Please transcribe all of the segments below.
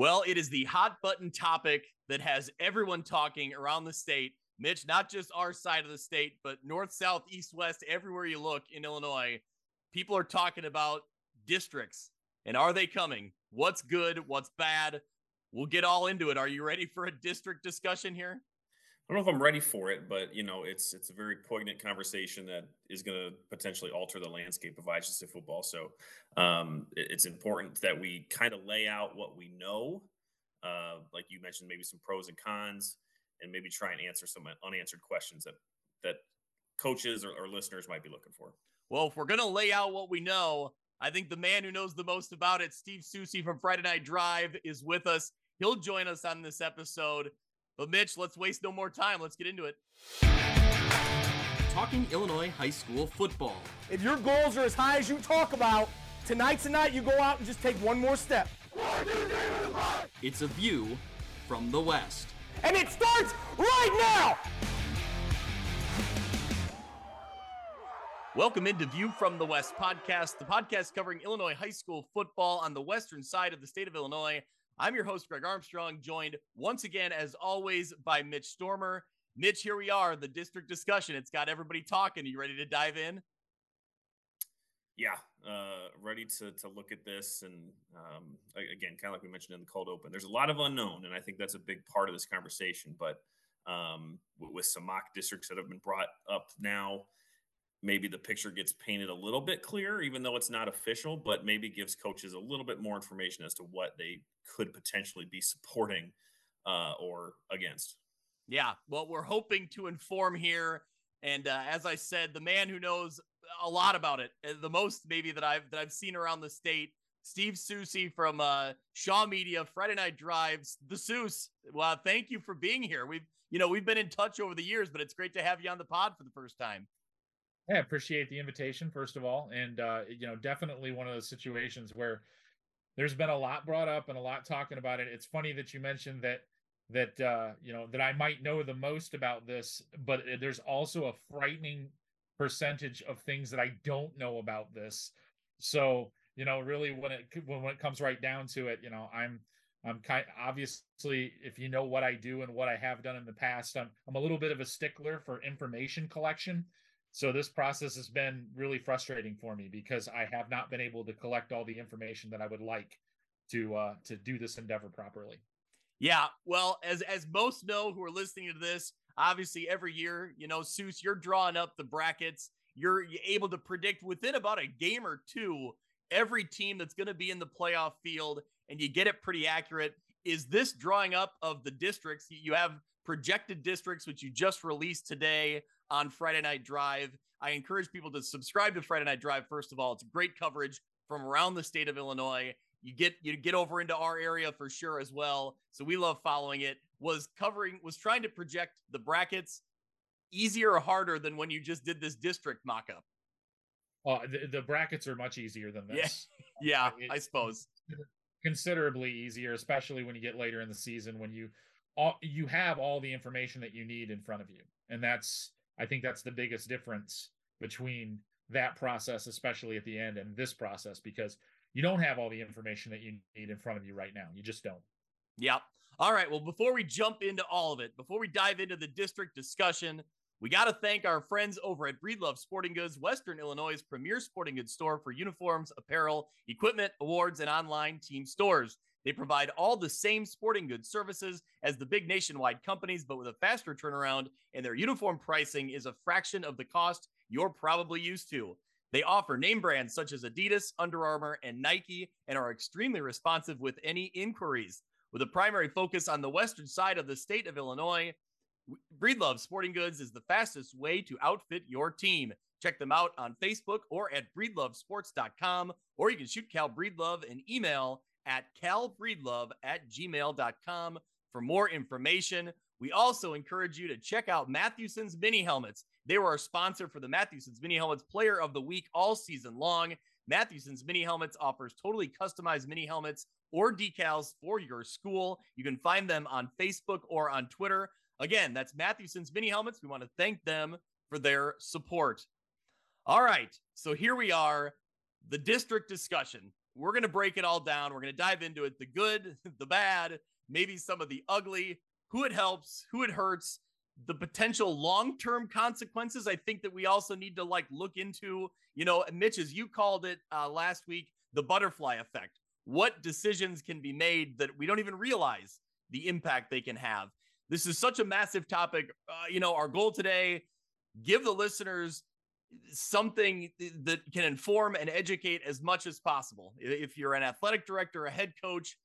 Well, it is the hot button topic that has everyone talking around the state. Mitch, not just our side of the state, but north, south, east, west, everywhere you look in Illinois, people are talking about districts and are they coming? What's good? What's bad? We'll get all into it. Are you ready for a district discussion here? I don't know if I'm ready for it, but you know, it's it's a very poignant conversation that is going to potentially alter the landscape of IHSA football. So um, it, it's important that we kind of lay out what we know, uh, like you mentioned, maybe some pros and cons, and maybe try and answer some unanswered questions that that coaches or, or listeners might be looking for. Well, if we're going to lay out what we know, I think the man who knows the most about it, Steve Soucie from Friday Night Drive, is with us. He'll join us on this episode. But Mitch, let's waste no more time. Let's get into it. Talking Illinois high school football. If your goals are as high as you talk about, tonight's the night you go out and just take one more step. It's a view from the West. And it starts right now! Welcome into View from the West podcast, the podcast covering Illinois high school football on the western side of the state of Illinois. I'm your host, Greg Armstrong, joined once again, as always, by Mitch Stormer. Mitch, here we are, the district discussion. It's got everybody talking. Are you ready to dive in? Yeah, uh, ready to to look at this, and um, again, kind of like we mentioned in the cold open, there's a lot of unknown, and I think that's a big part of this conversation. But um, with some mock districts that have been brought up now, maybe the picture gets painted a little bit clearer, even though it's not official, but maybe gives coaches a little bit more information as to what they could potentially be supporting uh, or against. Yeah, well, we're hoping to inform here, and uh, as I said, the man who knows a lot about it, uh, the most maybe that I've that I've seen around the state, Steve Soucie from uh, Shaw Media, Friday Night Drives, the Seuss. Well, thank you for being here. We've you know we've been in touch over the years, but it's great to have you on the pod for the first time. Yeah, appreciate the invitation first of all, and uh, you know definitely one of those situations where there's been a lot brought up and a lot talking about it. It's funny that you mentioned that that uh, you know that I might know the most about this, but there's also a frightening percentage of things that I don't know about this. So you know, really, when it when, when it comes right down to it, you know, I'm I'm kind obviously if you know what I do and what I have done in the past, I'm I'm a little bit of a stickler for information collection. So this process has been really frustrating for me because I have not been able to collect all the information that I would like to uh, to do this endeavor properly. Yeah, well, as as most know who are listening to this, obviously every year, you know, Seuss, you're drawing up the brackets. You're able to predict within about a game or two every team that's going to be in the playoff field, and you get it pretty accurate. Is this drawing up of the districts? You have projected districts, which you just released today on Friday Night Drive. I encourage people to subscribe to Friday Night Drive. First of all, it's great coverage from around the state of Illinois. You get you get over into our area for sure as well. So we love following it. Was covering was trying to project the brackets easier or harder than when you just did this district mock-up. Oh, the, the brackets are much easier than this. Yeah, yeah, it, I suppose considerably easier, especially when you get later in the season when you all you have all the information that you need in front of you, and that's I think that's the biggest difference between that process, especially at the end, and this process, because you don't have all the information that you need in front of you right now. You just don't. Yep. All right. Well, before we jump into all of it, before we dive into the district discussion, we got to thank our friends over at Breedlove Sporting Goods, Western Illinois' premier sporting goods store for uniforms, apparel, equipment, awards, and online team stores. They provide all the same sporting goods services as the big nationwide companies, but with a faster turnaround, and their uniform pricing is a fraction of the cost you're probably used to. They offer name brands such as Adidas, Under Armour, and Nike, and are extremely responsive with any inquiries. With a primary focus on the western side of the state of Illinois, Breedlove Sporting Goods is the fastest way to outfit your team. Check them out on Facebook or at breedlovesports.com, or you can shoot Cal Breedlove an email at calbreedlove at gmail.com for more information. We also encourage you to check out Mathewson's Mini Helmets. They were our sponsor for the Mathewson's Mini Helmets Player of the Week all season long. Mathewson's Mini Helmets offers totally customized mini helmets or decals for your school. You can find them on Facebook or on Twitter. Again, that's Mathewson's Mini Helmets. We want to thank them for their support. All right, so here we are, the district discussion we're going to break it all down. We're going to dive into it the good, the bad, maybe some of the ugly, who it helps, who it hurts, the potential long-term consequences. I think that we also need to like look into you know mitch as you called it uh, last week the butterfly effect. What decisions can be made that we don't even realize the impact they can have? This is such a massive topic. Uh, you know our goal today give the listeners something that can inform and educate as much as possible if you're an athletic director a head coach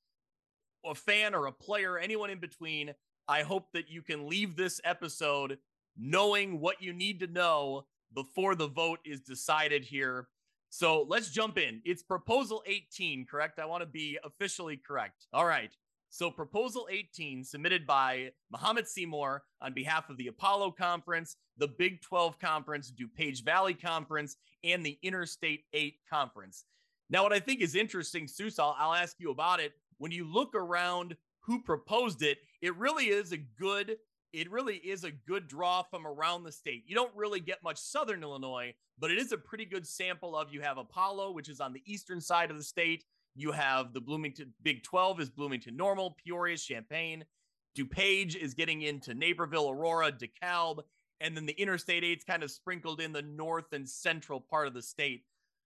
a fan or a player anyone in between I hope that you can leave this episode knowing what you need to know before the vote is decided here. So let's jump in. It's proposal 18, correct? I want to be officially correct. All right. So, proposal 18, submitted by Muhammad Seymour on behalf of the Apollo Conference, the Big 12 Conference, DuPage Valley Conference, and the Interstate 8 Conference. Now, what I think is interesting, Seuss, I'll, I'll ask you about it. When you look around who proposed it, it really is a good it really is a good draw from around the state. You don't really get much southern Illinois, but it is a pretty good sample of you have Apollo, which is on the eastern side of the state. You have the Bloomington Big 12 is Bloomington Normal, Peoria, Champaign. DuPage is getting into Naperville, Aurora, DeKalb, and then the Interstate 8's kind of sprinkled in the north and central part of the state.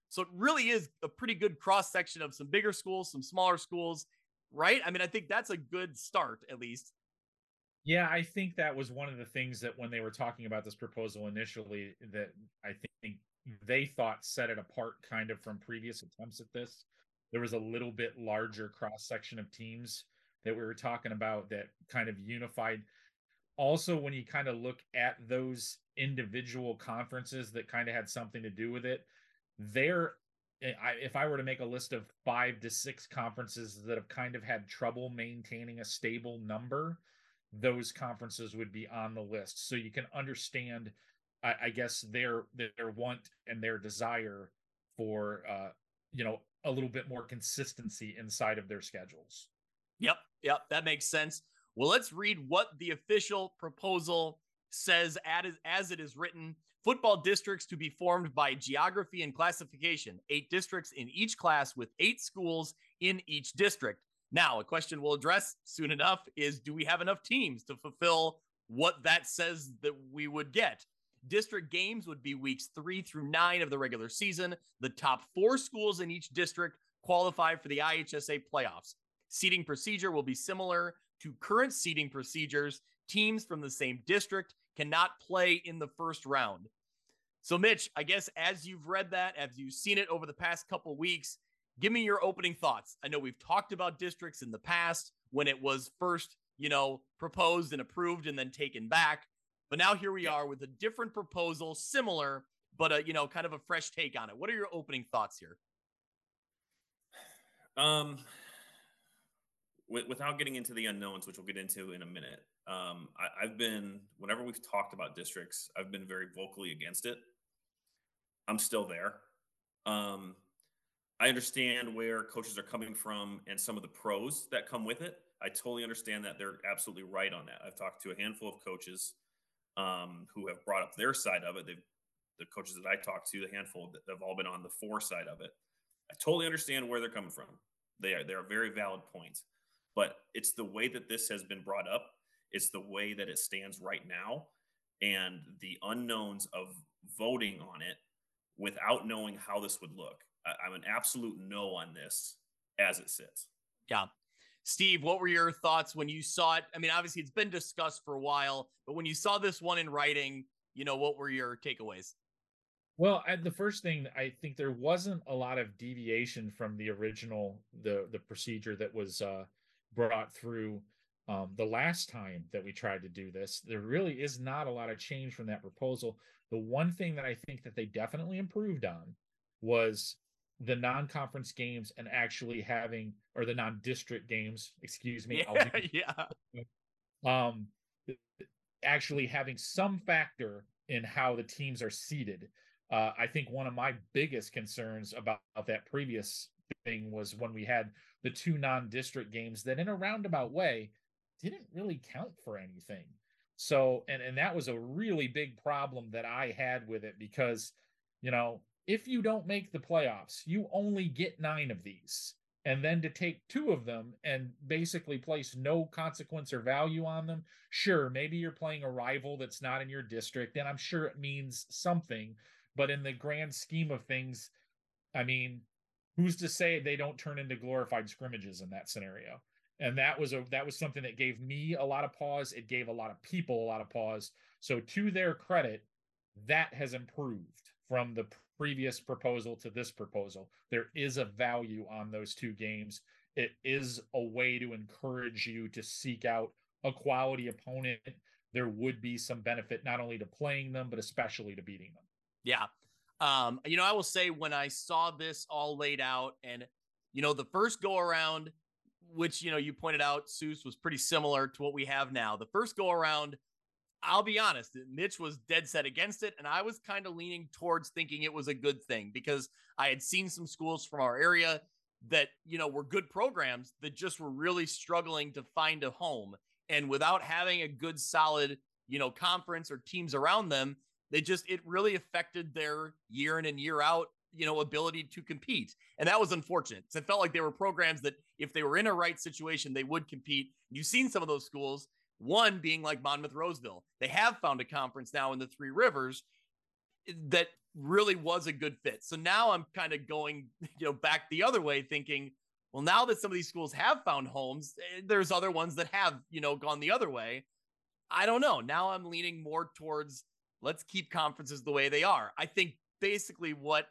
So it really is a pretty good cross section of some bigger schools, some smaller schools, right? I mean, I think that's a good start, at least. Yeah, I think that was one of the things that when they were talking about this proposal initially, that I think they thought set it apart kind of from previous attempts at this. There was a little bit larger cross section of teams that we were talking about that kind of unified. Also, when you kind of look at those individual conferences that kind of had something to do with it, they're if I were to make a list of five to six conferences that have kind of had trouble maintaining a stable number, those conferences would be on the list. So you can understand, I, I guess, their their want and their desire for, uh, you know, a little bit more consistency inside of their schedules. Yep, yep, that makes sense. Well, let's read what the official proposal says as, as it is written Football districts to be formed by geography and classification, eight districts in each class with eight schools in each district. Now, a question we'll address soon enough is do we have enough teams to fulfill what that says that we would get? District games would be weeks three through nine of the regular season. The top four schools in each district qualify for the IHSA playoffs. Seeding procedure will be similar to current seeding procedures. Teams from the same district cannot play in the first round. So, Mitch, I guess as you've read that, as you've seen it over the past couple weeks, give me your opening thoughts. I know we've talked about districts in the past when it was first, you know, proposed and approved and then taken back. But now here we are with a different proposal, similar, but a, you know, kind of a fresh take on it. What are your opening thoughts here? Um, without getting into the unknowns, which we'll get into in a minute, um, I, have been, whenever we've talked about districts, I've been very vocally against it. I'm still there. Um, I understand where coaches are coming from and some of the pros that come with it. I totally understand that they're absolutely right on that. I've talked to a handful of coaches um, who have brought up their side of it. They've, the coaches that I talked to, the handful that have all been on the four side of it. I totally understand where they're coming from. They are they're very valid points, but it's the way that this has been brought up it's the way that it stands right now and the unknowns of voting on it without knowing how this would look. I'm an absolute no on this as it sits. Yeah. Steve, what were your thoughts when you saw it? I mean, obviously it's been discussed for a while, but when you saw this one in writing, you know, what were your takeaways? Well, the first thing I think there wasn't a lot of deviation from the original the the procedure that was uh, brought through um, the last time that we tried to do this, there really is not a lot of change from that proposal. The one thing that I think that they definitely improved on was the non-conference games and actually having or the non-district games, excuse me. Yeah, yeah. Um, actually having some factor in how the teams are seated. Uh, I think one of my biggest concerns about, about that previous thing was when we had the two non-district games that in a roundabout way didn't really count for anything. So, and and that was a really big problem that I had with it because, you know, if you don't make the playoffs, you only get nine of these. And then to take two of them and basically place no consequence or value on them, sure, maybe you're playing a rival that's not in your district, and I'm sure it means something. But in the grand scheme of things, I mean, who's to say they don't turn into glorified scrimmages in that scenario? And that was a that was something that gave me a lot of pause. It gave a lot of people a lot of pause. So to their credit, that has improved from the previous proposal to this proposal. There is a value on those two games. It is a way to encourage you to seek out a quality opponent. There would be some benefit not only to playing them, but especially to beating them. Yeah. Um, you know, I will say when I saw this all laid out and, you know, the first go around, which, you know, you pointed out, Seuss was pretty similar to what we have now. The first go around, I'll be honest, Mitch was dead set against it. And I was kind of leaning towards thinking it was a good thing because I had seen some schools from our area that, you know, were good programs that just were really struggling to find a home. And without having a good, solid, you know, conference or teams around them, they just, it really affected their year in and year out, you know, ability to compete. And that was unfortunate. So it felt like they were programs that if they were in a right situation, they would compete. You've seen some of those schools one being like Monmouth Roseville. They have found a conference now in the Three Rivers that really was a good fit. So now I'm kind of going, you know, back the other way thinking, well, now that some of these schools have found homes, eh, there's other ones that have, you know, gone the other way. I don't know. Now I'm leaning more towards let's keep conferences the way they are. I think basically what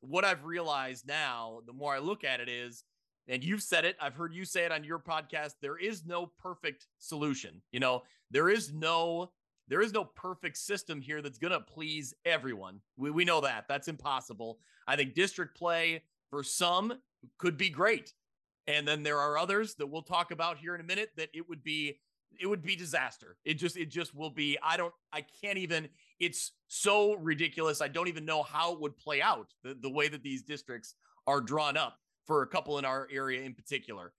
what I've realized now, the more I look at it is and you've said it i've heard you say it on your podcast there is no perfect solution you know? There is no there is no perfect system here that's going to please everyone. We, we know that that's impossible. I think district play for some could be great and then there are others that we'll talk about here in a minute that it would be it would be disaster. It just it just will be i don't i can't even it's so ridiculous i don't even know how it would play out the, the way that these districts are drawn up for a couple in our area in particular.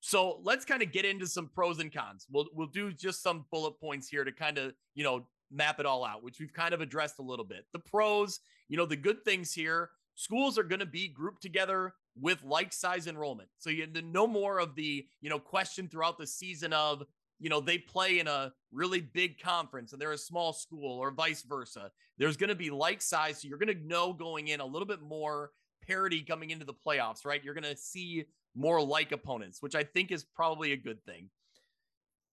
So let's kind of get into some pros and cons. We'll we'll do just some bullet points here to kind of, you know, map it all out, which we've kind of addressed a little bit. The pros, you know, the good things here, schools are going to be grouped together with like size enrollment. So you no more of the, you know, question throughout the season of, you know, they play in a really big conference and they're a small school or vice versa. There's going to be like size. So you're going to know going in a little bit more parity coming into the playoffs, right? You're going to see more like opponents, which I think is probably a good thing.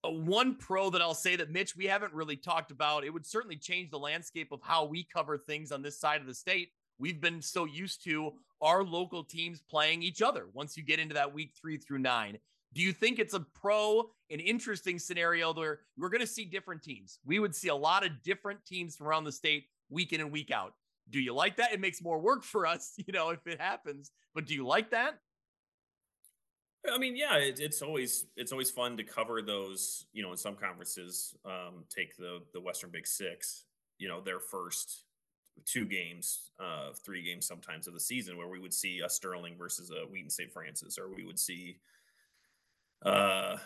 Uh, one pro that I'll say that Mitch, we haven't really talked about, it would certainly change the landscape of how we cover things on this side of the state. We've been so used to our local teams playing each other once you get into that week three through nine. Do you think it's a pro, an interesting scenario where we're going to see different teams? We would see a lot of different teams from around the state week in and week out. Do you like that? It makes more work for us, you know, if it happens. But do you like that? I mean, yeah, it, it's always it's always fun to cover those. You know, in some conferences, um, take the the Western Big Six. You know, their first two games, uh, three games sometimes of the season, where we would see a Sterling versus a Wheaton St. Francis, or we would see uh,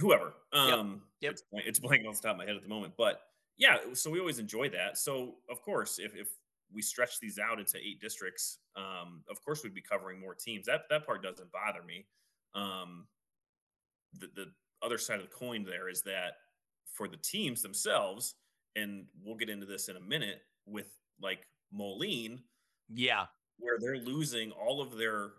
whoever. Um, yep. yep. It's, it's blanking off the top of my head at the moment, but yeah, so we always enjoy that. So of course, if if we stretch these out into eight districts, um, of course we'd be covering more teams. That that part doesn't bother me. Um, the the other side of the coin there is that for the teams themselves, and we'll get into this in a minute with like Moline, yeah, where they're losing all of their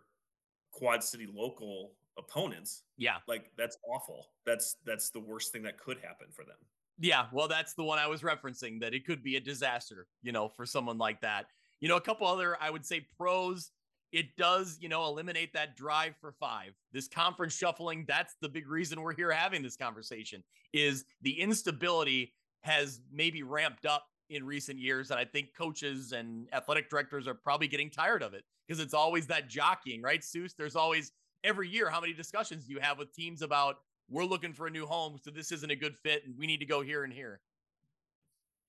Quad City local opponents. Yeah, like that's awful. That's that's the worst thing that could happen for them. Yeah, well, that's the one I was referencing that it could be a disaster, you know, for someone like that. You know, a couple other, I would say, pros. It does, you know, eliminate that drive for five. This conference shuffling, that's the big reason we're here having this conversation, is the instability has maybe ramped up in recent years. And I think coaches and athletic directors are probably getting tired of it because it's always that jockeying, right, Seuss? There's always every year, how many discussions do you have with teams about we're looking for a new home, so this isn't a good fit, and we need to go here and here.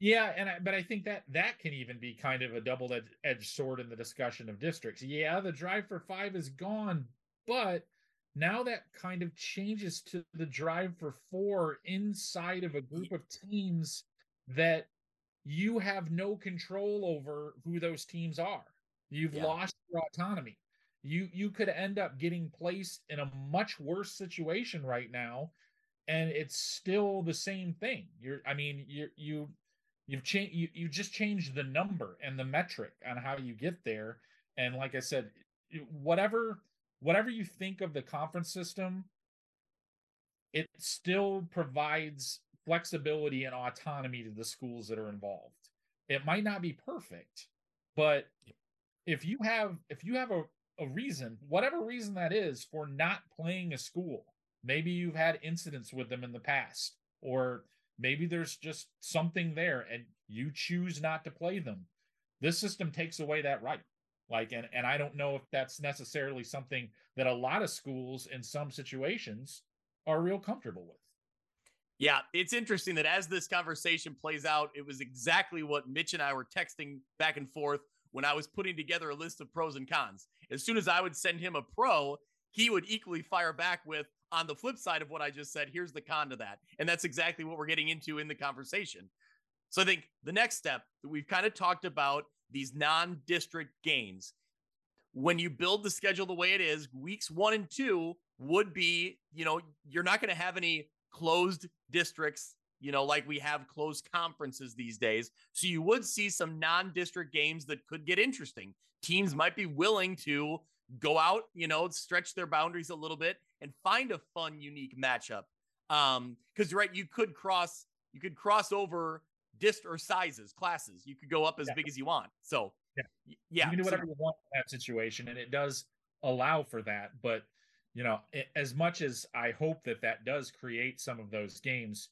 Yeah, and I, but I think that that can even be kind of a double-edged sword in the discussion of districts. Yeah, the drive for five is gone, but now that kind of changes to the drive for four inside of a group of teams that you have no control over who those teams are. You've yeah. lost your autonomy. You you could end up getting placed in a much worse situation right now, and it's still the same thing. You're I mean you you you've changed you, you just changed the number and the metric on how you get there. And like I said, whatever whatever you think of the conference system, it still provides flexibility and autonomy to the schools that are involved. It might not be perfect, but if you have if you have a, a reason, whatever reason that is for not playing a school, maybe you've had incidents with them in the past, or maybe there's just something there and you choose not to play them. This system takes away that right. Like and and I don't know if that's necessarily something that a lot of schools in some situations are real comfortable with. Yeah, it's interesting that as this conversation plays out, it was exactly what Mitch and I were texting back and forth when I was putting together a list of pros and cons. As soon as I would send him a pro, he would equally fire back with, on the flip side of what I just said, here's the con to that. And that's exactly what we're getting into in the conversation. So I think the next step that we've kind of talked about these non district games. When you build the schedule the way it is, weeks one and two would be, you know, you're not going to have any closed districts, you know, like we have closed conferences these days. So you would see some non district games that could get interesting. Teams might be willing to go out, you know, stretch their boundaries a little bit and find a fun, unique matchup. Um, because right, you could cross, you could cross over dist or sizes, classes. You could go up as yeah. big as you want. So yeah, yeah, you can do whatever so, you want in that situation, and it does allow for that. But you know, as much as I hope that that does create some of those games,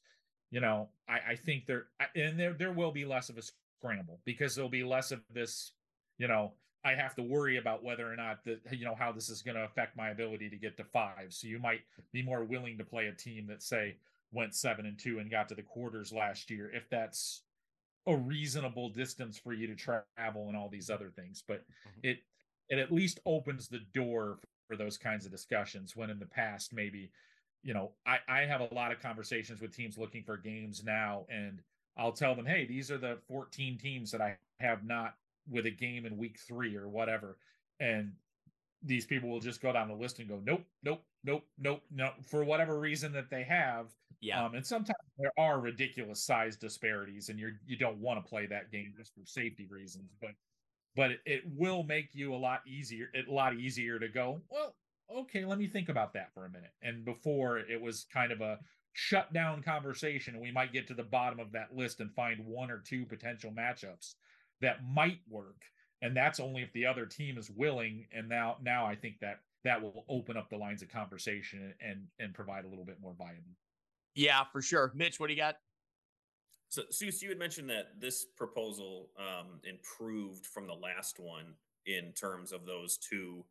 you know, I, I think there and there there will be less of a scramble because there'll be less of this, you know, I have to worry about whether or not that you know how this is going to affect my ability to get to five. So you might be more willing to play a team that say went seven and two and got to the quarters last year if that's a reasonable distance for you to travel and all these other things. But mm-hmm. it it at least opens the door for those kinds of discussions when in the past maybe you know I, I have a lot of conversations with teams looking for games now and i'll tell them hey these are the 14 teams that i have not with a game in week three or whatever and these people will just go down the list and go nope nope nope nope no for whatever reason that they have yeah. um, and sometimes there are ridiculous size disparities and you're you don't want to play that game just for safety reasons but but it, it will make you a lot easier a lot easier to go well okay let me think about that for a minute. And before it was kind of a shut down conversation and we might get to the bottom of that list and find one or two potential matchups that might work. And that's only if the other team is willing. And now now i think that that will open up the lines of conversation and and provide a little bit more buy-in. Yeah for sure. Mitch what do you got? So, Seuss, you had mentioned that this proposal um, improved from the last one in terms of those two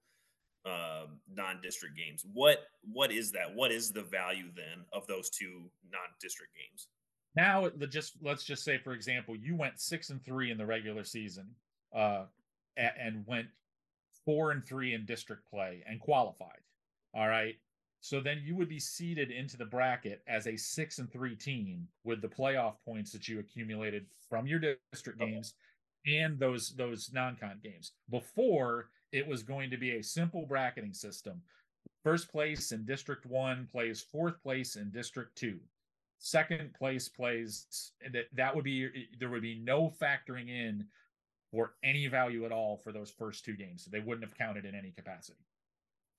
uh, non-district games. What what is that? What is the value then of those two non-district games? Now, the just let's just say, for example, you went six and three in the regular season, uh, and went four and three in district play and qualified. All right. So then you would be seeded into the bracket as a six and three team with the playoff points that you accumulated from your district games and those those non-con games. Before it was going to be a simple bracketing system. First place in District One plays fourth place in District Two. Second place plays that that would be there would be no factoring in for any value at all for those first two games. So they wouldn't have counted in any capacity.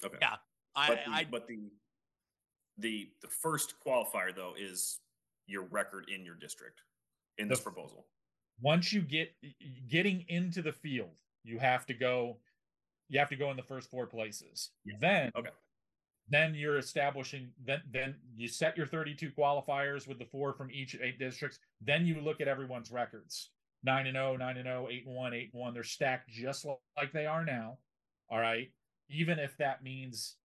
Okay. Yeah. I, but, the, I, but the the the first qualifier though is your record in your district in this proposal. Once you get getting into the field, you have to go. You have to go in the first four places. Yeah. Then okay. Then you're establishing. Then then you set your 32 qualifiers with the four from each eight districts. Then you look at everyone's records. 9 and 0, 9 and 0, 8 and 1, 8 and 1. They're stacked just like they are now. All right. Even if that means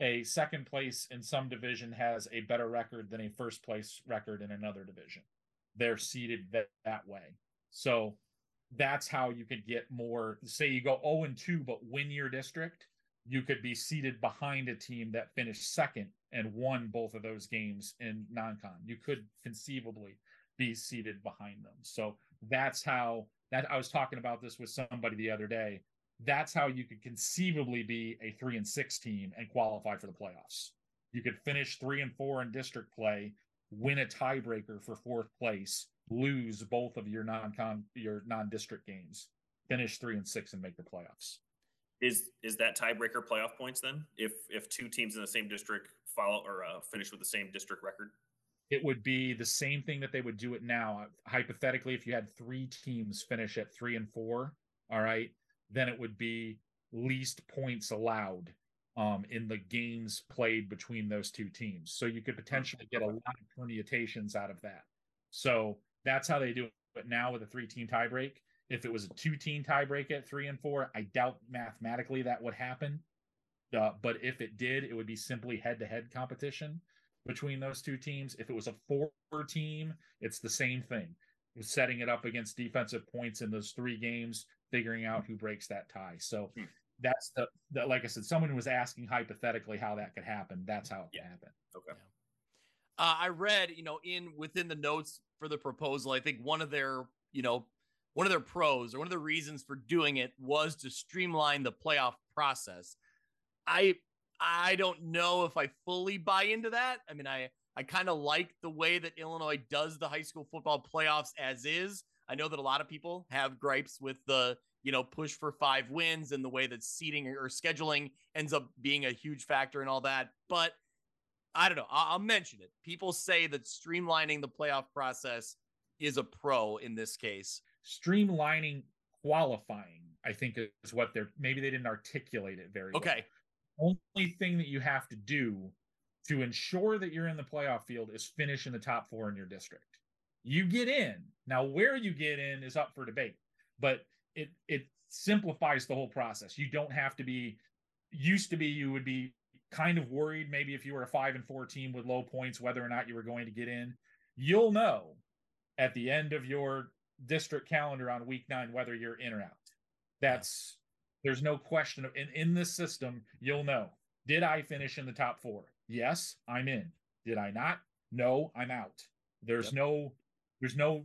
a second place in some division has a better record than a first place record in another division. They're seated that, that way. So that's how you could get more. Say you go 0 and 2, but win your district, you could be seated behind a team that finished second and won both of those games in non con. You could conceivably be seated behind them. So that's how that I was talking about this with somebody the other day that's how you could conceivably be a three and six team and qualify for the playoffs. You could finish three and four in district play, win a tiebreaker for fourth place, lose both of your non-con your non-district games, finish three and six and make the playoffs. Is is that tiebreaker playoff points then? If if two teams in the same district follow or uh, finish with the same district record? It would be the same thing that they would do it now. Hypothetically, if you had three teams finish at three and four, all right, then it would be least points allowed um, in the games played between those two teams. So you could potentially get a lot of permutations out of that. So that's how they do it now with a three team tiebreak. If it was a two team tiebreak at three and four, I doubt mathematically that would happen. Uh, but if it did, it would be simply head to head competition between those two teams. If it was a four team, it's the same thing. Setting it up against defensive points in those three games, figuring out who breaks that tie. So hmm. that's the, the, like I said, someone was asking hypothetically how that could happen. That's how it yeah. could happen. Okay. Yeah. Uh, I read, you know, in within the notes for the proposal, I think one of their, you know, one of their pros or one of the reasons for doing it was to streamline the playoff process. I I don't know if I fully buy into that. I mean, I I kind of like the way that Illinois does the high school football playoffs as is. I know that a lot of people have gripes with the, you know, push for five wins and the way that seating or scheduling ends up being a huge factor and all that. But I don't know. I'll, I'll mention it. People say that streamlining the playoff process is a pro in this case. Streamlining qualifying, I think, is what they're maybe they didn't articulate it very okay. well. Only thing that you have to do to ensure that you're in the playoff field is finish in the top four in your district. You get in. Now, where you get in is up for debate, but it it simplifies the whole process. You don't have to be used to be you would be kind of worried maybe if you were a five and four team with low points whether or not you were going to get in. You'll know at the end of your district calendar on week nine whether you're in or out. That's there's no question of in, in this system you'll know. Did i finish in the top four? Yes i'm in. Did i not? No i'm out. There's yep. no there's no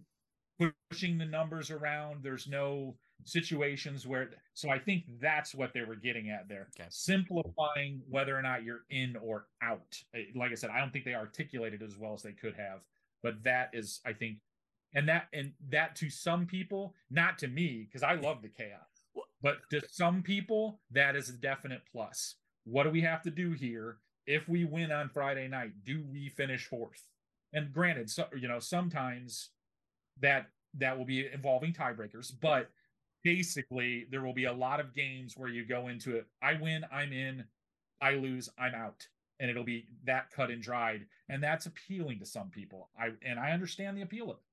pushing the numbers around. There's no situations where so i think that's what they were getting at there. Okay. simplifying whether or not you're in or out. Eh, like i said i don't think they articulated as well as they could have but that is i think and that and that to some people not to me because i love the chaos but to some people that is a definite plus. What do we have to do here? If we win on friday night do we finish fourth? And granted so you know sometimes that that will be involving tiebreakers but basically there will be a lot of games where you go into it i win i'm in i lose i'm out and it'll be that cut and dried and that's appealing to some people. I and i understand the appeal of it.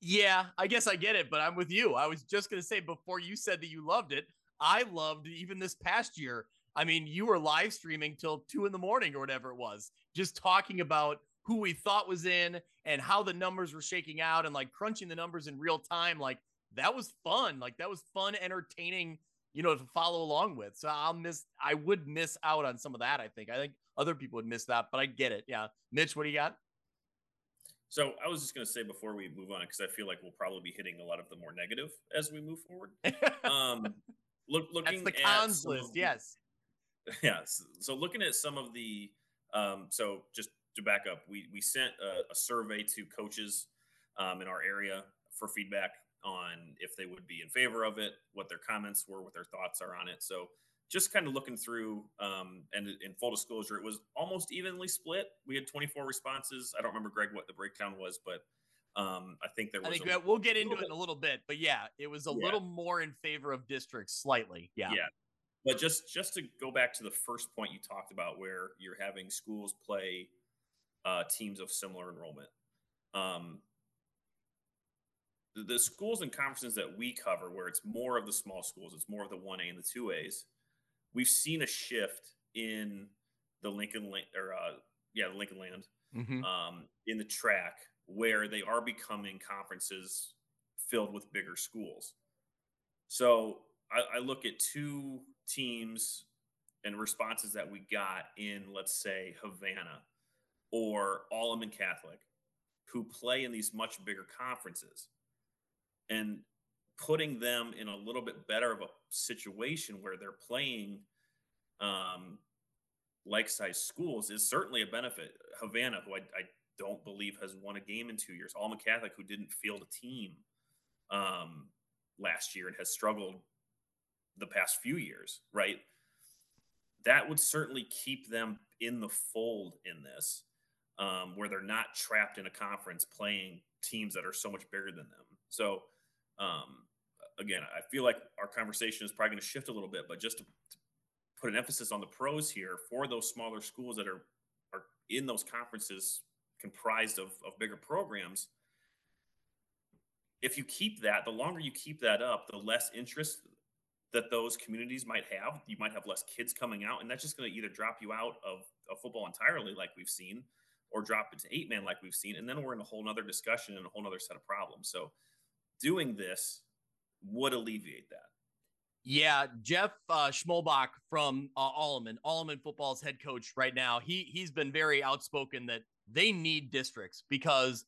Yeah i guess i get it but i'm with you. I was just going to say before you said that you loved it i loved even this past year i mean you were live streaming till two in the morning or whatever it was just talking about who we thought was in and how the numbers were shaking out and like crunching the numbers in real time like that was fun. Like that was fun, entertaining, you know, to follow along with. So I'll miss, I would miss out on some of that. I think, I think other people would miss that, but I get it. Yeah. Mitch, what do you got? So I was just going to say before we move on, because I feel like we'll probably be hitting a lot of the more negative as we move forward. Um, look, looking That's the cons list. Of, yes. Yes. So looking at some of the, um, so just to back up, we we sent a, a survey to coaches um, in our area for feedback on if they would be in favor of it, what their comments were, what their thoughts are on it. So just kind of looking through, um, and in full disclosure, it was almost evenly split. We had 24 responses. I don't remember Greg what the breakdown was, but um, I think there was. I think a, we'll get into it in a little bit, but yeah, it was a yeah. little more in favor of districts, slightly. Yeah. Yeah. But just just to go back to the first point you talked about, where you're having schools play uh, teams of similar enrollment. Um, the, schools and conferences that we cover, where it's more of the small schools, it's more of the one A and the two A's. We've seen a shift in the Lincoln land, or uh, yeah, the Lincoln land mm-hmm. um, in the track where they are becoming conferences filled with bigger schools. So I, I look at two teams and responses that we got in, let's say, Havana or Alleman Catholic, who play in these much bigger conferences. And putting them in a little bit better of a situation where they're playing um, like size schools is certainly a benefit. Havana, who I, I, don't believe has won a game in two years, Alleman Catholic, who didn't field a team um, last year and has struggled the past few years, right? That would certainly keep them in the fold in this, um, where they're not trapped in a conference playing teams that are so much bigger than them. So, um, again, I feel like our conversation is probably going to shift a little bit, but just to, to put an emphasis on the pros here for those smaller schools that are are in those conferences comprised of, of bigger programs if you keep that the longer you keep that up the less interest that those communities might have. You might have less kids coming out and that's just going to either drop you out of, of football entirely like we've seen or drop it to eight man like we've seen and then we're in a whole nother discussion and a whole nother set of problems. So doing this would alleviate that yeah, Jeff uh, Schmolbach from uh, Alleman, Alleman football's head coach right now. He he's been very outspoken that they need districts because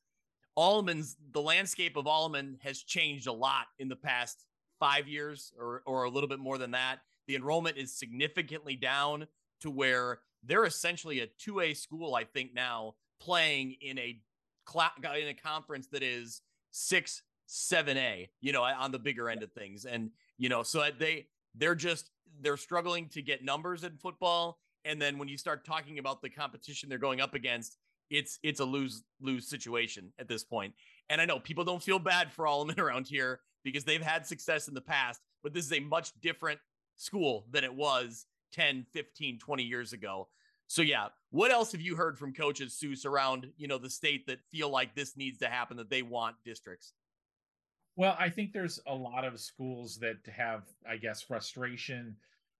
Alleman's the landscape of Alleman has changed a lot in the past five years or or a little bit more than that. The enrollment is significantly down to where they're essentially a two A school. I think now playing in a cl- in a conference that is six seven A. You know, on the bigger end of things and you know, so they they're just they're struggling to get numbers in football. And then when you start talking about the competition they're going up against, it's it's a lose lose situation at this point. And I know people don't feel bad for Alleman around here because they've had success in the past, but this is a much different school than it was 10, 15, 20 years ago. So yeah, what else have you heard from coaches Seuss around, you know, the state that feel like this needs to happen that they want districts? Well, I think there's a lot of schools that have, I guess, frustration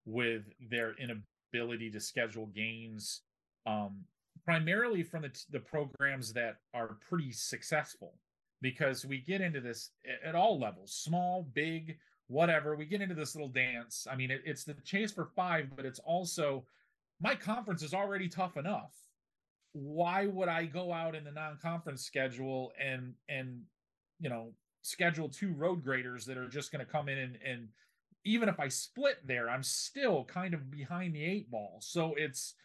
with their inability to schedule games, um, primarily from the, the programs that are pretty successful. Because we get into this at all levels, small, big, whatever. We get into this little dance. I mean, it, it's the chase for five, but it's also my conference is already tough enough. Why would I go out in the non-conference schedule and and you know schedule two road graders that are just going to come in and, and even if I split there, I'm still kind of behind the eight ball. So it's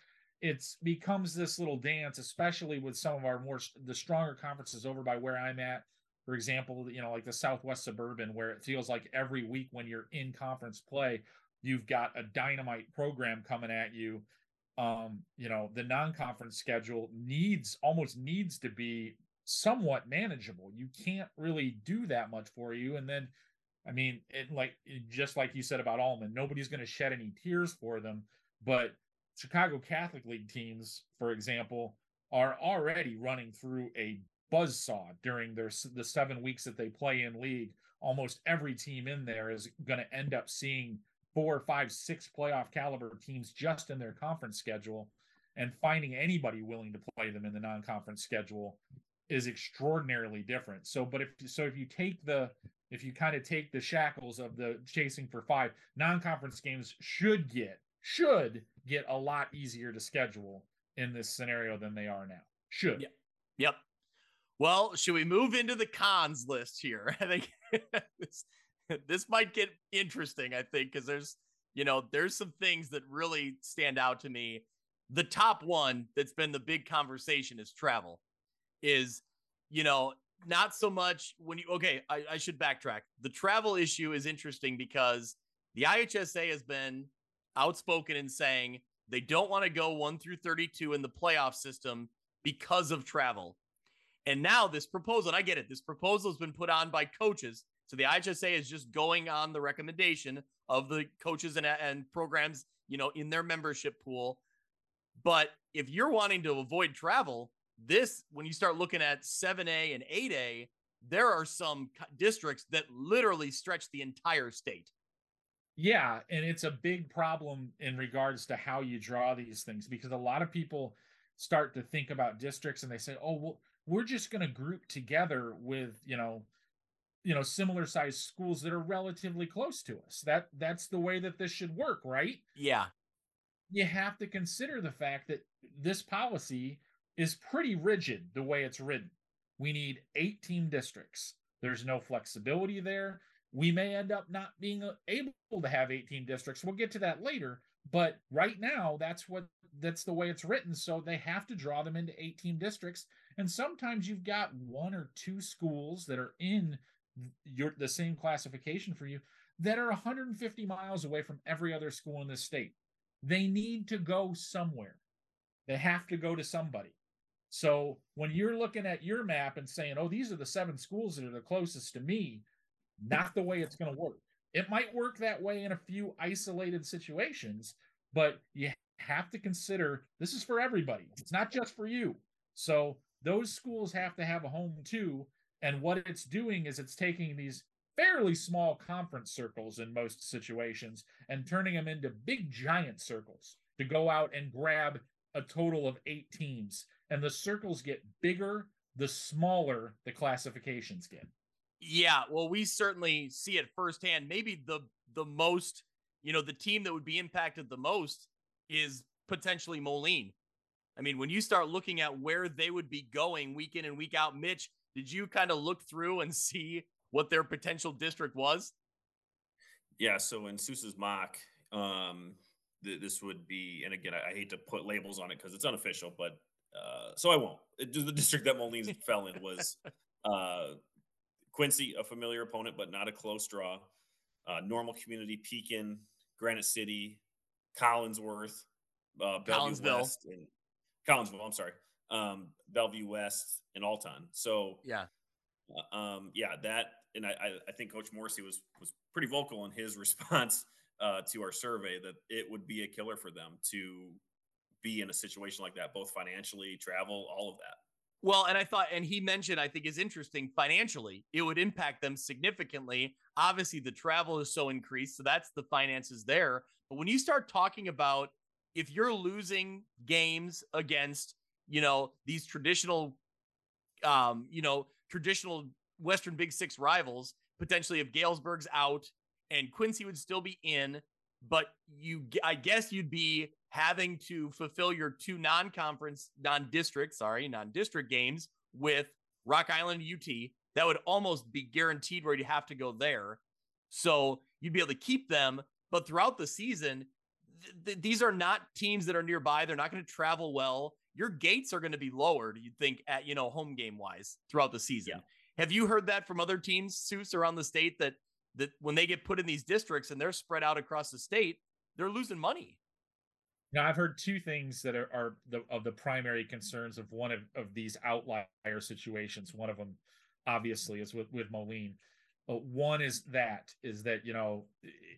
it's becomes this little dance, especially with some of our more the stronger conferences over by where I'm at. For example, you know, like the Southwest Suburban, where it feels like every week when you're in conference play, you've got a dynamite program coming at you. Um, you know, the non-conference schedule needs almost needs to be somewhat manageable. You can't really do that much for you. And then, I mean, it like just like you said about Alleman, nobody's going to shed any tears for them. But Chicago Catholic League teams, for example, are already running through a buzz saw during their the seven weeks that they play in league. Almost every team in there is going to end up seeing four, five, six playoff caliber teams just in their conference schedule and finding anybody willing to play them in the non-conference schedule is extraordinarily different. So, but if so, if you take the if you kind of take the shackles of the chasing for five, non-conference games should get should get a lot easier to schedule in this scenario than they are now. Should. Yep. Yep. Well, should we move into the cons list here? I think this, this might get interesting, I think, because there's, you know, there's some things that really stand out to me. The top one that's been the big conversation is travel is, you know, not so much when you, okay, I, I should backtrack. The travel issue is interesting because the IHSA has been outspoken in saying they don't want to go 1 through 32 in the playoff system because of travel. And now this proposal, and I get it, this proposal has been put on by coaches. So the IHSA is just going on the recommendation of the coaches and, and programs, you know, in their membership pool. But if you're wanting to avoid travel, this, when you start looking at 7A and 8A, there are some districts that literally stretch the entire state. Yeah, and it's a big problem in regards to how you draw these things because a lot of people start to think about districts and they say, "Oh, well, we're just going to group together with, you know, you know, similar sized schools that are relatively close to us. That that's the way that this should work, right?" Yeah. You have to consider the fact that this policy is pretty rigid the way it's written. We need 18 districts. There's no flexibility there. we may end up not being uh, able to have 18 districts. We'll get to that later, but right now that's what that's the way it's written. So they have to draw them into 18 districts. And sometimes you've got one or two schools that are in your the same classification for you that are 150 miles away from every other school in the state. They need to go somewhere. They have to go to somebody. So when you're looking at your map and saying, "Oh, these are the seven schools that are the closest to me," not the way it's going to work. It might work that way in a few isolated situations, but you have to consider this is for everybody. It's not just for you. So those schools have to have a home too. And what it's doing is it's taking these fairly small conference circles in most situations and turning them into big giant circles to go out and grab a total of eight teams. And the circles get bigger the smaller the classifications get. Yeah, well, we certainly see it firsthand. Maybe the the most, you know, the team that would be impacted the most is potentially Moline. I mean, when you start looking at where they would be going week in and week out, Mitch, did you kind of look through and see what their potential district was? Yeah, so in Seuss's mock, um, th- this would be, and again, I, I hate to put labels on it because it's unofficial, but uh, so I won't. It, the district that Moline fell in was uh, Quincy, a familiar opponent, but not a close draw. Uh, Normal Community, Pekin, Granite City, Collinsworth, uh, Collinsville. West, and Collinsville. I'm sorry, um, Belleville West, and Alton. So Yeah. uh, um, yeah, that, and I, I, I think Coach Morrissey was was pretty vocal in his response uh, to our survey that it would be a killer for them to be in a situation like that, both financially, travel, all of that. Well, and I thought, and he mentioned, I think is interesting financially, it would impact them significantly. Obviously, the travel is so increased, so that's the finances there. But when you start talking about if you're losing games against, you know, these traditional, um, you know, traditional Western Big Six rivals, potentially if Galesburg's out and Quincy would still be in, but you, I guess you'd be having to fulfill your two non-conference, non-district, sorry, non-district games with Rock Island UT. That would almost be guaranteed where you'd have to go there. So you'd be able to keep them, but throughout the season, th- th- these are not teams that are nearby. They're not going to travel well. Your gates are going to be lowered, you'd think, at you know, home game wise throughout the season. Have you heard that from other teams, Seuss, around the state that that when they get put in these districts and they're spread out across the state, they're losing money? Now, I've heard two things that are, are the, of the primary concerns of one of, of these outlier situations. One of them, obviously, is with with Moline. Uh, one is that is that you know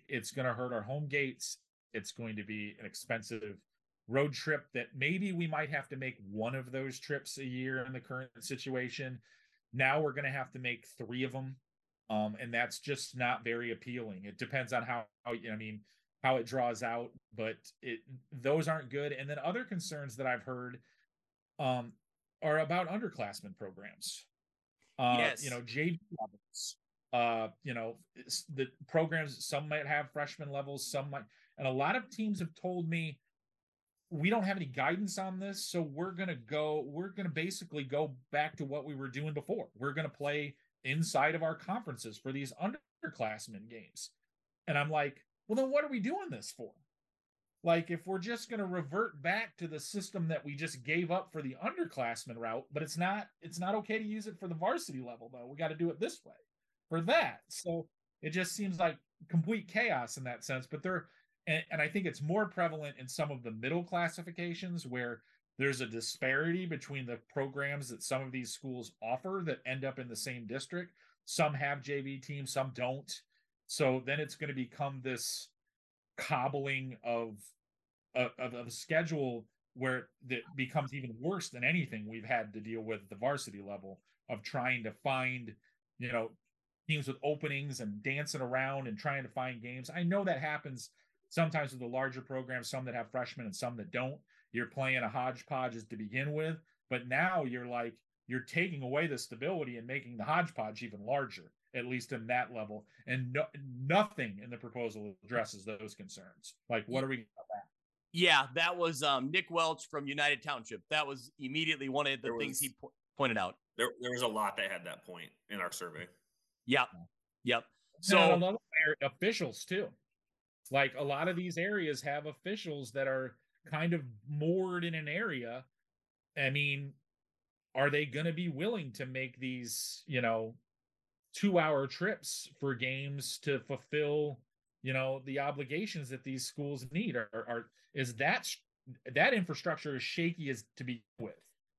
it's going to hurt our home gates. It's going to be an expensive road trip that maybe we might have to make one of those trips a year in the current situation. Now we're going to have to make three of them, um, and that's just not very appealing. It depends on how, how I mean how it draws out, but it those aren't good. And then other concerns that I've heard um, are about underclassmen programs. Uh, Yes. You know, JV levels. Uh, you know, the programs. Some might have freshman levels. Some might, and a lot of teams have told me we don't have any guidance on this, so we're gonna go. We're gonna basically go back to what we were doing before. We're gonna play inside of our conferences for these underclassmen games. And I'm like, well, then what are we doing this for? Like, if we're just going to revert back to the system that we just gave up for the underclassmen route, but it's not, it's not okay to use it for the varsity level, though. We got to do it this way for that. So it just seems like complete chaos in that sense. But there, and, and I think it's more prevalent in some of the middle classifications where there's a disparity between the programs that some of these schools offer that end up in the same district. Some have JV teams, some don't. So then it's going to become this cobbling of of, of a schedule where that becomes even worse than anything we've had to deal with at the varsity level of trying to find, you know, teams with openings and dancing around and trying to find games. I know that happens sometimes with the larger programs, some that have freshmen and some that don't. You're playing a hodgepodge to begin with, but now you're like you're taking away the stability and making the hodgepodge even larger, at least in that level. And no, nothing in the proposal addresses those concerns. Like, what are we about that? Yeah, that was um, Nick Welch from United Township. That was immediately one of the There things was- he po- pointed out. There, there was a lot that had that point in our survey. Yep. Yep. So officials too. Like a lot of these areas have officials that are kind of moored in an area. I mean, are they going to be willing to make these, you know, two hour trips for games to fulfill, you know, the obligations that these schools need? Are, are is that that infrastructure as shaky as to be with?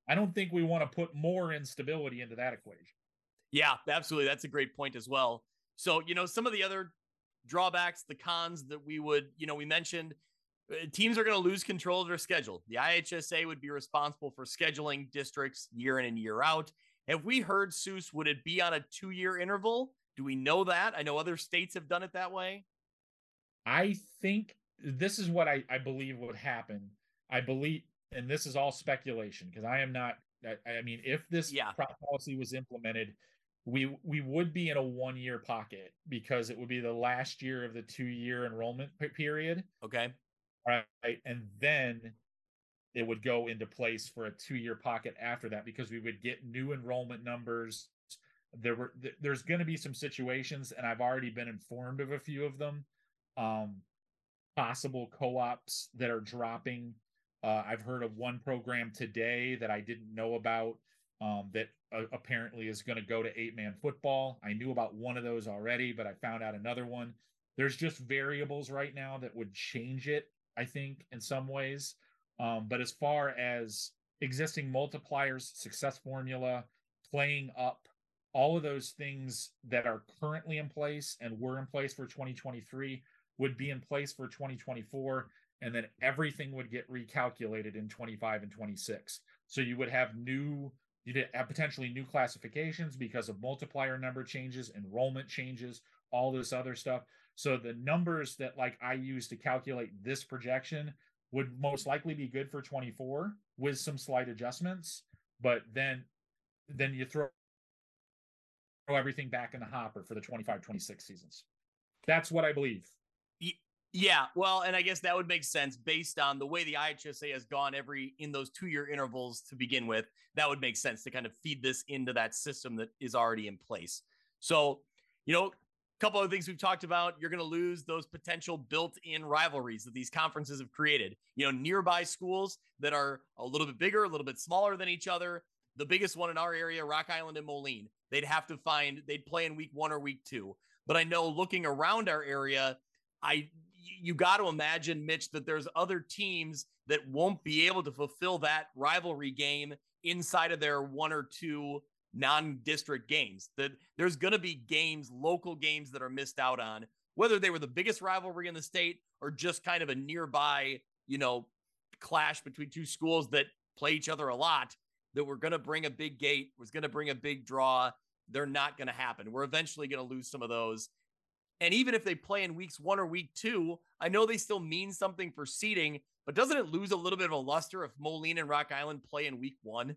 I don't think we want to put more instability into that equation. Yeah, absolutely. That's a great point as well. So, you know, some of the other drawbacks, the cons that we would, you know, we mentioned uh, teams are going to lose control of their schedule. The IHSA would be responsible for scheduling districts year in and year out. Have we heard, Seuss, would it be on a two year interval? Do we know that? I know other states have done it that way. I think this is what I, I believe would happen. I believe, and this is all speculation because I am not, I, I mean, if this yeah. policy was implemented, we we would be in a one year pocket because it would be the last year of the two year enrollment period. Okay. Right. And then it would go into place for a two year pocket after that because we would get new enrollment numbers. There were there's going to be some situations, and I've already been informed of a few of them. Um, possible co-ops that are dropping. Uh, I've heard of one program today that I didn't know about um, that uh, apparently is going to go to eight man football. I knew about one of those already, but I found out another one. There's just variables right now that would change it, I think, in some ways. Um, but as far as existing multipliers, success formula, playing up, all of those things that are currently in place and were in place for 2023 would be in place for 2024 and then everything would get recalculated in 25 and 26 so you would have new you have potentially new classifications because of multiplier number changes, enrollment changes, all this other stuff. So the numbers that like I use to calculate this projection would most likely be good for 24 with some slight adjustments, but then then you throw throw everything back in the hopper for the 25 26 seasons. That's what I believe. Yeah, well, and I guess that would make sense based on the way the IHSA has gone every in those two year intervals to begin with. That would make sense to kind of feed this into that system that is already in place. So, you know, couple of things we've talked about. You're going to lose those potential built in rivalries that these conferences have created. You know, nearby schools that are a little bit bigger, a little bit smaller than each other. The biggest one in our area, Rock Island and Moline, they'd have to find, they'd play in week one or week two. But I know looking around our area, I you got to imagine, Mitch, that there's other teams that won't be able to fulfill that rivalry game inside of their one or two non-district games. That there's going to be games, local games that are missed out on, whether they were the biggest rivalry in the state or just kind of a nearby, you know, clash between two schools that play each other a lot. That we're going to bring a big gate, was going to bring a big draw. They're not going to happen. We're eventually going to lose some of those. And even if they play in weeks one or week two, I know they still mean something for seeding, but doesn't it lose a little bit of a luster if Moline and Rock Island play in week one?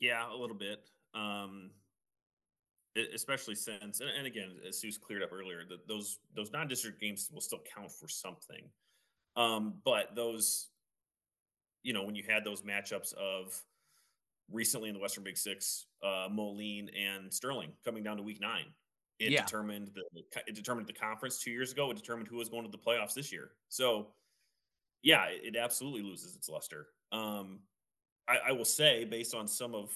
Yeah, a little bit. Um, especially since, and, and again, as Seuss cleared up earlier, that those those non-district games will still count for something. Um, but those, you know, when you had those matchups of recently in the Western Big Six, uh, Moline and Sterling coming down to week nine, it yeah. determined the it determined the conference two years ago. It determined who was going to the playoffs this year. So, yeah, it, it absolutely loses its luster. Um, I, I, will say, based on some of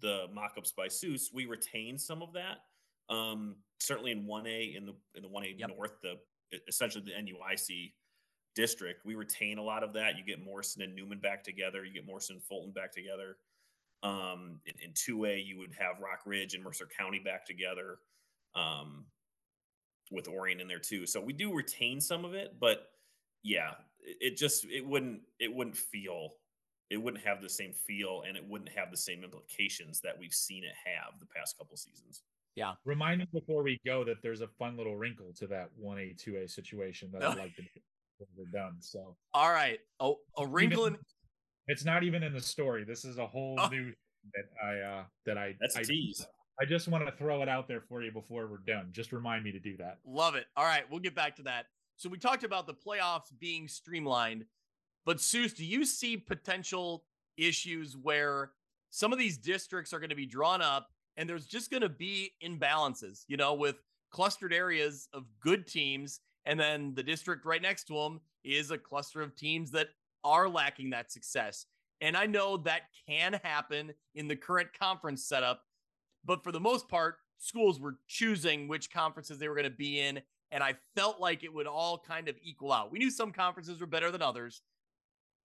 the mock-ups by Seuss, we retain some of that. Um, certainly in one A in the in the one A yep. North, the essentially the NUIC district, we retain a lot of that. You get Morrison and Newman back together. You get Morrison and Fulton back together. Um, in two A, you would have Rockridge and Mercer County back together um, with Orion in there too. So we do retain some of it, but yeah, it, just it wouldn't it wouldn't feel it wouldn't have the same feel and it wouldn't have the same implications that we've seen it have the past couple seasons. Yeah. Remind me before we go that there's a fun little wrinkle to that 1A, 2A situation that I'd like to when we're done. So, all right. Oh, a wrinkle even, in. It's not even in the story. This is a whole oh. new that I, uh, that I, that's a I, tease. I just want to throw it out there for you before we're done. Just remind me to do that. Love it. All right, we'll get back to that. So we talked about the playoffs being streamlined, but Seuss, do you see potential issues where some of these districts are going to be drawn up and there's just going to be imbalances, you know, with clustered areas of good teams. And then the district right next to them is a cluster of teams that are lacking that success. And I know that can happen in the current conference setup, but for the most part, schools were choosing which conferences they were going to be in. And I felt like it would all kind of equal out. We knew some conferences were better than others,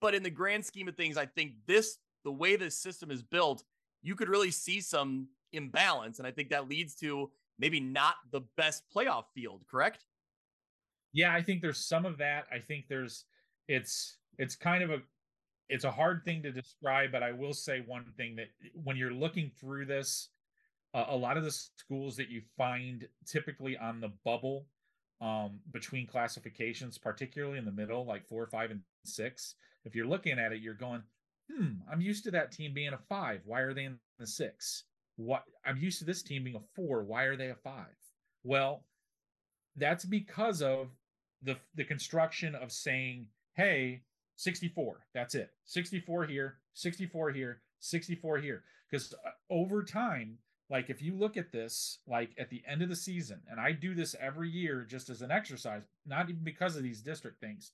but in the grand scheme of things, I think this, the way this system is built, you could really see some imbalance. And I think that leads to maybe not the best playoff field, correct? Yeah, I think there's some of that. I think there's it's it's kind of a it's a hard thing to describe, but I will say one thing that when you're looking through this, uh, a lot of the schools that you find typically on the bubble um, between classifications, particularly in the middle, like four, five, and six, if you're looking at it, you're going, hmm, I'm used to that team being a five. Why are they in the six? What I'm used to this team being a four. Why are they a five? Well, that's because of the the construction of saying, hey, 64, that's it. 64 here, 64 here, 64 here. Because uh, over time, like if you look at this, like at the end of the season, and I do this every year just as an exercise, not even because of these district things.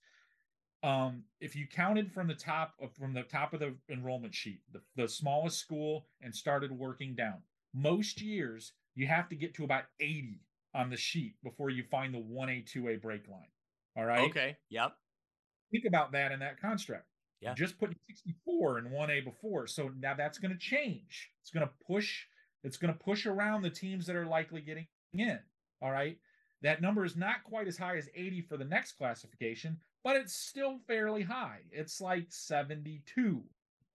Um, if you counted from the top of from the top of the enrollment sheet, the, the smallest school, and started working down, most years you have to get to about 80 on the sheet before you find the 1A, 2A break line. All right. Okay. Yep. Think about that in that construct. Yeah. Just putting 64 in 1A before. So now that's going to change. It's going to push, it's going to push around the teams that are likely getting in. All right. That number is not quite as high as 80 for the next classification, but it's still fairly high. It's like 72.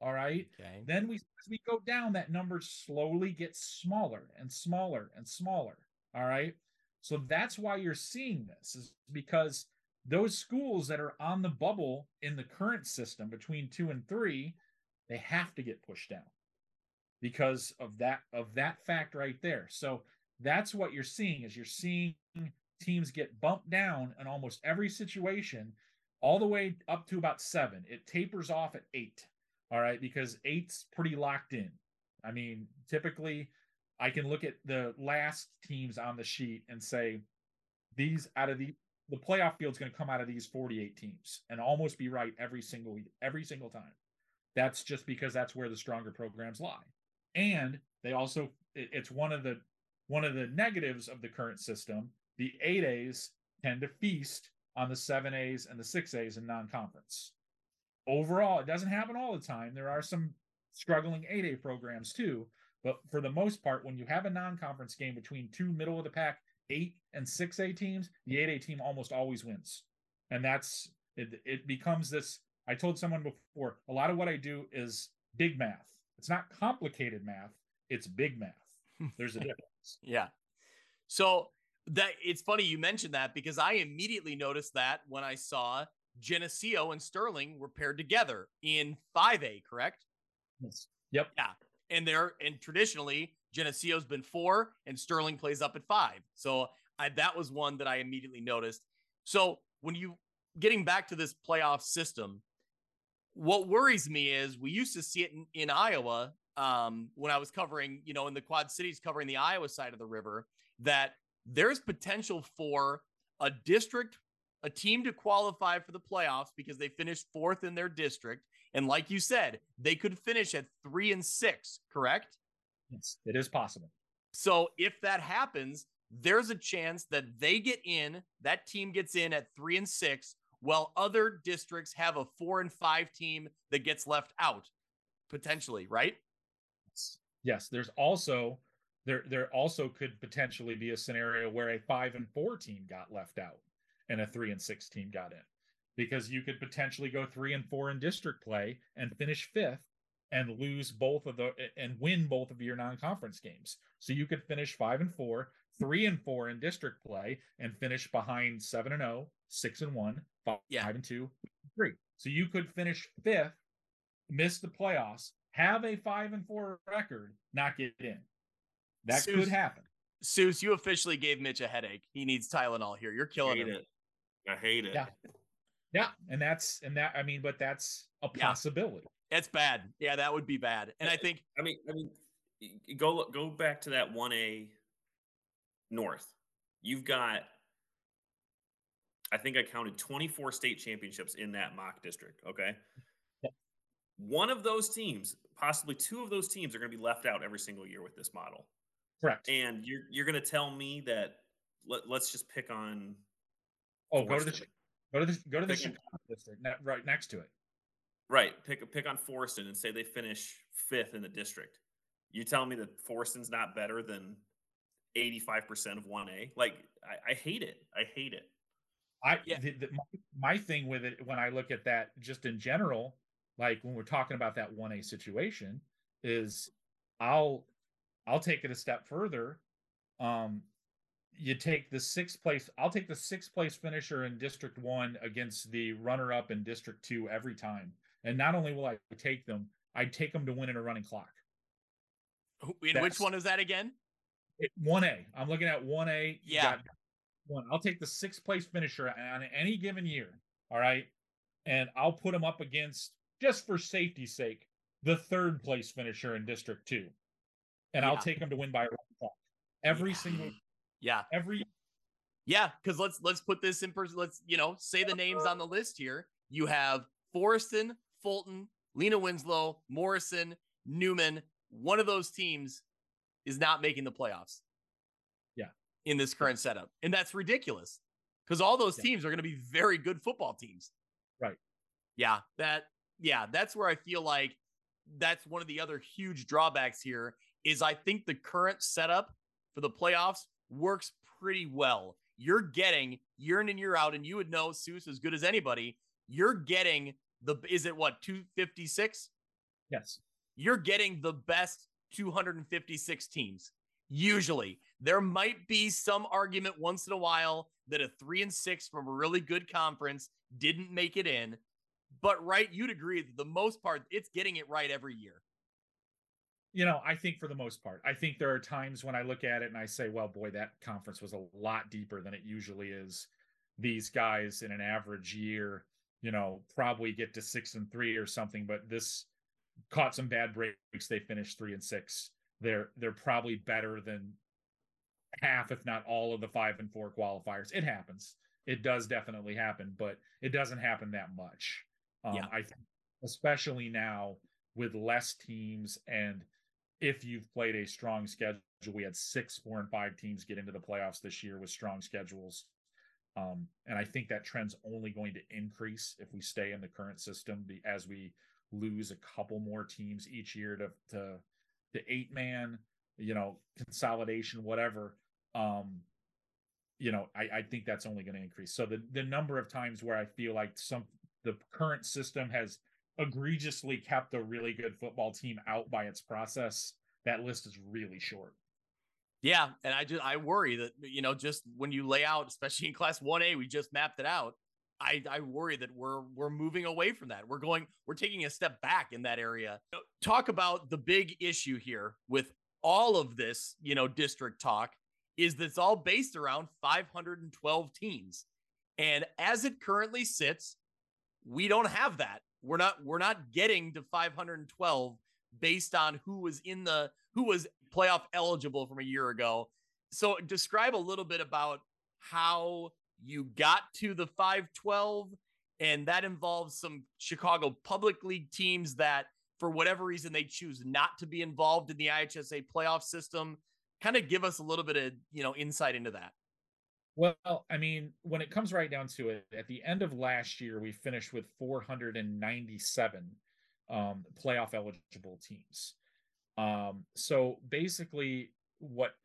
All right. Okay. Then we as we go down, that number slowly gets smaller and smaller and smaller. All right. So that's why you're seeing this, is because those schools that are on the bubble in the current system between two and three, they have to get pushed down because of that of that fact right there. So that's what you're seeing is you're seeing teams get bumped down in almost every situation, all the way up to about seven. It tapers off at eight. All right, because eight's pretty locked in. I mean, typically I can look at the last teams on the sheet and say these out of the the playoff field's going to come out of these 48 teams and almost be right every single every single time. That's just because that's where the stronger programs lie. And they also it's one of the one of the negatives of the current system. The 8As tend to feast on the 7As and the 6As in non-conference. Overall, it doesn't happen all the time. There are some struggling 8A programs too, but for the most part, when you have a non-conference game between two middle of the pack eight and six A teams, the eight A team almost always wins. And that's it, it becomes this. I told someone before, a lot of what I do is big math. It's not complicated math, it's big math. There's a difference. yeah. So that it's funny you mentioned that because I immediately noticed that when I saw Geneseo and Sterling were paired together in 5A, correct? Yes. Yep. Yeah. And they're and traditionally Geneseo's been four, and Sterling plays up at five. So I, that was one that I immediately noticed. So when you getting back to this playoff system, what worries me is we used to see it in, in Iowa um, when I was covering, you know, in the Quad Cities, covering the Iowa side of the river, that there's potential for a district, a team to qualify for the playoffs because they finished fourth in their district. And like you said, they could finish at three and six, correct? Yes, it is possible. So if that happens, there's a chance that they get in, that team gets in at three and six, while other districts have a four and five team that gets left out, potentially, right? Yes. There's also there there also could potentially be a scenario where a five and four team got left out and a three and six team got in. Because you could potentially go three and four in district play and finish fifth and lose both of the and win both of your non-conference games. So you could finish 5 and 4, 3 and 4 in district play and finish behind 7 and oh six and 1, 5 yeah. and 2, 3. So you could finish 5th, miss the playoffs, have a 5 and 4 record, not get in. That Seuss, could happen. Seuss, you officially gave Mitch a headache. He needs Tylenol here. You're killing him. It. I hate it. Yeah. Yeah, and that's and that I mean, but that's a possibility. It's bad. Yeah, that would be bad. And I think I mean, I mean, go go back to that 1A North. You've got I think I counted 24 state championships in that mock district, okay? Yep. One of those teams, possibly two of those teams are going to be left out every single year with this model. Correct. And you're you're going to tell me that let, us just pick on Oh, go to the go to the go to the Pick a- Chicago district ne- right next to it. Right. Pick pick on Forreston and say they finish fifth in the district. You tell me that Forreston's not better than 85% of 1A? Like, I, I hate it. I hate it. I Yeah. the, the, my, my thing with it when I look at that just in general, like when we're talking about that one A situation, is I'll I'll take it a step further. Um, you take the sixth place. I'll take the sixth place finisher in District One against the runner up in District Two every time. And not only will I take them, I'd take them to win in a running clock. In which one is that again? One A. I'm looking at one A. Yeah. One. I'll take the sixth place finisher on any given year. All right. And I'll put him up against, just for safety's sake, the third place finisher in District Two. And I'll take them to win by a run. Every Yeah. single Yeah. every Yeah, because let's let's put this in person. Let's you know say the names on the list here. You have Forreston, Fulton, Lena Winslow, Morrison, Newman. One of those teams is not making the playoffs. Yeah. in this current setup, and that's ridiculous because all those Yeah. teams are going to be very good football teams. Right. Yeah. That. Yeah. That's where I feel like that's one of the other huge drawbacks here is I think the current setup for the playoffs works pretty well. You're getting year in and year out, and you would know Seuss as good as anybody. You're getting the is it what 256? yes. You're getting the best 256 teams. Usually, there might be some argument once in a while that a three and six from a really good conference didn't make it in. But right, you'd agree that the most part, it's getting it right every year. You know, I think for the most part, I think there are times when I look at it and I say, well, boy, that conference was a lot deeper than it usually is. These guys in an average year, you know, probably get to six and three or something, but this caught some bad breaks. They finished three and six. They're they're probably better than half, if not all, of the five and four qualifiers. It happens. It does definitely happen, but it doesn't happen that much. Um, Yeah. I think, especially now with less teams and if you've played a strong schedule, we had six, four, and five teams get into the playoffs this year with strong schedules. Um, and I think that trend's only going to increase if we stay in the current system as we lose a couple more teams each year to to, to eight man, you know, consolidation, whatever. Um, you know, I, I think that's only going to increase. So the the number of times where I feel like some the current system has egregiously kept a really good football team out by its process, that list is really short. Yeah, and I just I worry that you know just when you lay out, especially in Class One A, we just mapped it out. I I worry that we're we're moving away from that. We're going we're taking a step back in that area. Talk about the big issue here with all of this, you know, district talk is that it's all based around 512 teams. And as it currently sits, we don't have that. We're not we're not getting to 512 based on who was in the who was playoff eligible from a year ago. So describe a little bit about how you got to the 512 and that involves some Chicago Public League teams that for whatever reason they choose not to be involved in the IHSA playoff system. Kind of give us a little bit of, you know, insight into that. Well, I mean, when it comes right down to it, at the end of last year, we finished with 497 um, playoff eligible teams. Um, so basically, what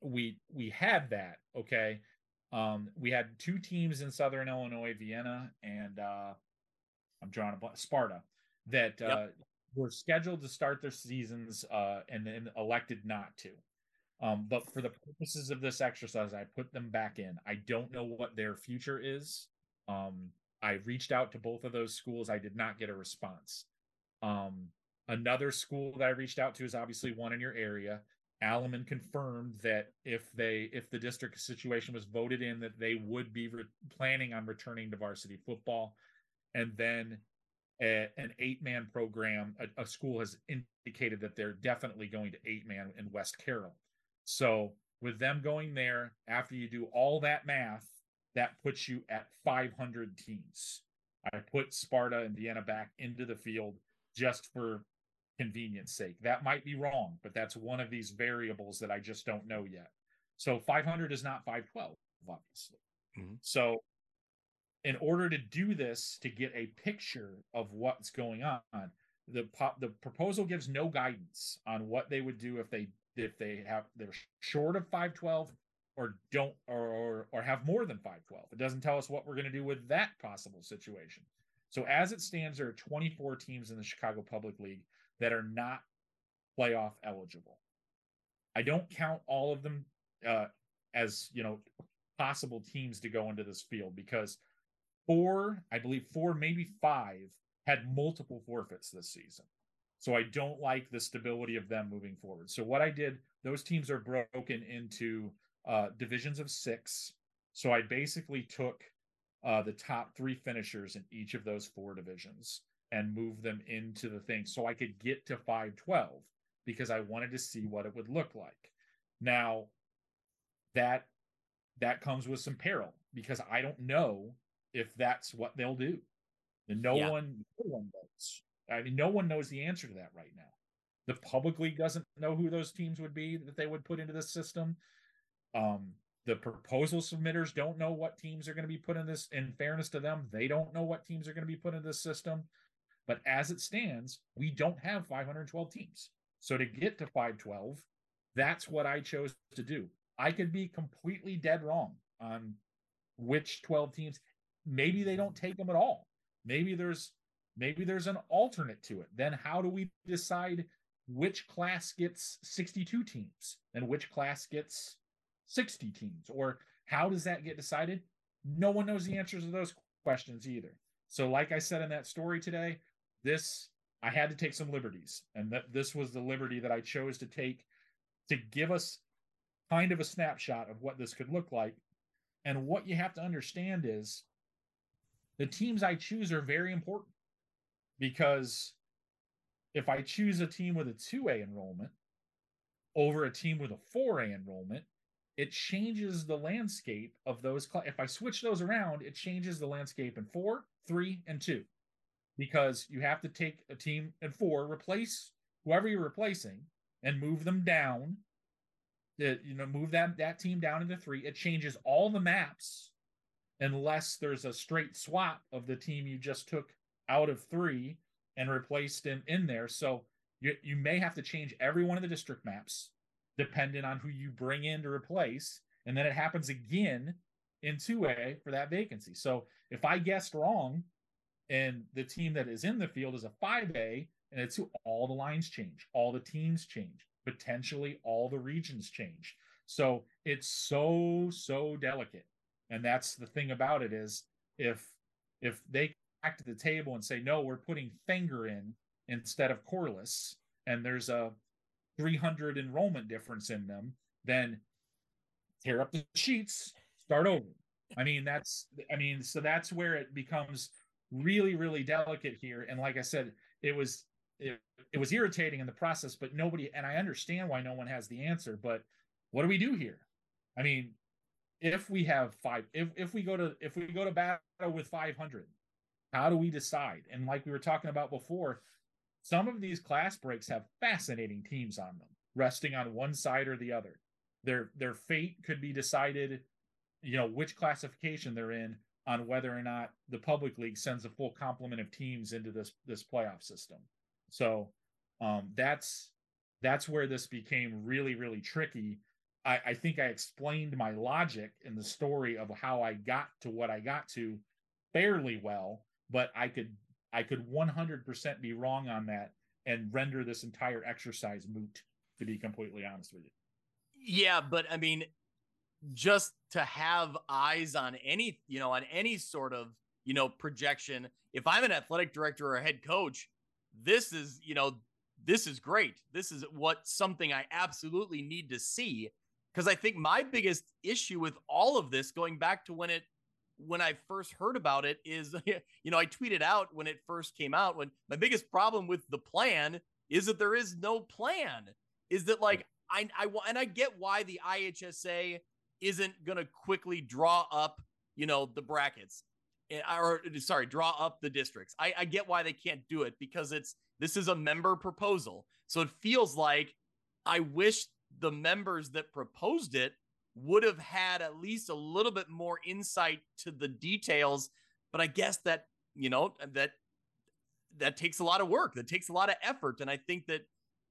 we we had that okay. Um, we had two teams in Southern Illinois, Vienna, and uh, I'm drawing a blank, Sparta, that uh, Yep. were scheduled to start their seasons uh, and then elected not to. Um, but for the purposes of this exercise, I put them back in. I don't know what their future is. Um, I reached out to both of those schools. I did not get a response. Um, another school that I reached out to is obviously one in your area. Alleman confirmed that if they if the district situation was voted in, that they would be re- planning on returning to varsity football. And then a, an eight man program. A, a, school has indicated that they're definitely going to eight man in West Carroll. So with them going there, after you do all that math, that puts you at 500 teams. I put Sparta and Vienna back into the field just for convenience sake. That might be wrong, but that's one of these variables that I just don't know yet. So 500 is not 512, obviously. Mm-hmm. So in order to do this to get a picture of what's going on the pop, the proposal gives no guidance on what they would do if they if they have they're short of 512 or don't or or, or have more than 512 it doesn't tell us what we're going to do with that possible situation. So as it stands there are 24 teams in the chicago public league that are not playoff eligible. I don't count all of them uh, as you know possible teams to go into this field because four, I believe four, maybe five had multiple forfeits this season. So I don't like the stability of them moving forward. So what I did, those teams are broken into uh, divisions of six. So I basically took uh, the top three finishers in each of those four divisions and moved them into the thing so I could get to 512 because I wanted to see what it would look like. Now that that comes with some peril because I don't know if that's what they'll do. And no yeah. one, no one knows. I mean, no one knows the answer to that right now. The public league doesn't know who those teams would be that they would put into the system. Um, the proposal submitters don't know what teams are going to be put in this. In fairness to them, they don't know what teams are going to be put in this system. But as it stands, we don't have 512 teams. So to get to 512, that's what I chose to do. I could be completely dead wrong on which 12 teams maybe they don't take them at all maybe there's maybe there's an alternate to it. Then how do we decide which class gets 62 teams and which class gets 60 teams? Or how does that get decided? No one knows the answers to those questions either. So like i said in that story today this i had to take some liberties. And that this was the liberty that i chose to take to give us kind of a snapshot of what this could look like. And what you have to understand is the teams I choose are very important because if I choose a team with a 2A enrollment over a team with a 4A enrollment, it changes the landscape of those. Cl- if I switch those around, it changes the landscape in four, three, and two because you have to take a team in four, replace whoever you're replacing, and move them down. To, you know, move that that team down into three. It changes all the maps unless there's a straight swap of the team you just took out of three and replaced in, in there. So you, you may have to change every one of the district maps depending on who you bring in to replace. And then it happens again in 2A for that vacancy. So if I guessed wrong and the team that is in the field is a 5A and it's all the lines change, all the teams change, potentially all the regions change. So it's so, so delicate. And that's the thing about it is if if they back to the table and say no, we're putting Fenger in instead of Corliss, and there's a 300 enrollment difference in them, then tear up the sheets, start over. I mean, that's I mean, so that's where it becomes really, really delicate here. And like I said, it was it, it was irritating in the process, but nobody and I understand why no one has the answer, but what do we do here? I mean, if we have five if, if we go to if we go to battle with 500 how do we decide? And like we were talking about before some of these class breaks have fascinating teams on them resting on one side or the other. Their their fate could be decided you know which classification they're in on whether or not the public league sends a full complement of teams into this this playoff system. So um that's that's where this became really really tricky. I, I think I explained my logic in the story of how I got to what I got to fairly well, but I could I could 100% be wrong on that and render this entire exercise moot to be completely honest with you. Yeah, but I mean just to have eyes on any, you know, on any sort of, you know, projection, if I'm an athletic director or a head coach, this is, you know, this is great. This is what something I absolutely need to see because I think my biggest issue with all of this, going back to when it when I first heard about it is, you know, I tweeted out when it first came out when my biggest problem with the plan is that there is no plan. Is that like I I and I get why the IHSA isn't going to quickly draw up, you know, the brackets eh, or sorry, draw up the districts. I, I get why they can't do it because it's this is a member proposal. So it feels like I wish the members that proposed it would have had at least a little bit more insight to the details. But I guess that, you know, that that takes a lot of work, that takes a lot of effort. And I think that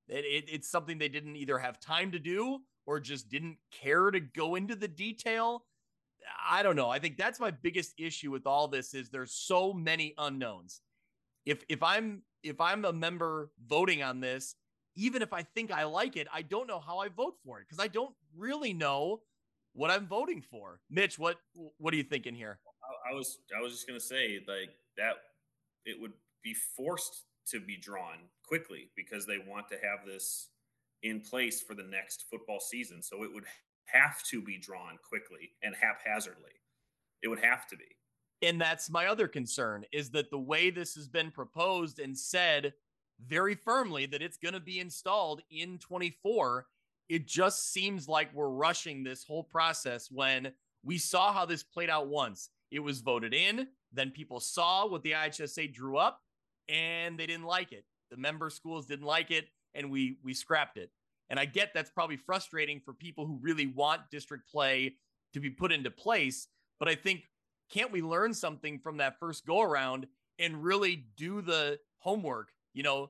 it, it's something they didn't either have time to do or just didn't care to go into the detail. I don't know. I think that's my biggest issue with all this is there's so many unknowns. If if I'm if I'm a member voting on this, even if I think I like it, I don't know how I vote for it because I don't really know what I'm voting for. Mitch, what what are you thinking here? I, I was I was just gonna say like that it would be forced to be drawn quickly because they want to have this in place for the next football season. So it would have to be drawn quickly and haphazardly. It would have to be. And that's my other concern is that the way this has been proposed and said very firmly that it's going to be installed in 24, it just seems like we're rushing this whole process when we saw how this played out once. It was voted in, then people saw what the IHSA drew up and they didn't like it. The member schools didn't like it and we we scrapped it. And I get that's probably frustrating for people who really want district play to be put into place, but I think can't we learn something from that first go around and really do the homework? You know,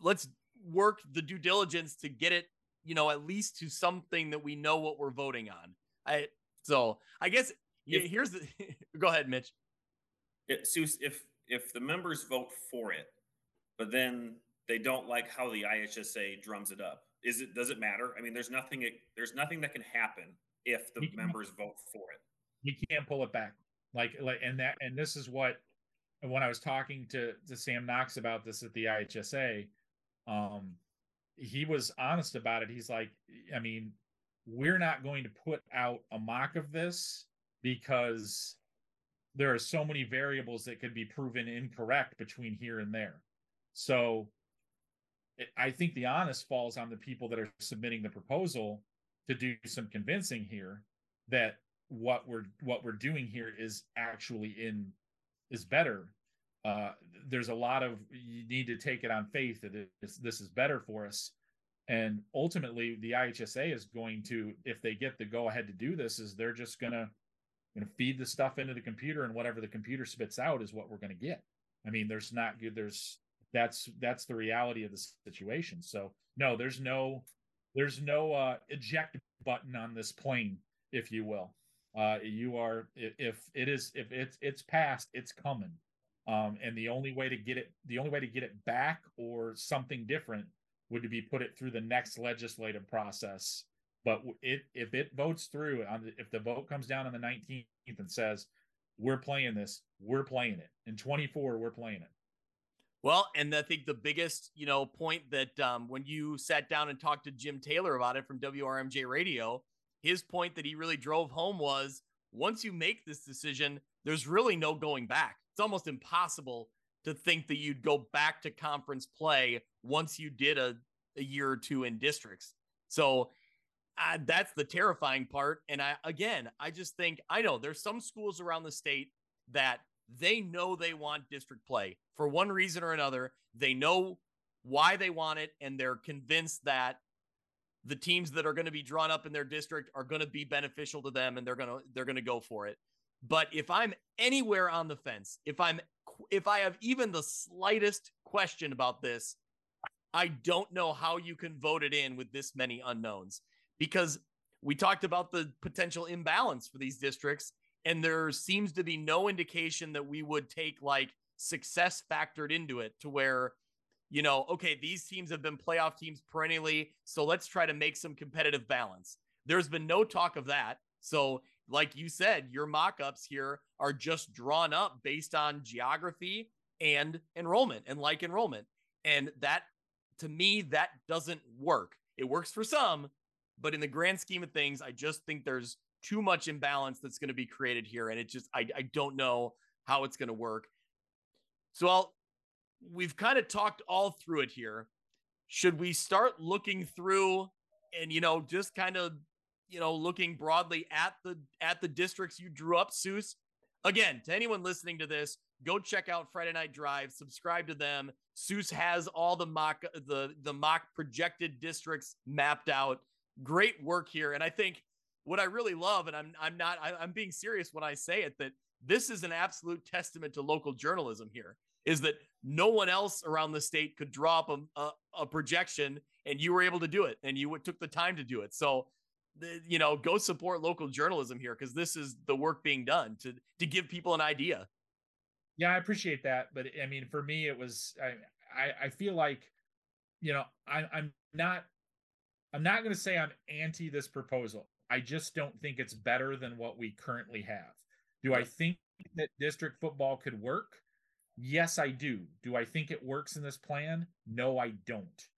let's work the due diligence to get it, you know, at least to something that we know what we're voting on. I so I guess if, here's the go ahead, Mitch. It, if if the members vote for it, but then they don't like how the IHSA drums it up, is it does it matter? I mean, there's nothing there's nothing that can happen if the members vote for it. You can't pull it back. Like like and that and this is what when I was talking to to Sam Knox about this at the IHSA, um, he was honest about it. He's like, I mean, we're not going to put out a mock of this because there are so many variables that could be proven incorrect between here and there. So I think the honest falls on the people that are submitting the proposal to do some convincing here that what we're what we're doing here is actually in is better. Uh, there's a lot of you need to take it on faith that this, this is better for us, and ultimately the IHSA is going to, if they get the go ahead to do this, is they're just gonna gonna feed the stuff into the computer, and whatever the computer spits out is what we're gonna get. I mean, there's not good. There's that's that's the reality of the situation. So no, there's no there's no uh, eject button on this plane, if you will. Uh, you are if it is if it's it's past, it's coming. Um, and the only way to get it the only way to get it back or something different would be put it through the next legislative process. But it if it votes through if the vote comes down on the 19th and says we're playing this, we're playing it. In 24, we're playing it. Well, and I think the biggest, you know, point that um, when you sat down and talked to Jim Taylor about it from WRMJ Radio, his point that he really drove home was once you make this decision, there's really no going back. It's almost impossible to think that you'd go back to conference play once you did a, a year or two in districts. So uh, that's the terrifying part. And I, again, I just think I know there's some schools around the state that they know they want district play for one reason or another. They know why they want it, and they're convinced that the teams that are going to be drawn up in their district are going to be beneficial to them, and they're going to they're going to go for it. But if I'm anywhere on the fence, if I'm if I have even the slightest question about this, I don't know how you can vote it in with this many unknowns. Because we talked about the potential imbalance for these districts and there seems to be no indication that we would take like success factored into it to where you know okay these teams have been playoff teams perennially so let's try to make some competitive balance. There's been no talk of that. So like you said your mock-ups here are just drawn up based on geography and enrollment and like enrollment and that to me that doesn't work it works for some but in the grand scheme of things i just think there's too much imbalance that's going to be created here. And it just, I, I don't know how it's going to work. So I'll, we've kind of talked all through it here. Should we start looking through and, you know, just kind of, you know, looking broadly at the, at the districts you drew up, Seuss? Again, to anyone listening to this, go check out Friday Night Drive, subscribe to them. Seuss has all the mock the the mock projected districts mapped out. Great work here, and I think what I really love, and I'm I'm not I, I'm being serious when I say it, that this is an absolute testament to local journalism here. Is that no one else around the state could draw up a, a, a projection, and you were able to do it, and you took the time to do it. So you know, go support local journalism here because this is the work being done to to give people an idea. Yeah, I appreciate that, but I mean, for me, it was I I, I feel like, you know, I, I'm not I'm not going to say I'm anti this proposal. I just don't think it's better than what we currently have. Do I think that district football could work? Yes, I do. Do I think it works in this plan? No, I don't.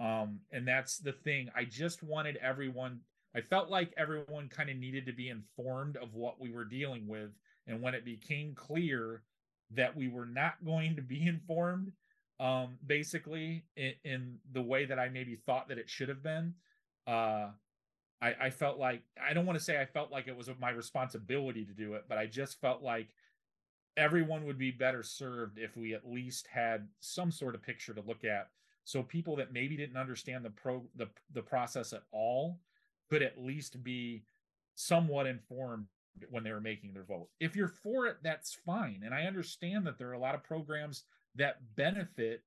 Um, and that's the thing. I just wanted everyone, I felt like everyone kind of needed to be informed of what we were dealing with. And when it became clear that we were not going to be informed um basically in, in the way that i maybe thought that it should have been uh i i felt like i don't want to say i felt like it was my responsibility to do it but i just felt like everyone would be better served if we at least had some sort of picture to look at so people that maybe didn't understand the pro the, the process at all could at least be somewhat informed when they were making their vote. If you're for it, that's fine. And I understand that there are a lot of programs that benefit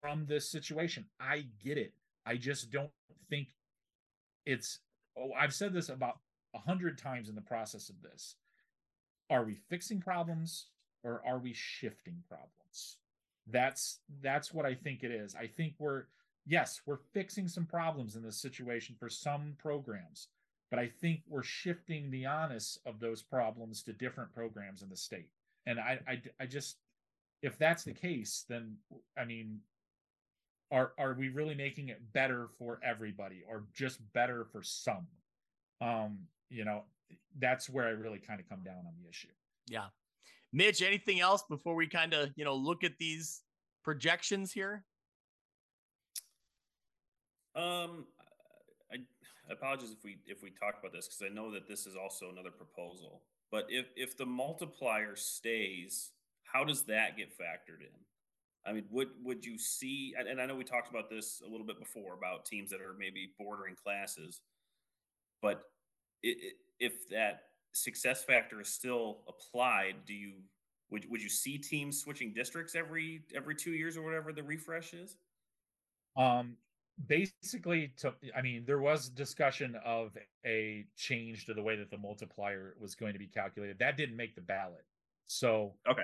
from this situation. I get it. I just don't think it's oh, I've said this about a hundred times in the process of this. Are we fixing problems or are we shifting problems? That's that's what I think it is. I think we're yes, we're fixing some problems in this situation for some programs but I think we're shifting the onus of those problems to different programs in the state. And I, I, I just, if that's the case, then I mean, are are we really making it better for everybody, or just better for some? Um, you know, that's where I really kind of come down on the issue. Yeah, Mitch. Anything else before we kind of you know look at these projections here? Um, I apologize if we if we talk about this because I know that this is also another proposal. But if if the multiplier stays, how does that get factored in? I mean, would would you see? And I know we talked about this a little bit before about teams that are maybe bordering classes, but it, if that success factor is still applied, do you would would you see teams switching districts every every two years or whatever the refresh is? Um, basically to i mean there was discussion of a change to the way that the multiplier was going to be calculated. That didn't make the ballot. So okay.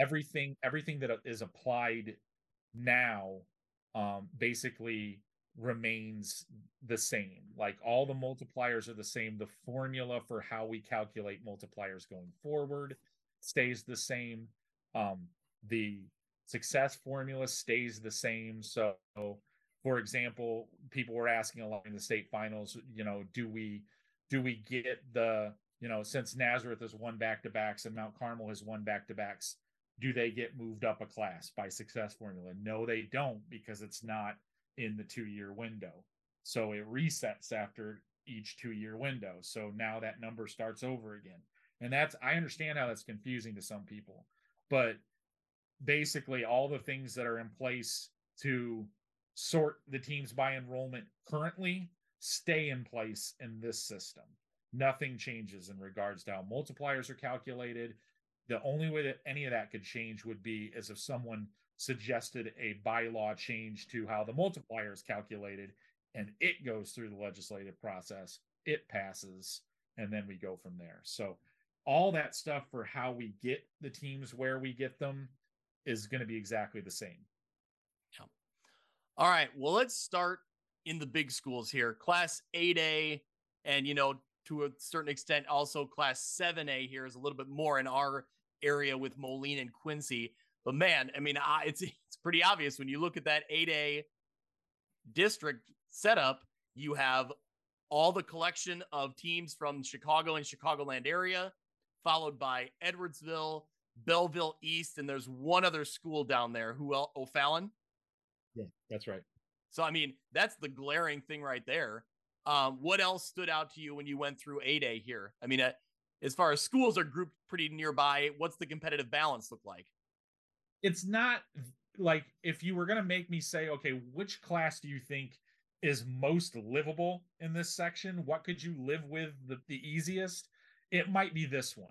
everything everything that is applied now um basically remains the same. Like all the multipliers are the same. The formula for how we calculate multipliers going forward stays the same. Um the success formula stays the same. So for example, people were asking a lot in the state finals, you know, do we do we get the, you know, since Nazareth has won back to backs and Mount Carmel has won back to backs, do they get moved up a class by success formula? No, they don't because it's not in the two year window. So it resets after each two year window. So now that number starts over again. And that's, I understand how that's confusing to some people, but basically all the things that are in place to sort the teams by enrollment currently stay in place in this system. Nothing changes in regards to how multipliers are calculated. The only way that any of that could change would be as if someone suggested a bylaw change to how the multiplier is calculated and it goes through the legislative process, it passes, and then we go from there. So, all that stuff for how we get the teams where we get them is going to be exactly the same. All right. Well, let's start in the big schools here. Class 8A, and, you know, to a certain extent, also class 7A here is a little bit more in our area with Moline and Quincy. But man, I mean, I, it's it's pretty obvious when you look at that 8A district setup, you have all the collection of teams from Chicago and Chicagoland area, followed by Edwardsville, Belleville East, and there's one other school down there. Who else? O'Fallon. Yeah, that's right. So I mean, that's the glaring thing right there. Um, what else stood out to you when you went through 8A here? I mean, uh, as far as schools are grouped pretty nearby, what's the competitive balance look like? It's not like if you were going to make me say, okay, which class do you think is most livable in this section? What could you live with the, the easiest? It might be this one.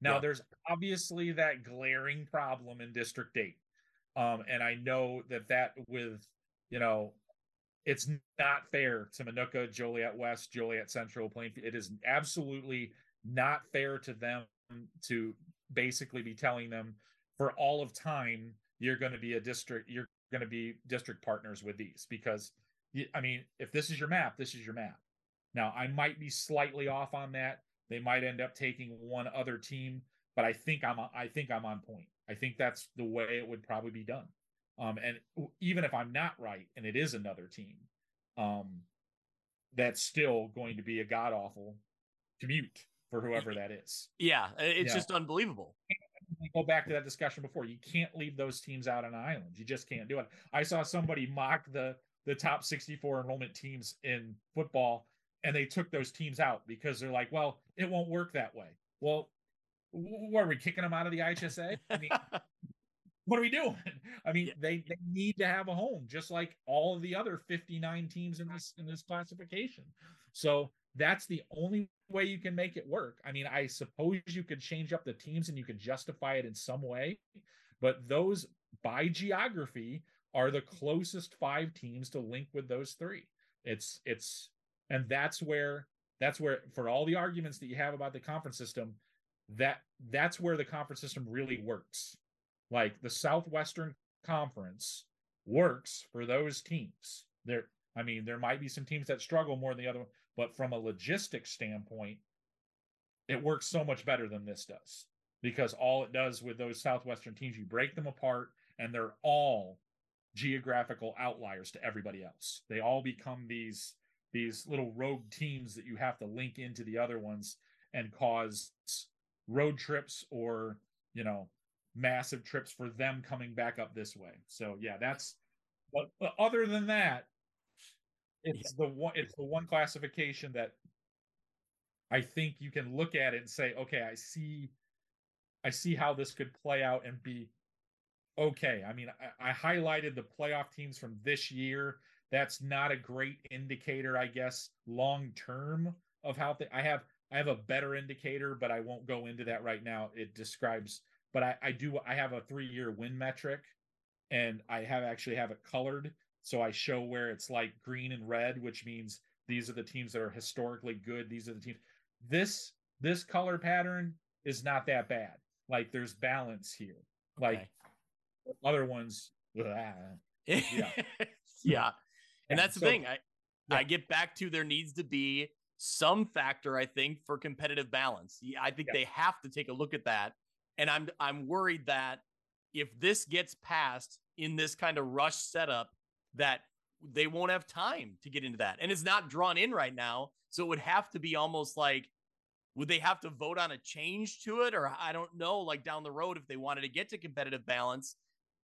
Now, yeah. there's obviously that glaring problem in District 8. Um, and I know that that with, you know, it's not fair to Minooka, Joliet West, Joliet Central, Plainfield. It is absolutely not fair to them to basically be telling them for all of time you're going to be a district you're going to be district partners with these because I mean if this is your map this is your map. Now I might be slightly off on that. They might end up taking one other team, but I think I'm I think I'm on point. I think that's the way it would probably be done. Um, and even if I'm not right and it is another team, um, that's still going to be a god awful commute for whoever that is. Yeah, it's yeah. just unbelievable. Go back to that discussion before. You can't leave those teams out on islands. You just can't do it. I saw somebody mock the the top 64 enrollment teams in football, and they took those teams out because they're like, well, it won't work that way. Well, what are we kicking them out of the IHSA? I mean, what are we doing? I mean, yeah. they, they need to have a home, just like all of the other 59 teams in this in this classification. So that's the only way you can make it work. I mean, I suppose you could change up the teams and you could justify it in some way, but those by geography are the closest five teams to link with those three. It's it's and that's where that's where for all the arguments that you have about the conference system, that that's where the conference system really works. Like the Southwestern Conference works for those teams. There I mean, there might be some teams that struggle more than the other one, but from a logistics standpoint, it works so much better than this does because all it does with those Southwestern teams, you break them apart and they're all geographical outliers to everybody else. They all become these these little rogue teams that you have to link into the other ones and cause road trips or, you know, massive trips for them coming back up this way. So yeah, that's but, but other than that, it's the one it's the one classification that I think you can look at it and say, okay, I see I see how this could play out and be okay. I mean, I, I highlighted the playoff teams from this year. That's not a great indicator, I guess, long term of how th- I have I have a better indicator, but I won't go into that right now. It describes, but I, I do I have a three year win metric, and I have actually have it colored so I show where it's like green and red, which means these are the teams that are historically good. These are the teams. This this color pattern is not that bad. Like there's balance here. Like okay. other ones, yeah. yeah. And that's the thing. I yeah. I get back to there needs to be some factor, I think, for competitive balance. I think they have to take a look at that. And I'm I'm worried that if this gets passed in this kind of rush setup, that they won't have time to get into that. And it's not drawn in right now. So it would have to be almost like, would they have to vote on a change to it? Or I don't know, like down the road, if they wanted to get to competitive balance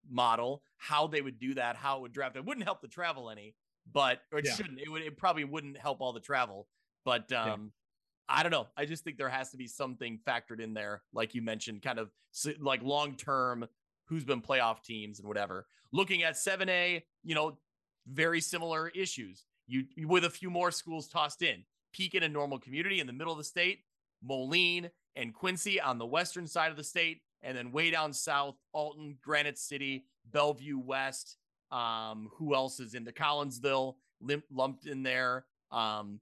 model, how they would do that, how it would draft. It wouldn't help the travel any, but or it yeah. shouldn't. It would it probably wouldn't help all the travel. But um yeah. I don't know. I just think there has to be something factored in there, like you mentioned, kind of like long term who's been playoff teams and whatever. Looking at 7A, you know, very similar issues. You with a few more schools tossed in. Pekin and Normal Community in the middle of the state, Moline and Quincy on the western side of the state, and then way down south, Alton, Granite City, Belleville West. Um, who else is in the Collinsville lumped in there? Um,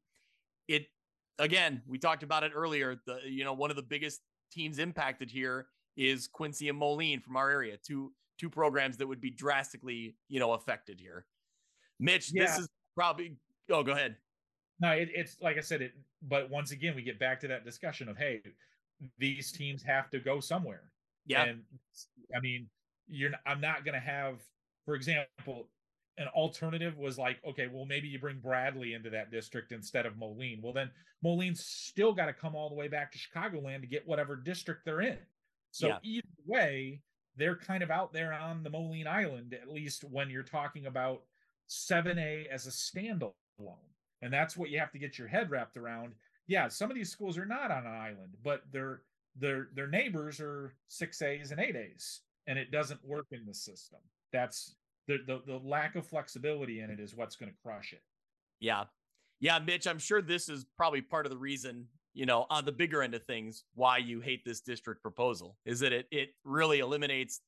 again, we talked about it earlier. The you know one of the biggest teams impacted here is Quincy and Moline from our area, two two programs that would be drastically, you know, affected here. Mitch, yeah. this is probably oh, go ahead. No, it, it's like I said, it but once again we get back to that discussion of hey, these teams have to go somewhere. Yeah. And I mean, you're I'm not gonna have, for example, an alternative was like, okay, well, maybe you bring Bradley into that district instead of Moline. Well, then Moline's still got to come all the way back to Chicagoland to get whatever district they're in. So yeah. either way, they're kind of out there on the Moline Island, at least when you're talking about 7A as a standalone. And that's what you have to get your head wrapped around. Yeah, some of these schools are not on an island, but their their their neighbors are 6As and 8As, and it doesn't work in the system. That's the, the the lack of flexibility in it is what's going to crush it. Yeah. Yeah, Mitch, I'm sure this is probably part of the reason, you know, on the bigger end of things, why you hate this district proposal is that it it really eliminates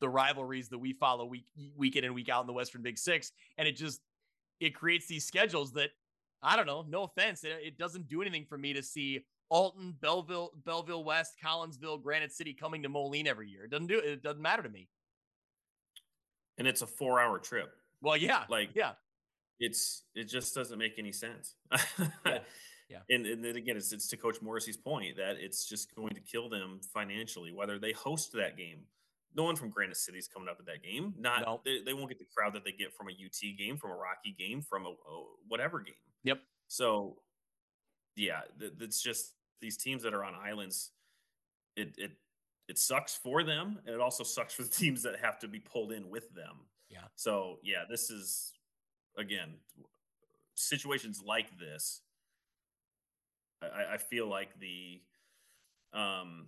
the rivalries that we follow week week in and week out in the Western Big Six, and it just it creates these schedules that I don't know. No offense, it, it doesn't do anything for me to see Alton, Belleville, Belleville West, Collinsville, Granite City coming to Moline every year. It doesn't do it. Doesn't matter to me and it's a four hour trip. Well, yeah, like yeah, it's it just doesn't make any sense. yeah. yeah. And, and then again, it's, it's to Coach Morrissey's point that it's just going to kill them financially, whether they host that game. No one from Granite City is coming up at that game. Not no. they, they won't get the crowd that they get from a UT game, from a Rocky game, from a, a whatever game. Yep. So, yeah, it's just these teams that are on islands. It it it sucks for them and it also sucks for the teams that have to be pulled in with them. Yeah. So yeah this is again situations like this i, I feel like the um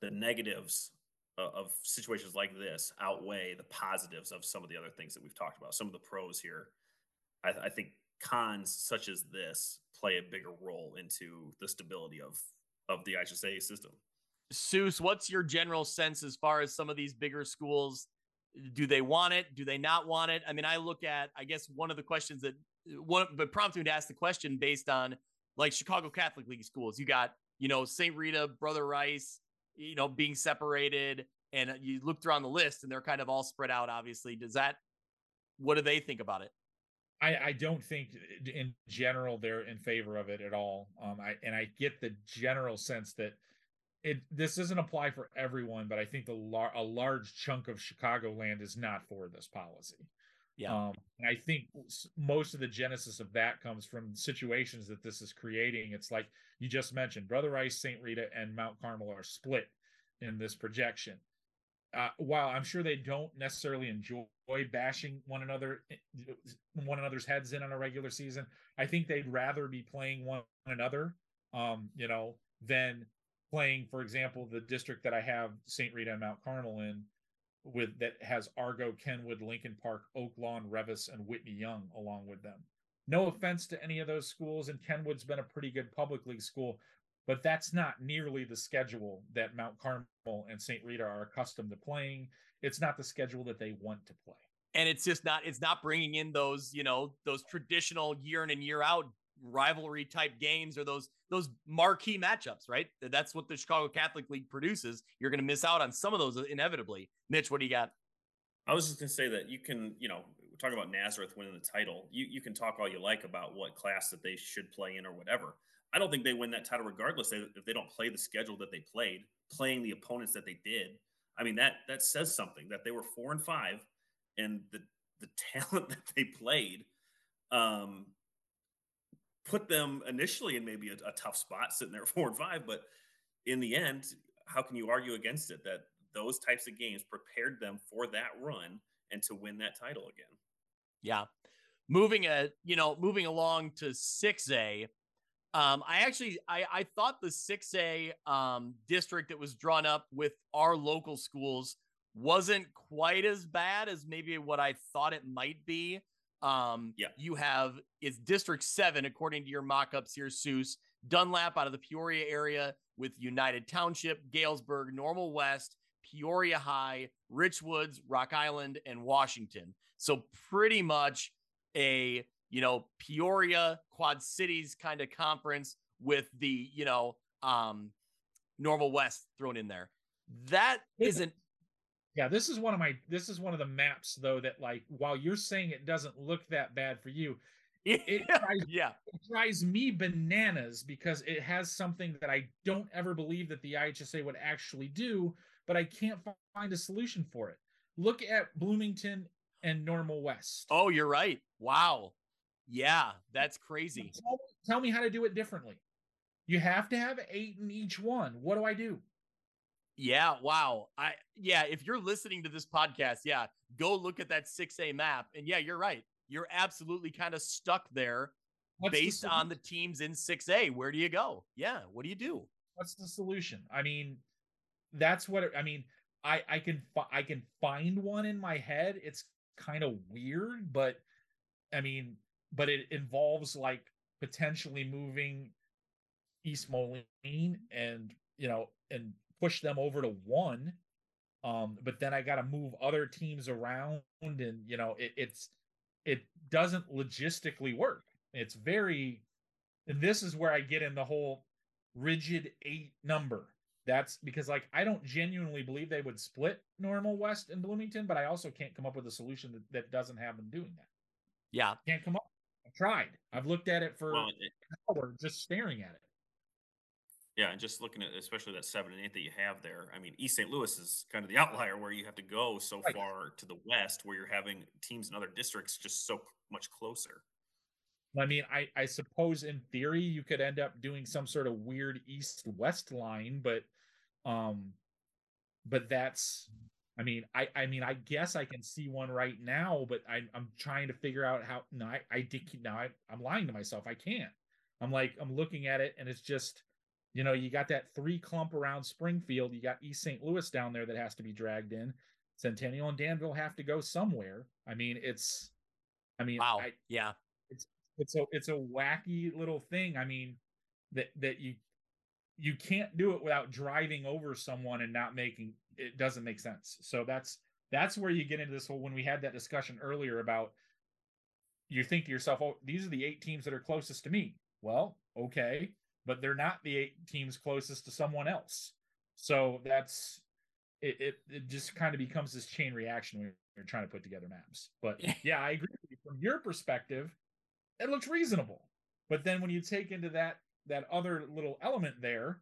the negatives of situations like this outweigh the positives of some of the other things that we've talked about some of the pros here. I, I think cons such as this play a bigger role into the stability of of the IHSA system Seuss, what's your general sense as far as some of these bigger schools? Do they want it? Do they not want it? I mean, I look at, I guess, one of the questions that one, but prompted me to ask the question based on like Chicago Catholic League schools. You got, you know, St. Rita, Brother Rice, you know, being separated, and you look around the list, and they're kind of all spread out. Obviously, does that? What do they think about it? I, I don't think in general they're in favor of it at all. Um, I and I get the general sense that it this doesn't apply for everyone, but I think the lar- a large chunk of Chicagoland is not for this policy. Yeah, um, and I think most of the genesis of that comes from situations that this is creating. It's like you just mentioned, Brother Rice, Saint Rita, and Mount Carmel are split in this projection. Uh, while I'm sure they don't necessarily enjoy bashing one another, eh, one another's heads in on a regular season, I think they'd rather be playing one another, um, you know, than playing, for example, the district that I have St. Rita and Mount Carmel in, with that has Argo, Kenwood, Lincoln Park, Oak Lawn, Reavis, and Whitney Young along with them. No offense to any of those schools, and Kenwood's been a pretty good public league school, but that's not nearly the schedule that Mount Carmel and St. Rita are accustomed to playing. It's not the schedule that they want to play. And it's just not, it's not bringing in those, you know, those traditional year in and year out rivalry type games or those those marquee matchups, right? That's what the Chicago Catholic League produces. You're going to miss out on some of those inevitably. Mitch, what do you got? I was just going to say that you can, you know, talking about Nazareth winning the title. You you can talk all you like about what class that they should play in or whatever. I don't think they win that title regardless if they don't play the schedule that they played, playing the opponents that they did. I mean that that says something that they were four and five, and the the talent that they played um, put them initially in maybe a, a tough spot sitting there four and five, but in the end, how can you argue against it that those types of games prepared them for that run and to win that title again? Yeah. Moving a, you know, moving along to 6A, um, I actually I, I thought the 6A um, district that was drawn up with our local schools wasn't quite as bad as maybe what I thought it might be. Um, yeah. You have it's District 7, according to your mock ups here, Seuss. Dunlap out of the Peoria area with United Township, Galesburg, Normal West, Peoria High, Richwoods, Rock Island, and Washington. So pretty much a, you know, Peoria Quad Cities kind of conference with the, you know, um, Normal West thrown in there. That isn't yeah, this is one of my this is one of the maps though that like while you're saying it doesn't look that bad for you, it, it drives, yeah it drives me bananas because it has something that I don't ever believe that the IHSA would actually do, but I can't find a solution for it. Look at Bloomington and Normal West. Oh, you're right. Wow. Yeah, that's crazy. Tell, tell me how to do it differently. You have to have eight in each one. What do I do? Yeah, wow. I yeah, if you're listening to this podcast, yeah, go look at that 6A map. And yeah, you're right. You're absolutely kind of stuck there What's the based on the teams in 6A. Where do you go? Yeah, what do you do? what's the solution i mean that's what it, i mean i i can i can find one in my head it's kind of weird but i mean but it involves like potentially moving east moline and you know and push them over to one um but then i got to move other teams around and you know it, it's it doesn't logistically work it's very and this is where i get in the whole rigid eight number. That's because like I don't genuinely believe they would split normal West and Bloomington, but I also can't come up with a solution that, that doesn't have them doing that. Yeah. Can't come up. I've tried. I've looked at it for Well, an hour just staring at it. Yeah, and just looking at especially that seven and eight that you have there. I mean, East St. Louis is kind of the outlier where you have to go so Right. far to the west, where you're having teams in other districts just so much closer. I mean, I I suppose in theory you could end up doing some sort of weird east west line, but um but that's I mean, I I mean, I guess I can see one right now, but I I'm trying to figure out how no, I I did now I, I'm lying to myself. I can't. I'm like I'm looking at it and it's just you know, you got that three clump around Springfield, you got East St. Louis down there that has to be dragged in. Centennial and Danville have to go somewhere. I mean, it's I mean, Wow. I, yeah. it's a it's a wacky little thing. I mean, that that you you can't do it without driving over someone and not making it doesn't make sense. So that's that's where you get into this whole when we had that discussion earlier about you think to yourself, oh, these are the eight teams that are closest to me. Well, okay, but they're not the eight teams closest to someone else. So that's it it, it just kind of becomes this chain reaction when you're trying to put together maps. But yeah, I agree with you. From your perspective, it looks reasonable. But then when you take into that that other little element there,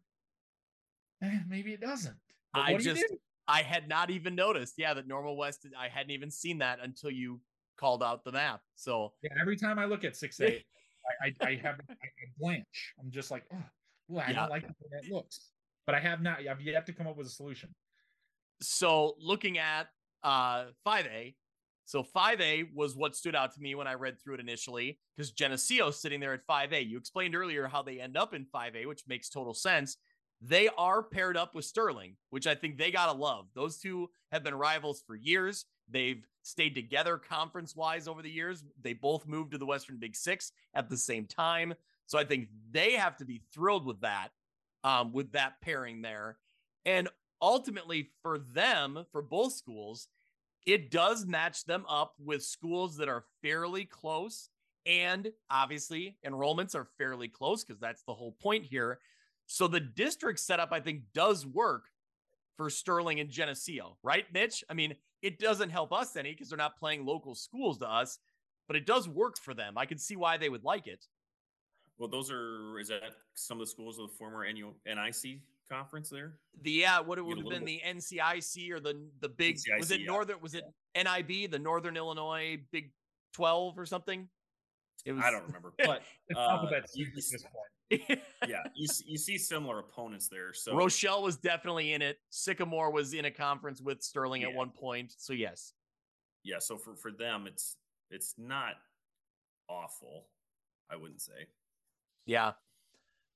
eh, maybe it doesn't. But I what do just do? I had not even noticed. Yeah, that normal west I hadn't even seen that until you called out the map. So Yeah, every time I look at six eight, I, I I have I, I blanch. I'm just like, oh, well, I Yeah. don't like the way that looks. But I have not. I've yet to come up with a solution. so looking at uh 5A, so 5A was what stood out to me when I read through it initially because Geneseo's sitting there at 5A. You explained earlier how they end up in 5A, which makes total sense. They are paired up with Sterling, which I think they got to love. Those two have been rivals for years. They've stayed together conference wise over the years. They both moved to the Western Big Six at the same time. So I think they have to be thrilled with that, um, with that pairing there. And ultimately, for them, for both schools, it does match them up with schools that are fairly close. And obviously, enrollments are fairly close because that's the whole point here. So the district setup, I think, does work for Sterling and Geneseo, right, Mitch? I mean, it doesn't help us any because they're not playing local schools to us, but it does work for them. I can see why they would like it. Well, those are is that some of the schools of the former NU, NIC conference there? The yeah, what it would have little been the NCIC or the the big was it yeah. Northern was it NIB, the Northern Illinois Big 12 or something? It was I don't remember, but It's Uh, alphabet you- soup you at this s- point. yeah, you you see similar opponents there. So Rochelle was definitely in it. Sycamore was in a conference with Sterling at one point. So yes. yeah, so for for them, it's it's not awful. I wouldn't say. Yeah.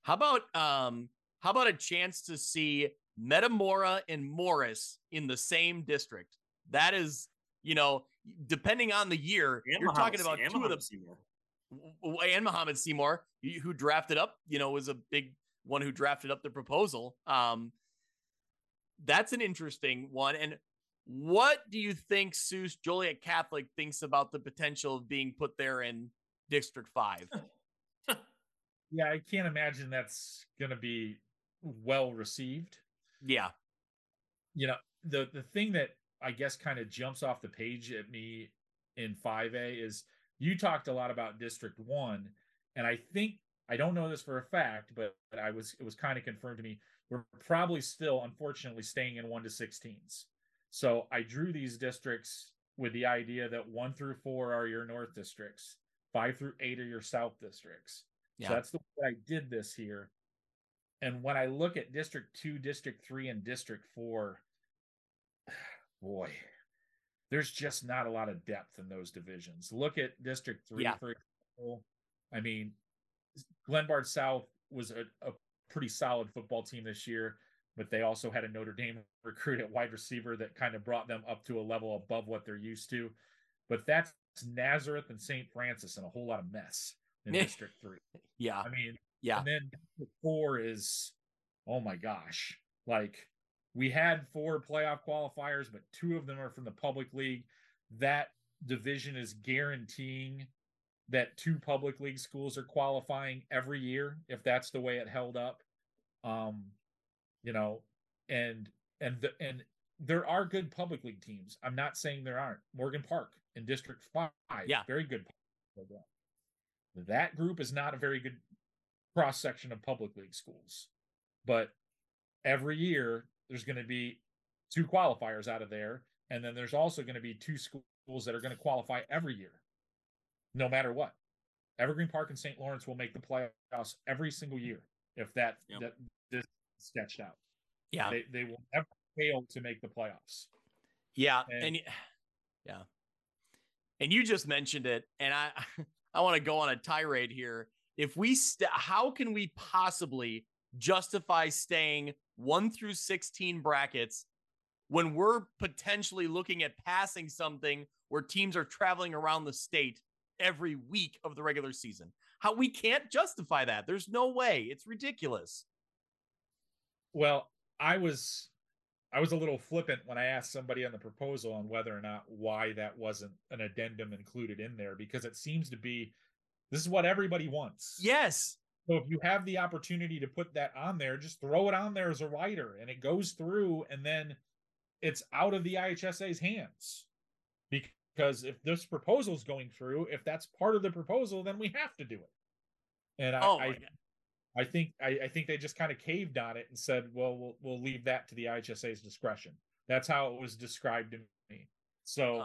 How about um how about a chance to see Metamora and Morris in the same district? That is, you know, depending on the year, And you're talking about two of the and Muhammad Seymour, who drafted up, you know, was a big one who drafted up the proposal. Um, that's an interesting one. And what do you think Seuss Joliet Catholic thinks about the potential of being put there in District Five? Yeah, I can't imagine that's going to be well received. yeah, you know the the thing that i guess kind of jumps off the page at me in 5a is you talked a lot about district 1 and i think i don't know this for a fact but i was it was kind of confirmed to me we're probably still unfortunately staying in 1 to 16s so i drew these districts with the idea that one through four are your North districts, five through eight are your South districts. Yeah. So that's the way I did this here. And when I look at District Two, District Three, and District Four, boy, there's just not a lot of depth in those divisions. Look at District Three, Yeah. for example. I mean, Glenbard South was a, a pretty solid football team this year, but they also had a Notre Dame recruit at wide receiver that kind of brought them up to a level above what they're used to. But that's Nazareth and St. Francis and a whole lot of mess in District Three. Yeah. I mean, Yeah. and then four is, oh my gosh, like we had four playoff qualifiers, but two of them are from the public league. That division is guaranteeing that two public league schools are qualifying every year if that's the way it held up. Um, you know, and and the, and there are good public league teams. I'm not saying there aren't. Morgan Park in District Five, Yeah. very good. That group is not a very good cross section of public league schools, but every year there's going to be two qualifiers out of there, and then there's also going to be two schools that are going to qualify every year, no matter what. Evergreen Park and St. Lawrence will make the playoffs every single year if that Yep. that this sketched out. Yeah. They they will never fail to make the playoffs. Yeah, And- and, yeah, and you just mentioned it, and I I want to go on a tirade here. If we st- how can we possibly justify staying one through sixteen brackets when we're potentially looking at passing something where teams are traveling around the state every week of the regular season? How we can't justify that? There's no way. It's ridiculous. Well, I was I was a little flippant when I asked somebody on the proposal on whether or not why that wasn't an addendum included in there because it seems to be this is what everybody wants. Yes. So if you have the opportunity to put that on there, just throw it on there as a writer and it goes through and then it's out of the IHSA's hands. Because if this proposal is going through, if that's part of the proposal, then we have to do it. And I, Oh I. I think I, I think they just kind of caved on it and said, "Well, we'll we'll leave that to the IHSA's discretion." That's how it was described to me. So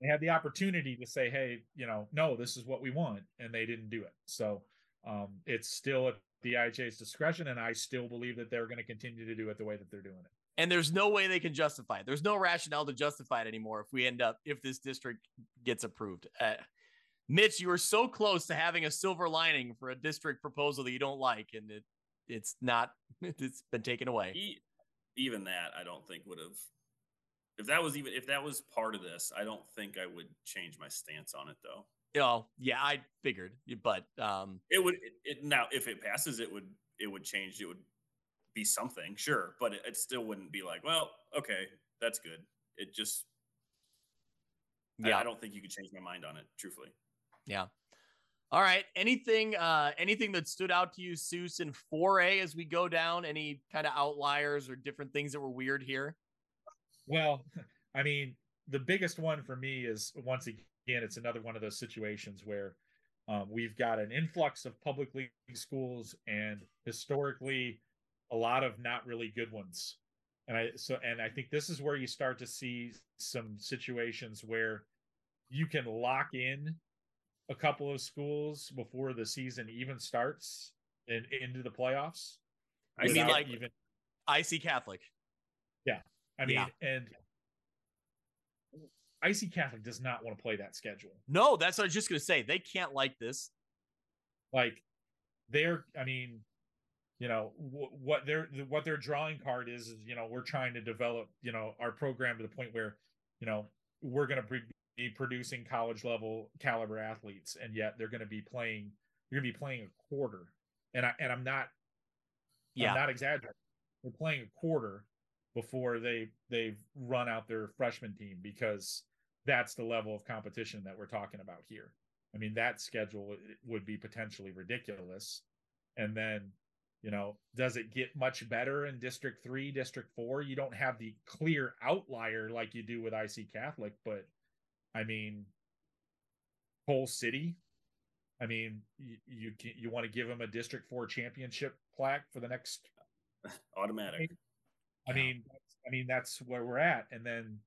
they had the opportunity to say, "Hey, you know, no, this is what we want," and they didn't do it. So um, it's still at the IHA's discretion, and I still believe that they're going to continue to do it the way that they're doing it. and there's no way they can justify it. There's no rationale to justify it anymore if we end up if this district gets approved. Uh, Mitch, you were so close to having a silver lining for a district proposal that you don't like, and it it's not. It's been taken away. Even that, I don't think would have. If that was even if that was part of this, I don't think I would change my stance on it though. Oh, yeah, I figured, but um, It would it, it now if it passes, it would it would change. It would be something, sure, but it, it still wouldn't be like, well, okay, that's good. It just I- yeah, I, don't think you could change my mind on it, truthfully. yeah. All right. Anything, uh, anything that stood out to you, Seuss, in 4A as we go down? Any kind of outliers or different things that were weird here? Well, I mean, the biggest one for me is once again, it's another one of those situations where um, we've got an influx of public league schools and historically a lot of not really good ones. And I so and I think this is where you start to see some situations where you can lock in a couple of schools before the season even starts and into the playoffs. I mean like- even IC Catholic. Yeah, I mean, Yeah. and IC Catholic does not want to play that schedule. No, that's what I was just gonna say. They can't like this. Like, they're, I mean, you know, wh- what their what their drawing card is is, you know, we're trying to develop, you know, our program to the point where, you know, we're going to pre- be producing college level caliber athletes, and yet they're going to be playing, you're going to be playing a quarter, and I and I'm not, Yeah. I'm not exaggerating. They're playing a quarter before they they've run out their freshman team because that's the level of competition that we're talking about here. I mean, that schedule would be potentially ridiculous. And then, you know, does it get much better in District 3, District 4? You don't have the clear outlier like you do with IC Catholic, but I mean, Whole City. I mean, you you, you want to give them a District 4 championship plaque for the next Automatic. I mean, I mean that's where we're at, and then,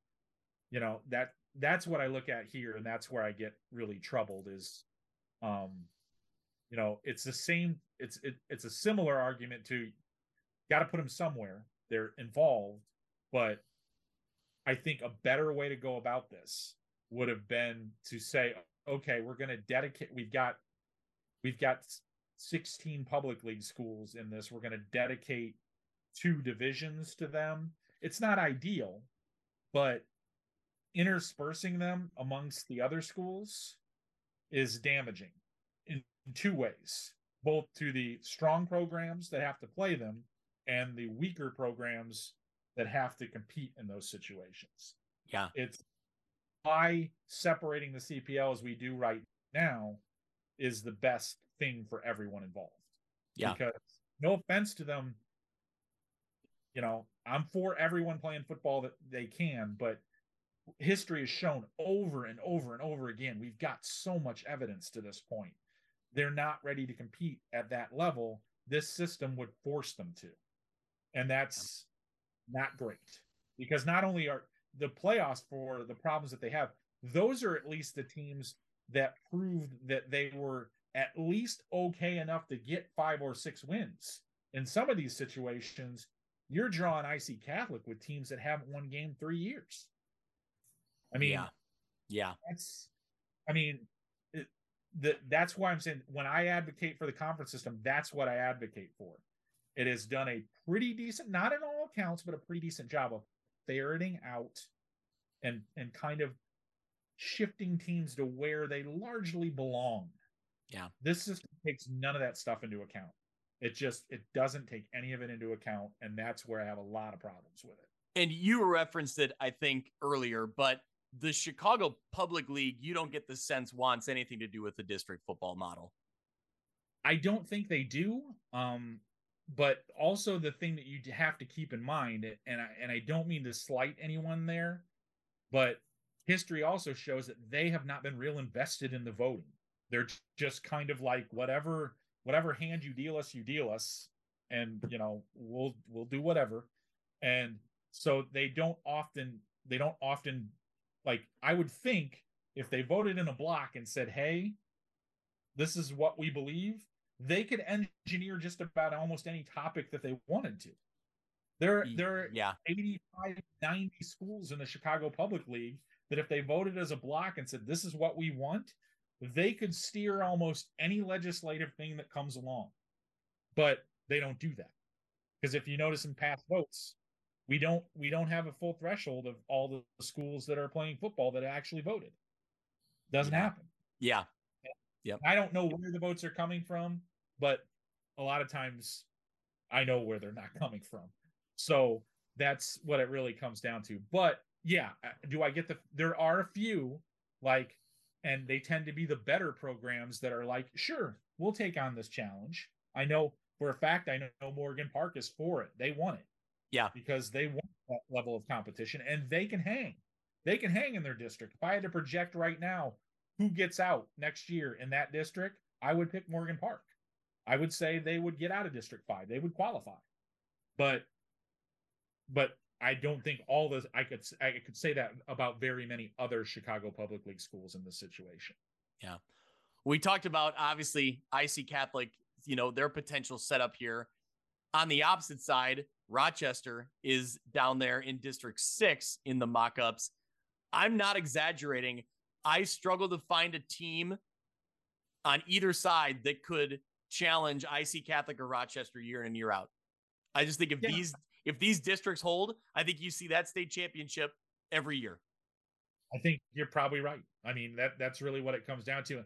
you know that that's what I look at here, and that's where I get really troubled. Is, um, you know, it's the same. It's it, it's a similar argument to, got to put them somewhere. They're involved, but I think a better way to go about this would have been to say, okay, we're going to dedicate. We've got, we've got 16 public league schools in this. We're going to dedicate two divisions to them. It's not ideal, but interspersing them amongst the other schools is damaging in two ways both to the strong programs that have to play them and the weaker programs that have to compete in those situations. Yeah. It's why separating the CPL as we do right now is the best thing for everyone involved. Yeah. Because no offense to them, you know, I'm for everyone playing football that they can, but history has shown over and over and over again, we've got so much evidence to this point. They're not ready to compete at that level. This system would force them to. And that's not great because not only are the playoffs for the problems that they have, those are at least the teams that proved that they were at least okay enough to get five or six wins. In some of these situations, you're drawing IC Catholic with teams that haven't won game three years. I mean, yeah, yeah, that's, I mean, it, the, that's why I'm saying when I advocate for the conference system, that's what I advocate for. It has done a pretty decent, not in all accounts, but a pretty decent job of ferreting out and and kind of shifting teams to where they largely belong. Yeah. This system takes none of that stuff into account. It just it doesn't take any of it into account, and that's where I have a lot of problems with it. And you referenced it, I think, earlier, but the Chicago Public League, you don't get the sense wants anything to do with the district football model. I don't think they do. Um, but also the thing that you have to keep in mind, and I, and I don't mean to slight anyone there, but history also shows that they have not been real invested in the voting. They're just kind of like whatever whatever hand you deal us, you deal us, and you know we'll we'll do whatever. And so they don't often they don't often like I would think if they voted in a block and said, "Hey, this is what we believe," they could engineer just about almost any topic that they wanted to. There, there are yeah. 85, 90 schools in the Chicago Public League that if they voted as a block and said, this is what we want, they could steer almost any legislative thing that comes along. But they don't do that. Because if you notice in past votes, we don't we don't have a full threshold of all the schools that are playing football that actually voted. Doesn't happen. Yeah. Yep. I don't know where the votes are coming from, but a lot of times I know where they're not coming from. So that's what it really comes down to. But yeah, uh, do I get the there are a few like and they tend to be the better programs that are like, sure, we'll take on this challenge. I know for a fact I know Morgan Park is for it. They want it. Yeah. Because they want that level of competition and they can hang. They can hang in their district. If I had to project right now who gets out next year in that district, I would pick Morgan Park. I would say they would get out of District 5. They would qualify. But but I don't think all this I could I could say that about very many other Chicago Public League schools in this situation. Yeah. We talked about obviously IC Catholic, you know, their potential setup here. On the opposite side, Rochester is down there in District 6 in the mock-ups. I'm not exaggerating. I struggle to find a team on either side that could challenge IC Catholic or Rochester year in and year out. I just think if yeah. these if these districts hold, I think you see that state championship every year. I think you're probably right. I mean that that's really what it comes down to.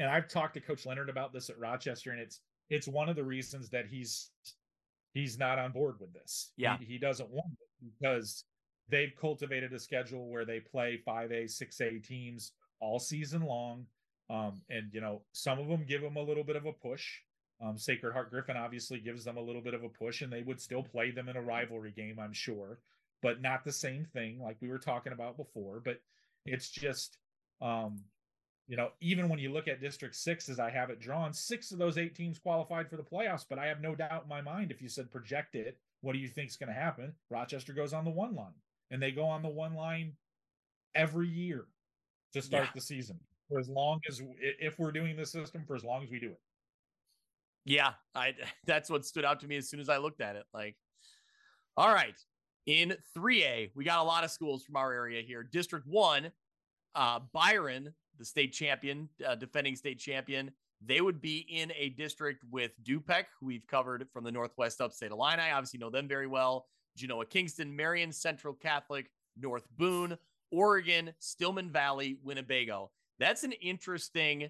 And I've talked to Coach Leonard about this at Rochester, and it's it's one of the reasons that he's he's not on board with this. Yeah, he, he doesn't want it because they've cultivated a schedule where they play 5A, 6A teams all season long. Um, and, you know, some of them give them a little bit of a push. Um, Sacred Heart Griffin obviously gives them a little bit of a push, and they would still play them in a rivalry game, I'm sure, but not the same thing like we were talking about before. But it's just, um, you know, even when you look at District Six as I have it drawn, six of those eight teams qualified for the playoffs. But I have no doubt in my mind if you said project it, what do you think is going to happen? Rochester goes on the one line and they go on the one line every year to start Yeah. the season for as long as if we're doing this system for as long as we do it. Yeah, I that's what stood out to me as soon as I looked at it. Like, all right, in 3A, we got a lot of schools from our area here. District one, uh, Byron, the state champion, uh, defending state champion, they would be in a district with Dupec, who we've covered from the Northwest Upstate Illini. Obviously, know them very well. Genoa Kingston, Marian Central Catholic, North Boone, Oregon, Stillman Valley, Winnebago. That's an interesting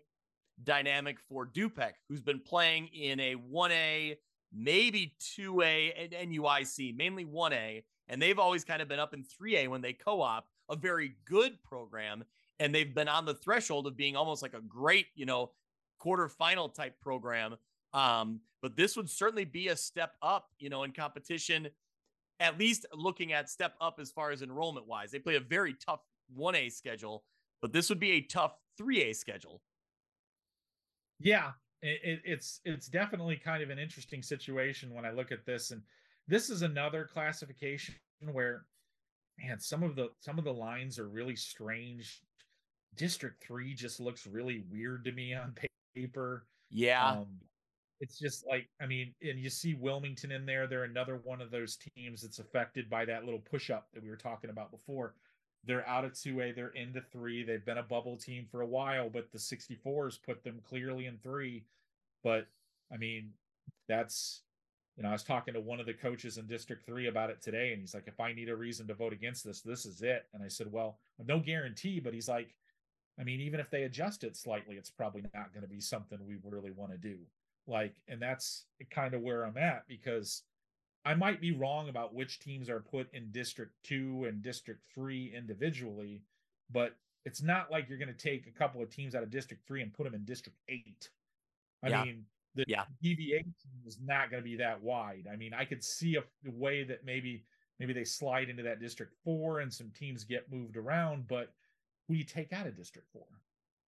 dynamic for Dupec, who's been playing in a 1A, maybe 2A and NUIC, mainly 1A. And they've always kind of been up in 3A when they co op a very good program. And they've been on the threshold of being almost like a great, you know, quarterfinal type program. Um, but this would certainly be a step up, you know, in competition, at least looking at step up as far as enrollment wise. They play a very tough 1A schedule, but this would be a tough 3A schedule. Yeah, it, it, it's it's definitely kind of an interesting situation when I look at this, and this is another classification where, man, some of the some of the lines are really strange. District three just looks really weird to me on paper. Yeah. Um, it's just like I mean, and you see Wilmington in there. They're another one of those teams that's affected by that little push up that we were talking about before. They're out of 2A, they're into three. They've been a bubble team for a while, but the 64s put them clearly in three. But I mean, that's you know, I was talking to one of the coaches in District Three about it today, and he's like, if I need a reason to vote against this, this is it. And I said, Well, no guarantee, but he's like, I mean, even if they adjust it slightly, it's probably not going to be something we really want to do. Like, and that's kind of where I'm at because I might be wrong about which teams are put in District 2 and District 3 individually, but it's not like you're going to take a couple of teams out of District 3 and put them in District 8. I Yeah. mean, the Yeah. deviation is not going to be that wide. I mean, I could see a, a way that maybe maybe they slide into that District 4 and some teams get moved around, but who you take out of District 4?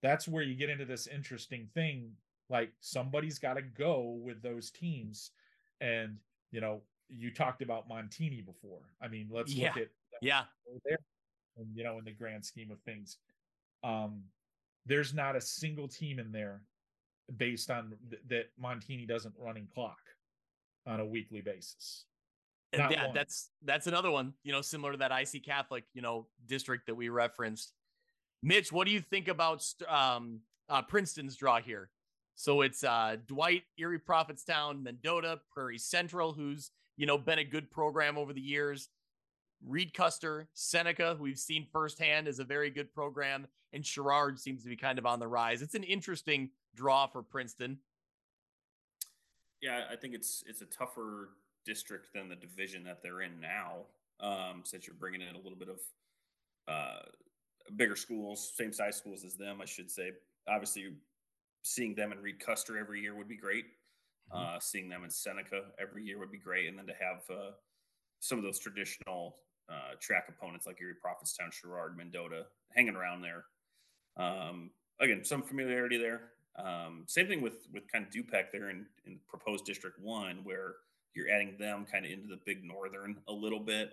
That's where you get into this interesting thing. Like somebody's got to go with those teams. And, you know, you talked about Montini before. I mean, let's Yeah. look at Yeah. there and you know in the grand scheme of things um there's not a single team in there based on th- that montini doesn't run in clock on a weekly basis yeah, that's that's another one, you know, similar to that IC Catholic, you know, district that we referenced. Mitch, what do you think about um, uh, Princeton's draw here? So it's uh, Dwight, Erie Prophetstown, Mendota, Prairie Central, who's you know been a good program over the years. Reed Custer, Seneca, who we've seen firsthand, is a very good program, and Sherrard seems to be kind of on the rise. It's an interesting draw for Princeton. Yeah, I think it's it's a tougher district than the division that they're in now. Um, since you're bringing in a little bit of uh, bigger schools, same size schools as them, I should say. Obviously, seeing them in Reed Custer every year would be great. Uh, seeing them in Seneca every year would be great, and then to have uh, some of those traditional uh, TRAC opponents like Erie Prophetstown, Sherrard, Mendota hanging around there. Um, again, some familiarity there. Um, same thing with with kind of Dupec there in, in proposed District One, where you're adding them kind of into the Big Northern a little bit.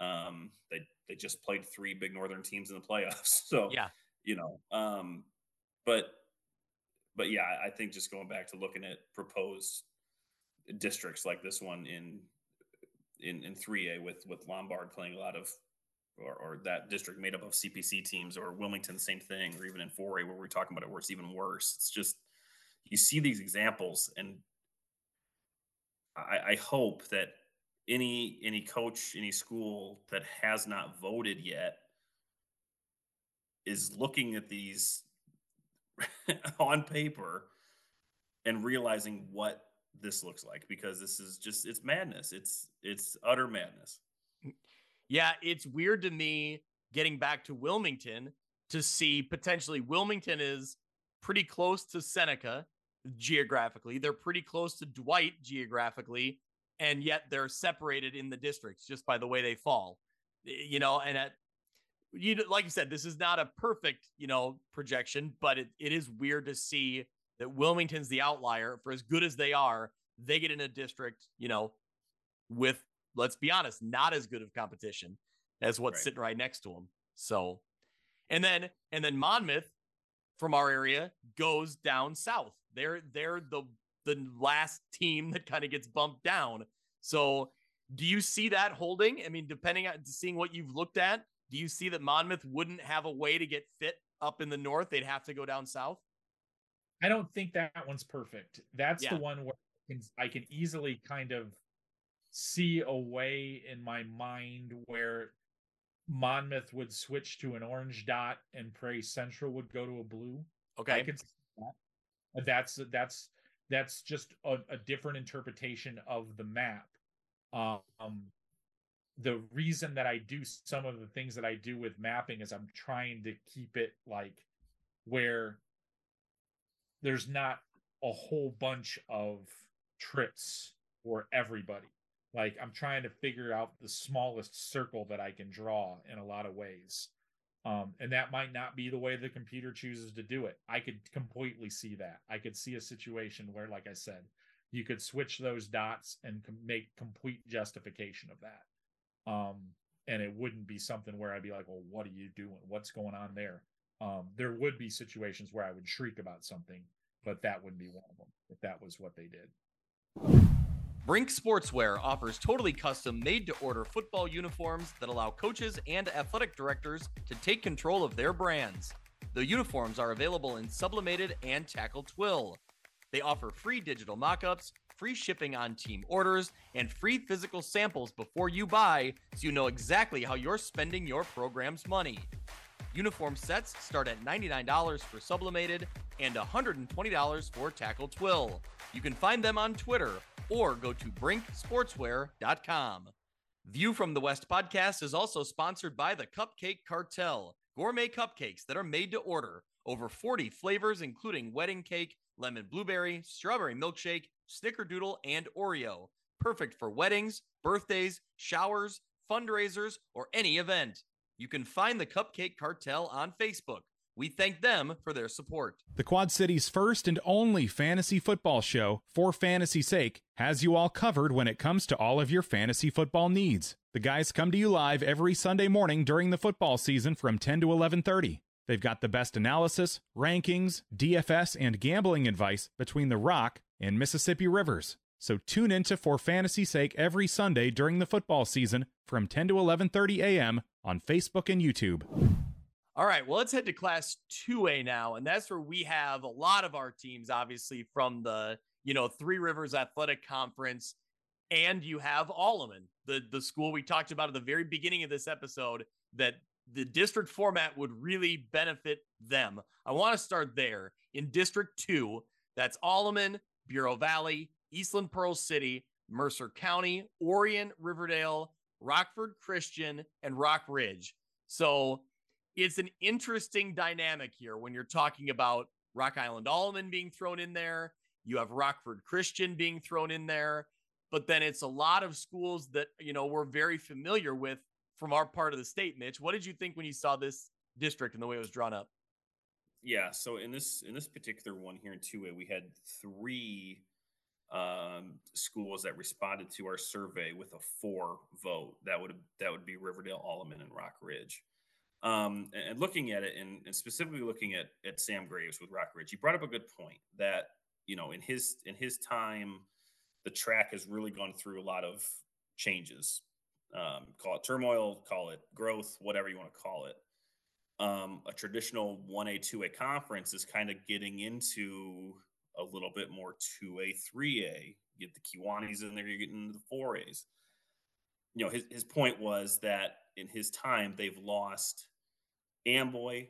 Um, they they just played three Big Northern teams in the playoffs, so Yeah. you know. Um, but but yeah, I think just going back to looking at proposed districts like this one in in in 3A with with Lombard playing a lot of or, or that district made up of CPC teams or Wilmington same thing or even in 4A where we're talking about it where it's even worse. It's just you see these examples and I, I hope that any any coach, any school that has not voted yet is looking at these on paper and realizing what this looks like because this is just it's madness. It's it's utter madness. Mm, yeah, it's weird to me getting back to Wilmington to see potentially Wilmington is pretty close to Seneca geographically. They're pretty close to Dwight geographically, and yet they're separated in the districts just by the way they fall. You know, and at you like you said, this is not a perfect, you know, projection, but it, it is weird to see that Wilmington's the outlier. For as good as they are, they get in a district, you know, with let's be honest, not as good of competition as what's Right. sitting right next to them. So, And then and then Monmouth from our area goes down south. They're they're the the last team that kind of gets bumped down. So do you see that holding? I mean, depending on seeing what you've looked at, do you see that Monmouth wouldn't have a way to get fit up in the north? They'd have to go down south. I don't think that one's perfect. That's Yeah. the one where I can, I can easily kind of see a way in my mind where Monmouth would switch to an orange dot and Prairie Central would go to a blue. I Okay. could see that. That's that's that's just a, a different interpretation of the map. Um, the reason that I do some of the things that I do with mapping is I'm trying to keep it like where there's not a whole bunch of trips for everybody. Like I'm trying to figure out the smallest circle that I can draw in a lot of ways. Um, and that might not be the way the computer chooses to do it. I could completely see that. I could see a situation where, like I said, you could switch those dots and com- make complete justification of that. Um, and it wouldn't be something where I'd be like, well, what are you doing? What's going on there? Um, there would be situations where I would shriek about something, but that wouldn't be one of them if that was what they did. Brink Sportswear offers totally custom made to order football uniforms that allow coaches and athletic directors to take control of their brands. The uniforms are available in sublimated and tackle twill. They offer free digital mock-ups, free shipping on team orders, and free physical samples before you buy so you know exactly how you're spending your program's money. Uniform sets start at $99 for sublimated and $120 for tackle twill. You can find them on Twitter or go to brinksportswear.com. View from the West podcast is also sponsored by the Cupcake Cartel, gourmet cupcakes that are made to order. Over 40 flavors, including wedding cake, lemon blueberry, strawberry milkshake, snickerdoodle, and Oreo. Perfect for weddings, birthdays, showers, fundraisers, or any event. You can find the Cupcake Cartel on Facebook. We thank them for their support. The Quad City's first and only fantasy football show, For Fantasy's Sake, has you all covered when it comes to all of your fantasy football needs. The guys come to you live every Sunday morning during the football season from 10 to 11:30. They've got the best analysis, rankings, DFS, and gambling advice between the Rock and Mississippi Rivers. So tune into For Fantasy's Sake every Sunday during the football season from 10 to 11:30 a.m. on Facebook and YouTube. All right, well, let's head to Class 2A now, and that's where we have a lot of our teams, obviously from the you know Three Rivers Athletic Conference, and you have Alleman, the the school we talked about at the very beginning of this episode that the district format would really benefit them. I want to start there in District 2. That's Alleman, Bureau Valley, Eastland Pearl City, Mercer County, Orion, Riverdale, Rockford Christian, and Rockridge. So it's an interesting dynamic here when you're talking about Rock Island Alleman being thrown in there. You have Rockford Christian being thrown in there, but then it's a lot of schools that you know we're very familiar with from our part of the state. Mitch, what did you think when you saw this district and the way it was drawn up? Yeah, so in this in this particular one here in 2A, we had three um, schools that responded to our survey with a four vote. That would that would be Riverdale, Alleman, and Rockridge. Um, and, looking at it, and, and specifically looking at at Sam Graves with Rockridge, he brought up a good point that you know in his in his time, the TRAC has really gone through a lot of changes. Um, call it turmoil, call it growth, whatever you want to call it um, a traditional 1A, 2A conference is kind of getting into a little bit more 2A, 3A. You get the Kewanees in there, you're getting into the 4As. You know, his, his point was that in his time, they've lost Amboy,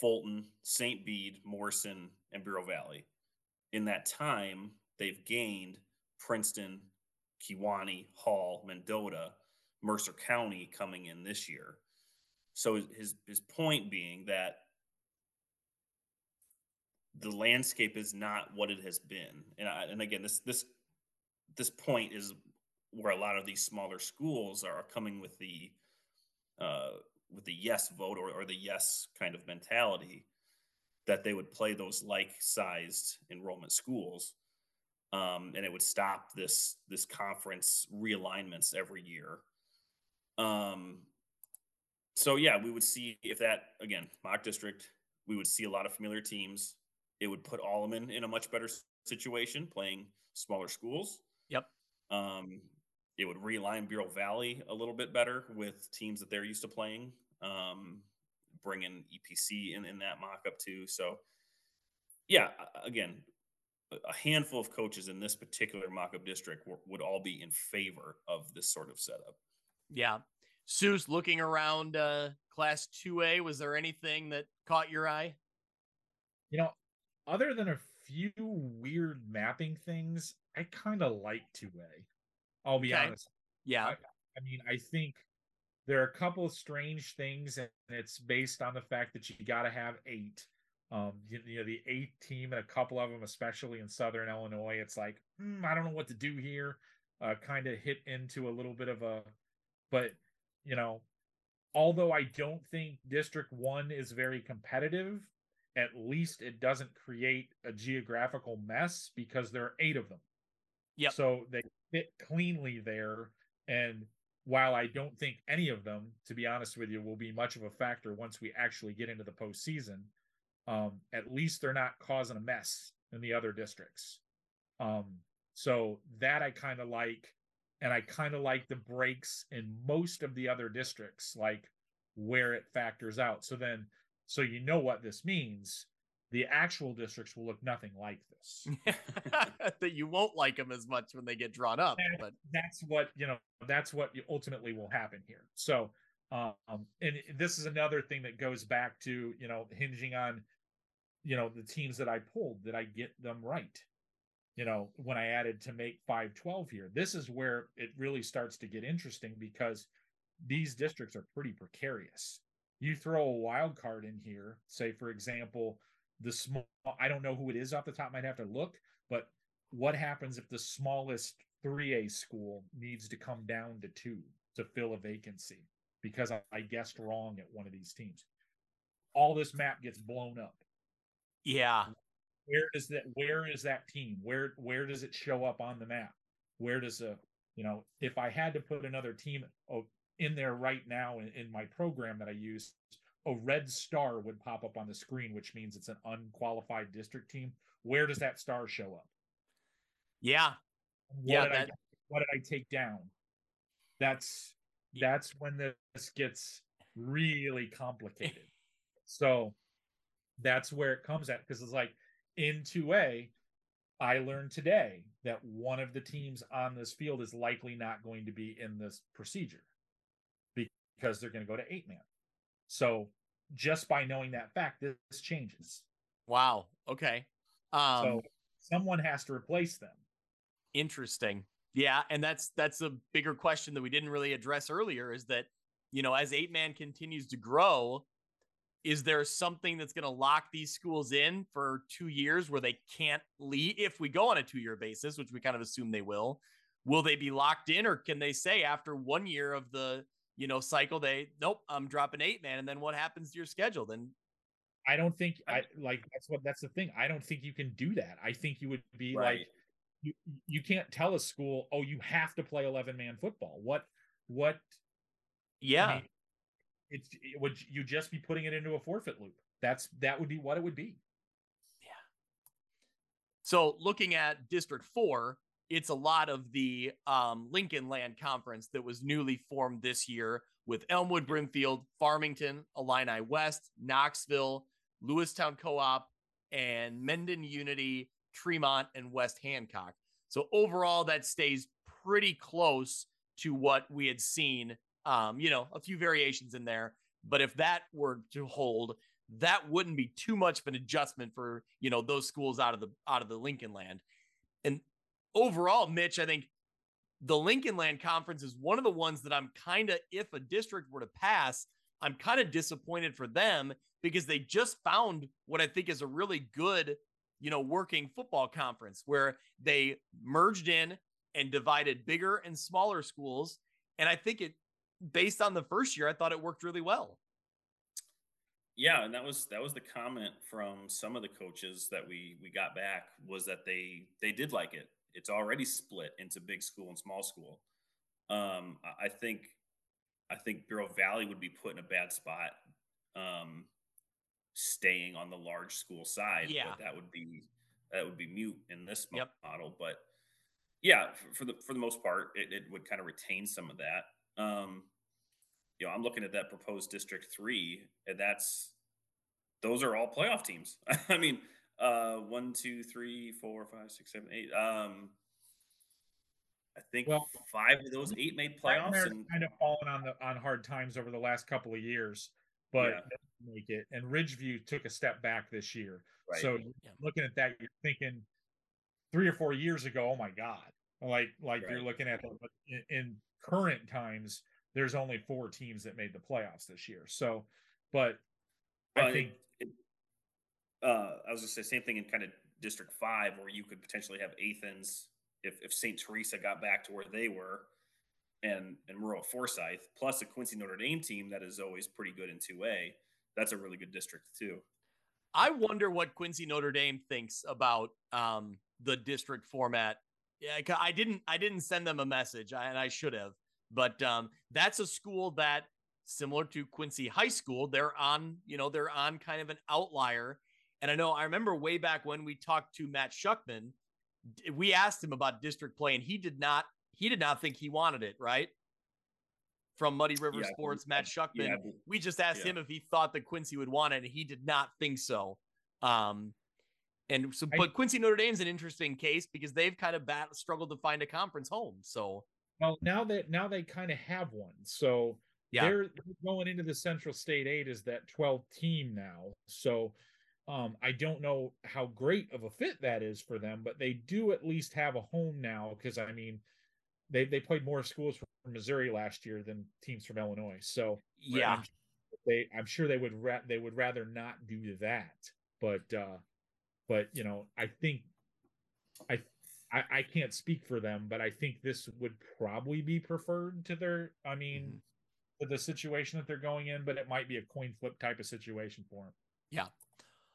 Fulton, St. Bede, Morrison, and Bureau Valley. In that time, they've gained Princeton, Kewanee, Hall, Mendota, Mercer County coming in this year. So his his point being that the landscape is not what it has been, and I, and again this this this point is where a lot of these smaller schools are coming with the uh, with the yes vote or, or the yes kind of mentality that they would play those like sized enrollment schools um, and it would stop this this conference realignments every year um, so yeah, we would see if that again mock district, we would see a lot of familiar teams. It would put Alleman in a much better situation playing smaller schools. Yep. Um, it would realign Bureau Valley a little bit better with teams that they're used to playing. Um, bring in EPC in, in that mock up too. So, yeah, again, a handful of coaches in this particular mock up district w- would all be in favor of this sort of setup. Yeah. Seuss, looking around uh, Class 2A, was there anything that caught your eye? You know, other than a few weird mapping things, I kind of like 2A. I'll be Okay. honest. Yeah. I mean, I think there are a couple of strange things, and it's based on the fact that you got to have eight. Um, you, you know, the eighth team and a couple of them, especially in Southern Illinois, it's like hmm, I don't know what to do here. Uh, kind of hit into a little bit of a, but you know, although I don't think District One is very competitive, at least it doesn't create a geographical mess because there are eight of them. Yeah. So they fit cleanly there. And while I don't think any of them, to be honest with you, will be much of a factor once we actually get into the postseason, um, at least they're not causing a mess in the other districts. Um, so that I kind of like. And I kind of like the breaks in most of the other districts, like where it factors out. So then, so you know what this means. The actual districts will look nothing like this. that you won't like them as much when they get drawn up. But that's what you know that's what ultimately will happen here so um and this is another thing that goes back to you know hinging on you know the teams that i pulled did i get them right you know when i added to make 512 here this is where it really starts to get interesting because these districts are pretty precarious you throw a wild card in here say for example the small i don't know who it is off the top might have to look but what happens if the smallest 3A school needs to come down to two to fill a vacancy because I, I guessed wrong at one of these teams? All this map gets blown up. yeah, Where does that where is that team? Where where does it show up on the map? Where does a you know, if I had to put another team oh, in there right now in, in my program that I use, a red star would pop up on the screen, which means it's an unqualified district team. Where does that star show up? yeah, what Yeah, did I, what did I take down? That's that's when this gets really complicated. so that's where it comes at because it's like in 2A, I learned today that one of the teams on this field is likely not going to be in this procedure because they're going to go to eight man. So just by knowing that fact, this changes. wow, okay. Um, so someone has to replace them. Interesting. Yeah, and that's that's a bigger question that we didn't really address earlier is that, you know, as 8-man continues to grow, is there something that's going to lock these schools in for 2 years where they can't leave if we go on a 2-year basis, which we kind of assume they will? Will they be locked in or can they say after 1 year of the, you know, cycle they nope, I'm dropping 8-man and then what happens to your schedule? Then I don't think I like that's what that's the thing. I don't think you can do that. I think you would be Right. like you you can't tell a school, "Oh, you have to play 11 man football." What what yeah. I mean, it's it would you just be putting it into a forfeit loop. That's that would be what it would be. Yeah. So looking at District 4, it's a lot of the um, Lincoln Land Conference that was newly formed this year with Elmwood, Brimfield, Farmington, Illini West, Knoxville, Lewistown Co-op, and Mendon Unity, Tremont, and West Hancock. So overall, that stays pretty close to what we had seen. Um, you know, a few variations in there, but if that were to hold, that wouldn't be too much of an adjustment for you know those schools out of the out of the Lincoln Land. And overall, Mitch, I think the Lincoln Land Conference is one of the ones that I'm kind of, if a district were to pass, I'm kind of disappointed for them because they just found what I think is a really good, you know, working football conference where they merged in and divided bigger and smaller schools. And I think it, based on the first year, I thought it worked really well. Yeah, and that was that was the comment from some of the coaches that we we got back was that they they did like it. It's already split into big school and small school. Um, I- think I think Bureau Valley would be put in a bad spot, um, staying on the large school side. Yeah. But that would be that would be mute in this Yep. model. But yeah, for, for the for the most part, it, it would kind of retain some of that. Um, you know, I'm looking at that proposed District Three, and that's those are all playoff teams. I mean, uh, one, two, three, four, five, six, seven, eight. Um, I think Well, five of those eight made playoffs, and kind of fallen on the on hard times over the last couple of years, but Yeah. didn't make it. And Ridgeview took a step back this year. Right. So Yeah. looking at that, you're thinking three or four years ago, oh my god, like like you're looking at that. But in, in current times, there's only four teams that made the playoffs this year. So, but I think it, it- uh, I was gonna say same thing in kind of District Five, where you could potentially have Athens if if St. Teresa got back to where they were, and and Maroa Forsyth, plus a Quincy Notre Dame team that is always pretty good in two A. That's a really good district too. I wonder what Quincy Notre Dame thinks about um, the district format. Yeah, I didn't. I didn't send them a message, and I should have. But um, that's a school that, similar to Quincy High School, they're on. You know, they're on kind of an outlier. And I know I remember way back when we talked to Matt Shuckman, we asked him about district play, and he did not. He did not think he wanted it. Right. From Muddy River Yeah, Sports, think- Matt Shuckman. Yeah, I We just asked Yeah. him if he thought that Quincy would want it, and he did not think so. Um, and so, I- but Quincy Notre Dame's an interesting case because they've kind of bat- struggled to find a conference home. So, well now that now they kind of have one. So yeah, they're they're going into the Central State Eight as that 12 team now. So um, I don't know how great of a fit that is for them, but they do at least have a home now because I mean they they played more schools from Missouri last year than teams from Illinois. So yeah, I'm, they I'm sure they would ra- they would rather not do that. But uh but you know, I think I I, I can't speak for them, but I think this would probably be preferred to their I mean Mhm. to the situation that they're going in, but it might be a coin flip type of situation for them.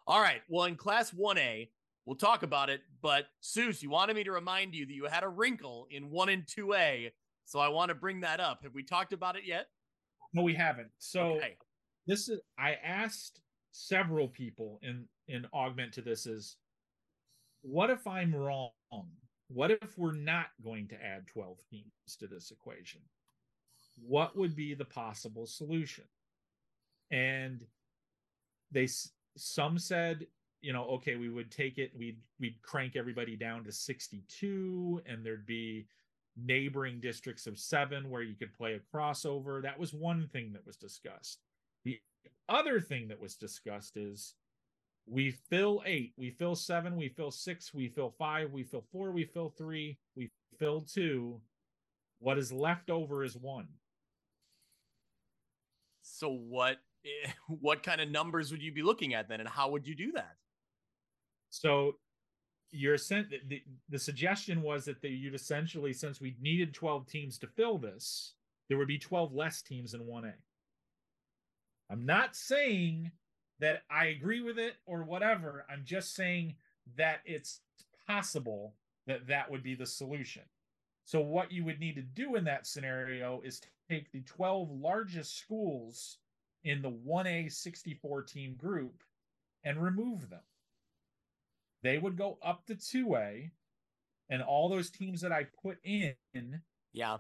All right. Well, in Class 1A, we'll talk about it. But Seuss, you wanted me to remind you that you had a wrinkle in 1 and 2A. So I want to bring that up. Have we talked about it yet? No, we haven't. So okay. this is I asked several people in in augment to this is what if I'm wrong? What if we're not going to add 12 teams to this equation? What would be the possible solution? And they some said, you know, okay, we would take it, we'd we'd crank everybody down to 62 and there'd be neighboring districts of 7 where you could play a crossover. That was one thing that was discussed. The other thing that was discussed is we fill eight, we fill seven, we fill six, we fill five, we fill four, we fill three, we fill two. What is left over is one. So what Eh, what kind of numbers would you be looking at then and how would you do that? So you're sent the, the, the suggestion was that they, you'd essentially, since we needed 12 teams to fill this, there would be 12 less teams in 1A. I'm not saying that I agree with it or whatever. I'm just saying that it's possible that that would be the solution. So, what you would need to do in that scenario is take the 12 largest schools in the 1A 64 team group and remove them. They would go up to 2A, and all those teams that I put in Yeah.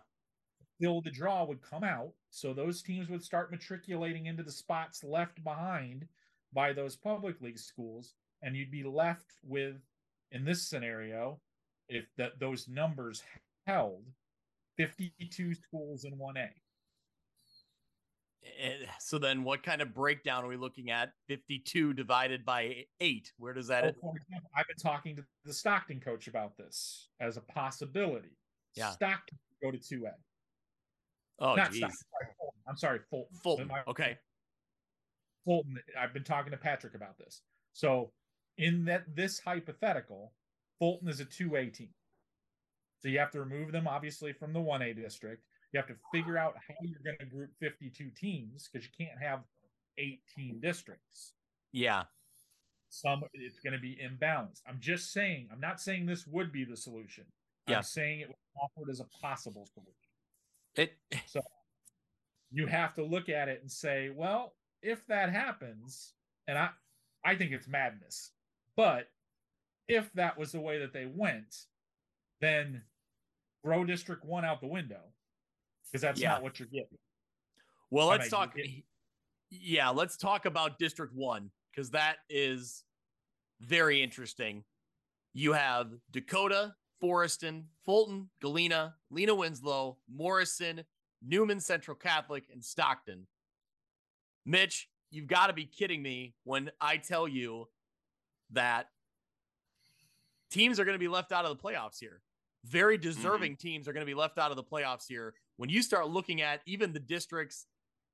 fill the draw would come out. So those teams would start matriculating into the spots left behind by those public league schools, and you'd be left with, in this scenario, if that those numbers held, 52 schools in 1A. Eh, So then what kind of breakdown are we looking at? 52 divided by 8. Where does that for example, I've been talking to the Stockton coach about this as a possibility. Yeah. Stockton go to 2A. Oh Not geez. Stockton, sorry, Fulton. I'm sorry, Fulton. Fulton. Okay. Fulton. I've been talking to Patrick about this. So, in that this hypothetical, Fulton is a 2A team. So you have to remove them obviously from the 1A district. You have to figure out how you're going to group 52 teams because you can't have 18 districts. Yeah. Some it's going to be imbalanced. I'm just saying, I'm not saying this would be the solution. Yeah. I'm saying it was offered as a possible solution. It So- you have to look at it and say, well, if that happens, and I I think it's madness, but if that was the way that they went, then throw District One out the window because that's Yeah. not what you're getting. Well, let's mean, talk. it- Yeah, let's talk about District One because that is very interesting. You have Dakota, Forreston, Fulton, Galena, Lena Winslow, Morrison, Newman Central Catholic, and Stockton. Mitch, you've got to be kidding me when I tell you that teams are going to be left out of the playoffs here. Very mm-hmm. deserving teams are going to be left out of the playoffs here. When you start looking at even the districts,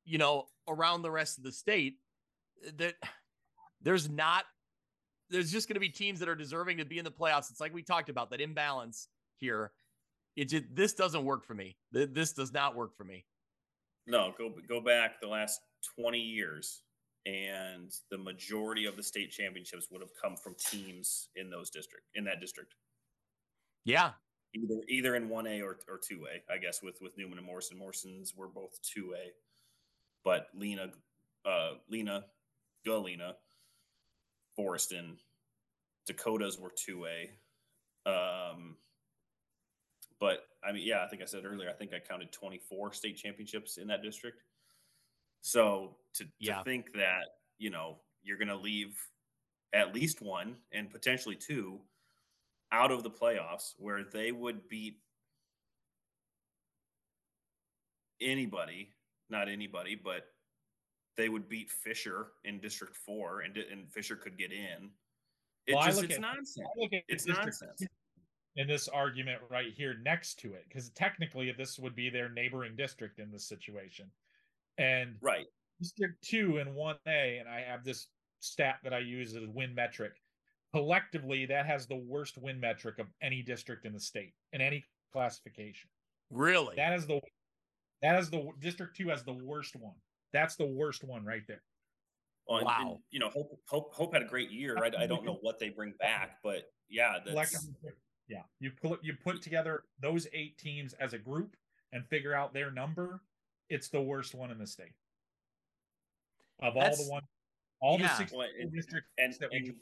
you know, around the rest of the state, eh, that there's not, there's just going to be teams that are deserving to be in the playoffs. It's like we talked about that imbalance here. It just, this doesn't work for me. This does not work for me. No, go go back the last 20 years, and the majority of the state championships would have come from teams in those district in that district, Yeah. Either either in one A or or two A. I guess with with Newman and Morrison. Morrison's were both two A, but Lena, uh, Lena, Galena, Forreston, Dakotas were two A. Um, but I mean, yeah, I think I said earlier, I think I counted 24 state championships in that district. So to, to Yeah. think that, you know, you're going to leave at least one and potentially two out of the playoffs where they would beat anybody, not anybody, but they would beat Fisher in District 4 and, and Fisher could get in. It Well, I just, look it's at- nonsense. Look at It's District nonsense. two in this argument right here next to it because technically this would be their neighboring district in this situation and Right. district 2 and 1a and i have this stat that i use as a win metric collectively that has the worst win metric of any district in the state in any classification Really? that is the that is the district 2 has the worst one that's the worst one right there Well, and- and, Wow. you know, Hope, Hope Hope had a great year. I, I don't know what they bring back, but yeah, that's yeah you put you put together those eight teams as a group and figure out their number it's the worst one in the state of all That's- the one all yeah. the six Well, and- districts and that we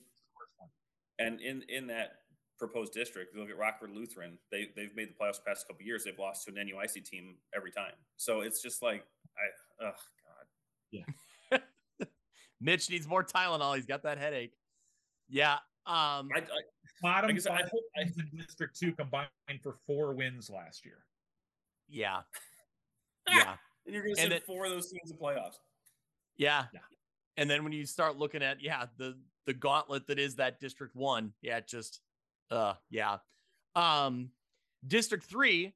and, drew, it's the worst one. and in in that proposed district, look at Rockford Lutheran. They they've made the playoffs the past couple years. They've lost to an NUIC team every time. So it's just like I oh god. Yeah. Mitch needs more Tylenol. He's got that headache. Yeah. Um, I, I bottom I guess I hope- I- in district two combined for four wins last year yeah. Yeah. and you're gonna And send it- four of those teams in playoffs. Yeah. Yeah. And then when you start looking at yeah, the the gauntlet that is that district 1, yeah, just uh yeah. Um district 3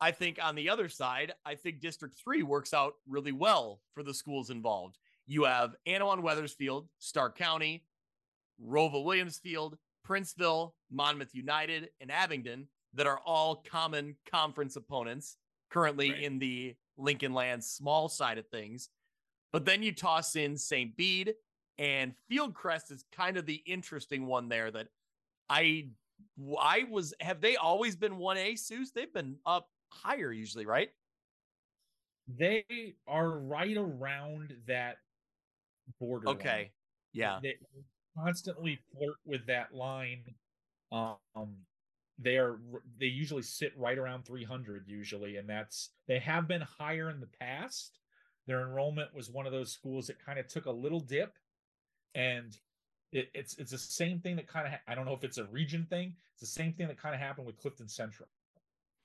I think on the other side, I think district 3 works out really well for the schools involved. You have Annawan Wethersfield, Stark County, ROWVA Williamsfield, Princeville, Monmouth United, and Abingdon that are all common conference opponents currently Right. in the Lincoln Land small side of things. But then you toss in St. Bede and Fieldcrest is kind of the interesting one there that I I was have they always been 1A Seuss? They've been up higher usually, right? they are right around that border Okay. Yeah. they constantly flirt with that line um they are they usually sit right around 300 usually and that's they have been higher in the past their enrollment was one of those schools that kind of took a little dip and it, it's it's the same thing that kind of ha- i don't know if it's a region thing it's the same thing that kind of happened with clifton central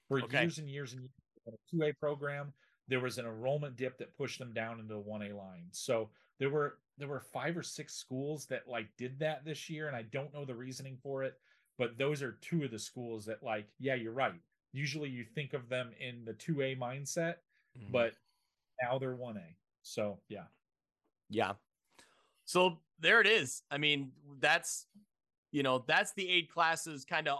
for Okay. years and years and years a 2a program there was an enrollment dip that pushed them down into the 1a line so there were there were five or six schools that like did that this year and i don't know the reasoning for it but those are two of the schools that like yeah you're right usually you think of them in the 2a mindset Mhm. but now they're 1a so yeah Yeah. So there it is. I mean, that's you know, that's the eight classes kind of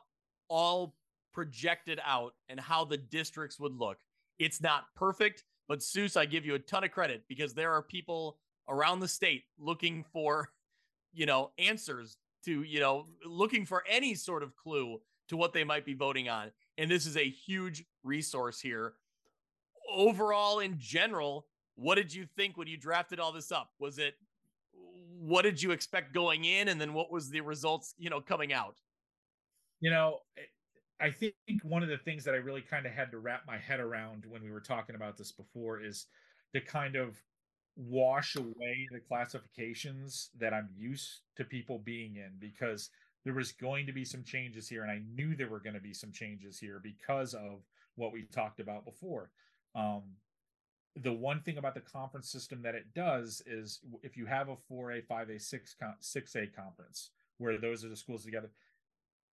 all projected out and how the districts would look. It's not perfect, but Seuss, I give you a ton of credit because there are people around the state looking for, you know, answers to, you know, looking for any sort of clue to what they might be voting on. And this is a huge resource here. overall in general, what did you think when you drafted all this up? Was it what did you expect going in and then what was the results, you know, coming out? You know, eh, I think one of the things that I really kind of had to wrap my head around when we were talking about this before is to kind of wash away the classifications that I'm used to people being in because there was going to be some changes here and I knew there were going to be some changes here because of what we talked about before. Um, the one thing about the conference system that it does is if you have a 4A, 5A, 6 6A conference where those are the schools together,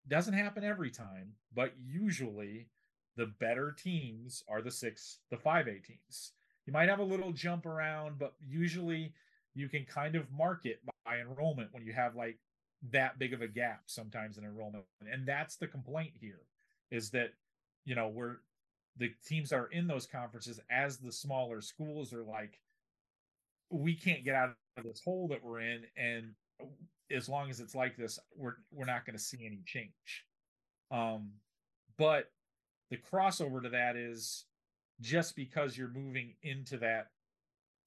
doesn't happen every time, but usually the better teams are the 6 the 5A teams. You might have a little jump around, but usually you can kind of mark it by enrollment when you have like that big of a gap sometimes in enrollment. And that's the complaint here is that you know, we're the teams that are in those conferences as the smaller schools are like we can't get out of this hole that we're in and as long as it's like this we're we're not going to see any change. Um but the crossover to that is just because you're moving into that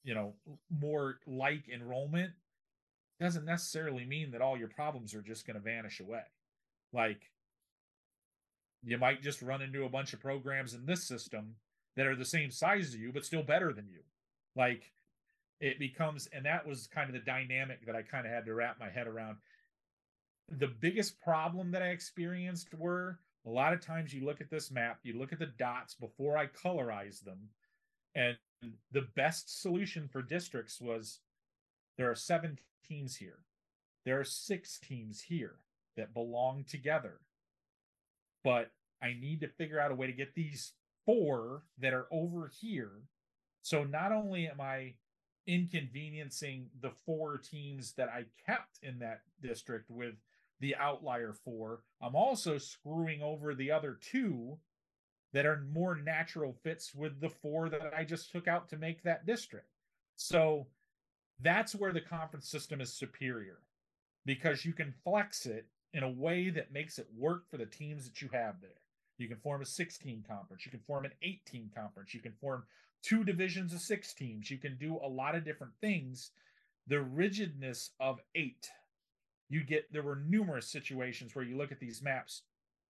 you know more like enrollment doesn't necessarily mean that all your problems are just going to vanish away. Like you might just run into a bunch of programs in this system that are the same size as you, but still better than you. Like it becomes, and that was kind of the dynamic that I kind of had to wrap my head around. The biggest problem that I experienced were a lot of times you look at this map, you look at the dots before I colorize them, and the best solution for districts was there are seven teams here, there are six teams here that belong together but I need to figure out a way to get these four that are over here. So not only am I inconveniencing the four teams that I kept in that district with the outlier four, I'm also screwing over the other two that are more natural fits with the four that I just took out to make that district. So that's where the conference system is superior because you can flex it in a way that makes it work for the teams that you have there. You can form a 16 conference, you can form an 18 conference, you can form two divisions of six teams, you can do a lot of different things. The rigidness of eight, you get there were numerous situations where you look at these maps,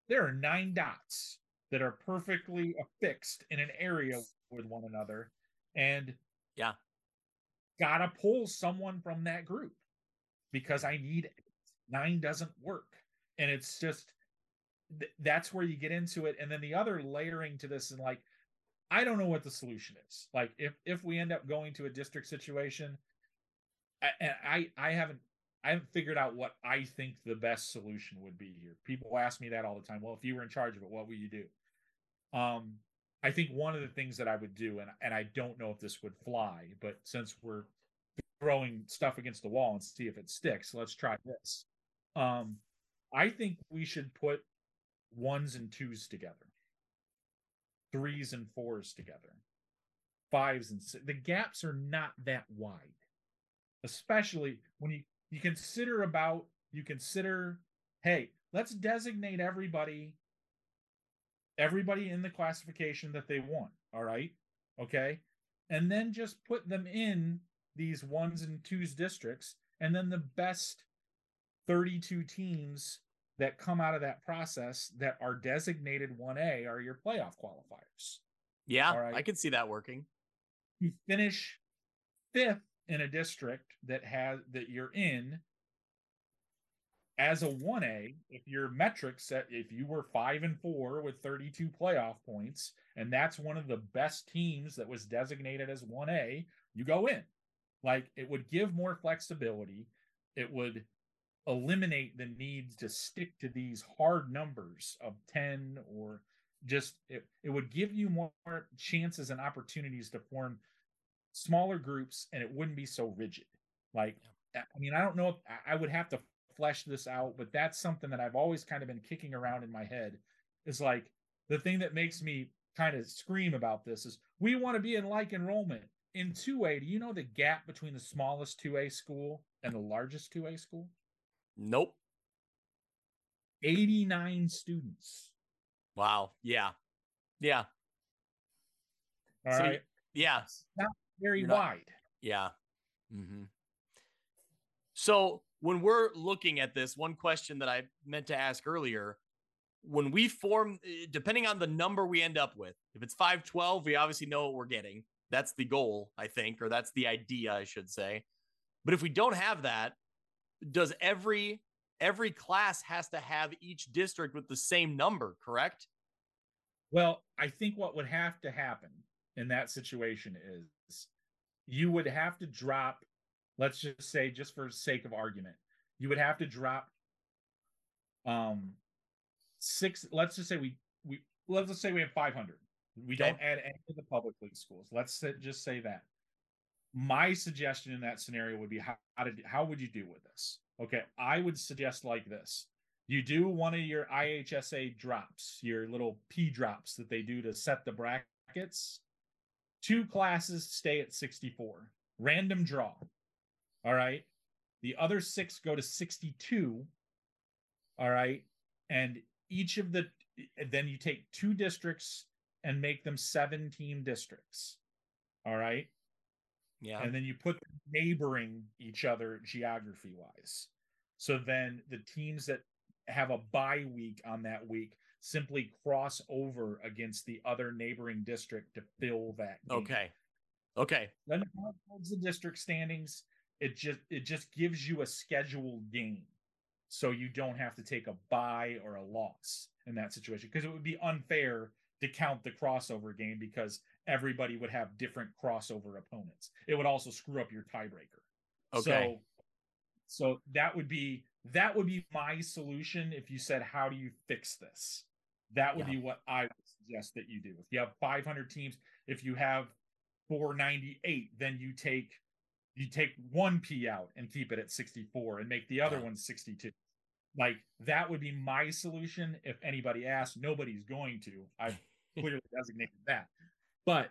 there are nine dots that are perfectly affixed in an area with one another. And yeah, gotta pull someone from that group because I need nine doesn't work. And it's just th- that's where you get into it. And then the other layering to this and like i don't know what the solution is. Like if if we end up going to a district situation and i i haven't i haven't figured out what i think the best solution would be here. People ask me that all the time. Well if you were in charge of it what would you do? Um i think one of the things that i would do and and i don't know if this would fly but since we're throwing stuff against the wall and see if it sticks let's try this um, I think we should put ones and twos together, threes and fours together, fives and six. The gaps are not that wide, especially when you you consider about you consider hey let's designate everybody everybody in the classification that they want all right? Okay? And then just put them in these ones and twos districts and then the best 32 teams that come out of that process that are designated 1A are your playoff qualifiers. Yeah, right? I can see that working. You finish fifth in a district that has that you're in as a 1A, if your metrics set if you were 5 and 4 with 32 playoff points and that's one of the best teams that was designated as 1A, you go in. Like it would give more flexibility. It would eliminate the need to stick to these hard numbers of 10 or just it, it would give you more chances and opportunities to form smaller groups and it wouldn't be so rigid. Like i mean i don't know if i would have to flesh this out but that's something that i've always kind of been kicking around in my head is like the thing that makes me kind of scream about this is we want to be in like enrollment in 2a do you know the gap between the smallest 2a school and the largest 2a school Nope. 89 students. Wow. Yeah. Yeah. All So, right, Yeah. very you're not- wide. Yeah. hmm So when we're looking at this, one question that I meant to ask earlier, when we form, eh, depending on the number we end up with, if it's 512, we obviously know what we're getting. That's the goal, I think, or that's the idea, I should say. But if we don't have that, does every every class has to have each district with the same number, correct? Well, I think what would have to happen in that situation is you would have to drop, let's just say, just for sake of argument, you would have to drop um six, let's just say we we let's just say we have 500. We don't add any of the public league schools. Let's just say that. My suggestion in that scenario would be how, how did how would you deal with this? Okay, I would suggest like this you do one of your IHSA drops, your little P drops that they do to set the brackets. Two classes stay at 64, random draw. All right. The other six go to 62. All right. And each of the, then you take two districts and make them 17 districts. All right Yeah. and then you put them neighboring each other geography wise. So then the teams that have a bye week on that week simply cross over against the other neighboring district to fill that. game. okay. Okay. Then it holds the district standings. It just it just gives you a scheduled game, so you don't have to take a bye or a loss in that situation because it would be unfair to count the crossover game because everybody would have different crossover opponents. It would also screw up your tiebreaker. Okay. So, so that would be that would be my solution if you said how do you fix this? That would Yeah. be what I would suggest that you do. If you have 500 teams, if you have 498, then you take you take one P out and keep it at 64 and make the other Yeah. one 62. Like that would be my solution. If anybody asks, nobody's going to. I've clearly designated that. But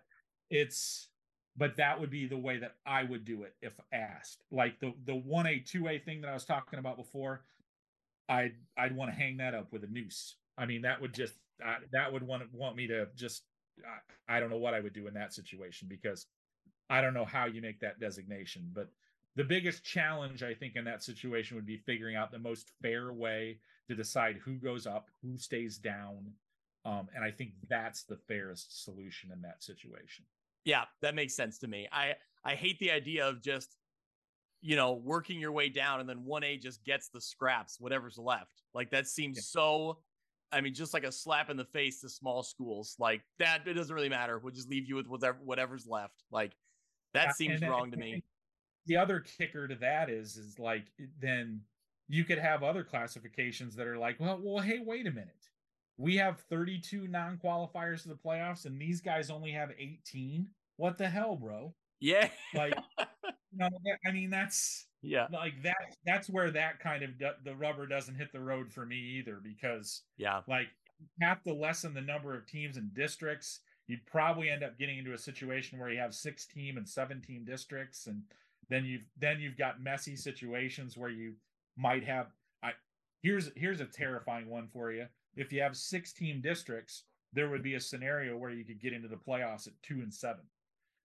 it's but that would be the way that I would do it if asked. Like the the 1A 2A thing that I was talking about before, I'd I'd want to hang that up with a noose. I mean, that would just uh, that would want want me to just I, I don't know what I would do in that situation because I don't know how you make that designation, but the biggest challenge I think in that situation would be figuring out the most fair way to decide who goes up, who stays down. Um, and I think that's the fairest solution in that situation. Yeah, that makes sense to me. I I hate the idea of just you know working your way down and then 1A just gets the scraps whatever's left. Like that seems Yeah. so I mean just like a slap in the face to small schools. Like that it doesn't really matter. We'll just leave you with whatever whatever's left. Like Yeah, that seems then- wrong to me. The other kicker to that is is like then you could have other classifications that are like, well, well, hey, wait a minute. We have 32 non-qualifiers to the playoffs, and these guys only have 18. What the hell, bro? Yeah. Like, you know, I mean, that's yeah. like that. That's where that kind of the rubber doesn't hit the road for me either, because Yeah. like you have to lessen the number of teams and districts you'd probably end up getting into a situation where you have six team and seven team districts and then you've then you've got messy situations where you might have i here's here's a terrifying one for you if you have six team districts there would be a scenario where you could get into the playoffs at two and seven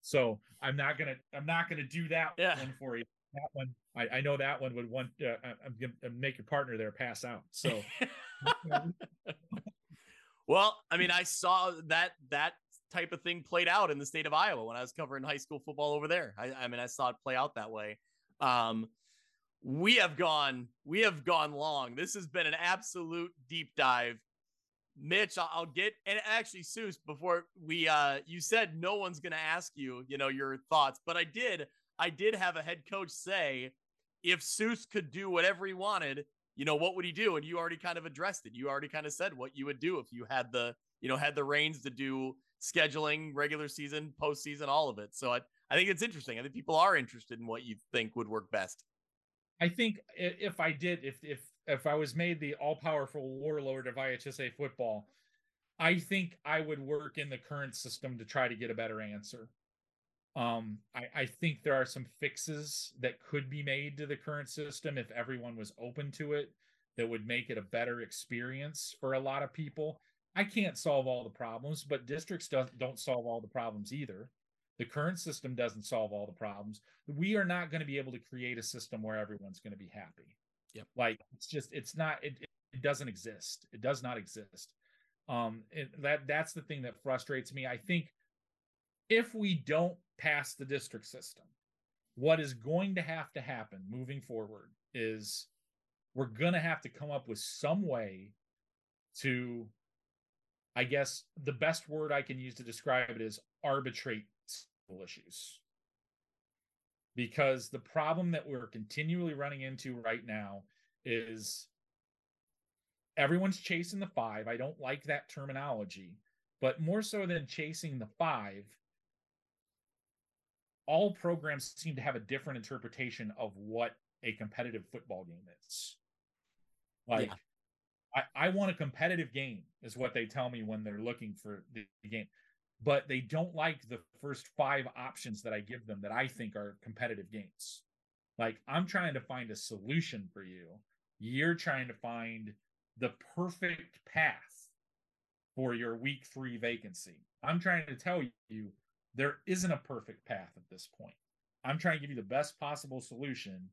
so i'm not gonna i'm not gonna do that Yeah. one for you that one i, I know that one would want uh, i'm gonna make your partner there pass out so Well, I mean, I saw that that type of thing played out in the state of Iowa when I was covering high school football over there. I, I mean, I saw it play out that way. Um, we have gone, we have gone long. This has been an absolute deep dive. Mitch, I'll, get and actually, Seuss, before we, uh, you said no one's going to ask you, you know, your thoughts, but I did. I did have a head coach say, if Seuss could do whatever he wanted, you know, what would he do? And you already kind of addressed it. You already kind of said what you would do if you had the, you know, had the reins to do scheduling, regular season, postseason, all of it. So I, I think it's interesting. I think people are interested in what you think would work best. I think if I did, if if if I was made the all powerful warlord of IHSA football, I think I would work in the current system to try to get a better answer. Um, I, I think there are some fixes that could be made to the current system if everyone was open to it that would make it a better experience for a lot of people. I can't solve all the problems, but districts don't don't solve all the problems either. The current system doesn't solve all the problems. We are not going to be able to create a system where everyone's going to be happy. Yep. Like it's just it's not it, it doesn't exist. It does not exist. Um that that's the thing that frustrates me. I think if we don't pass the district system, what is going to have to happen moving forward is we're going to have to come up with some way to I guess the best word I can use to describe it is arbitrate issues. Because the problem that we're continually running into right now is everyone's chasing the five. I don't like that terminology, but more so than chasing the five, all programs seem to have a different interpretation of what a competitive football game is. Like, yeah. I, I want a competitive game, is what they tell me when they're looking for the game. But they don't like the first five options that I give them that I think are competitive games. Like, I'm trying to find a solution for you. You're trying to find the perfect path for your week three vacancy. I'm trying to tell you there isn't a perfect path at this point. I'm trying to give you the best possible solution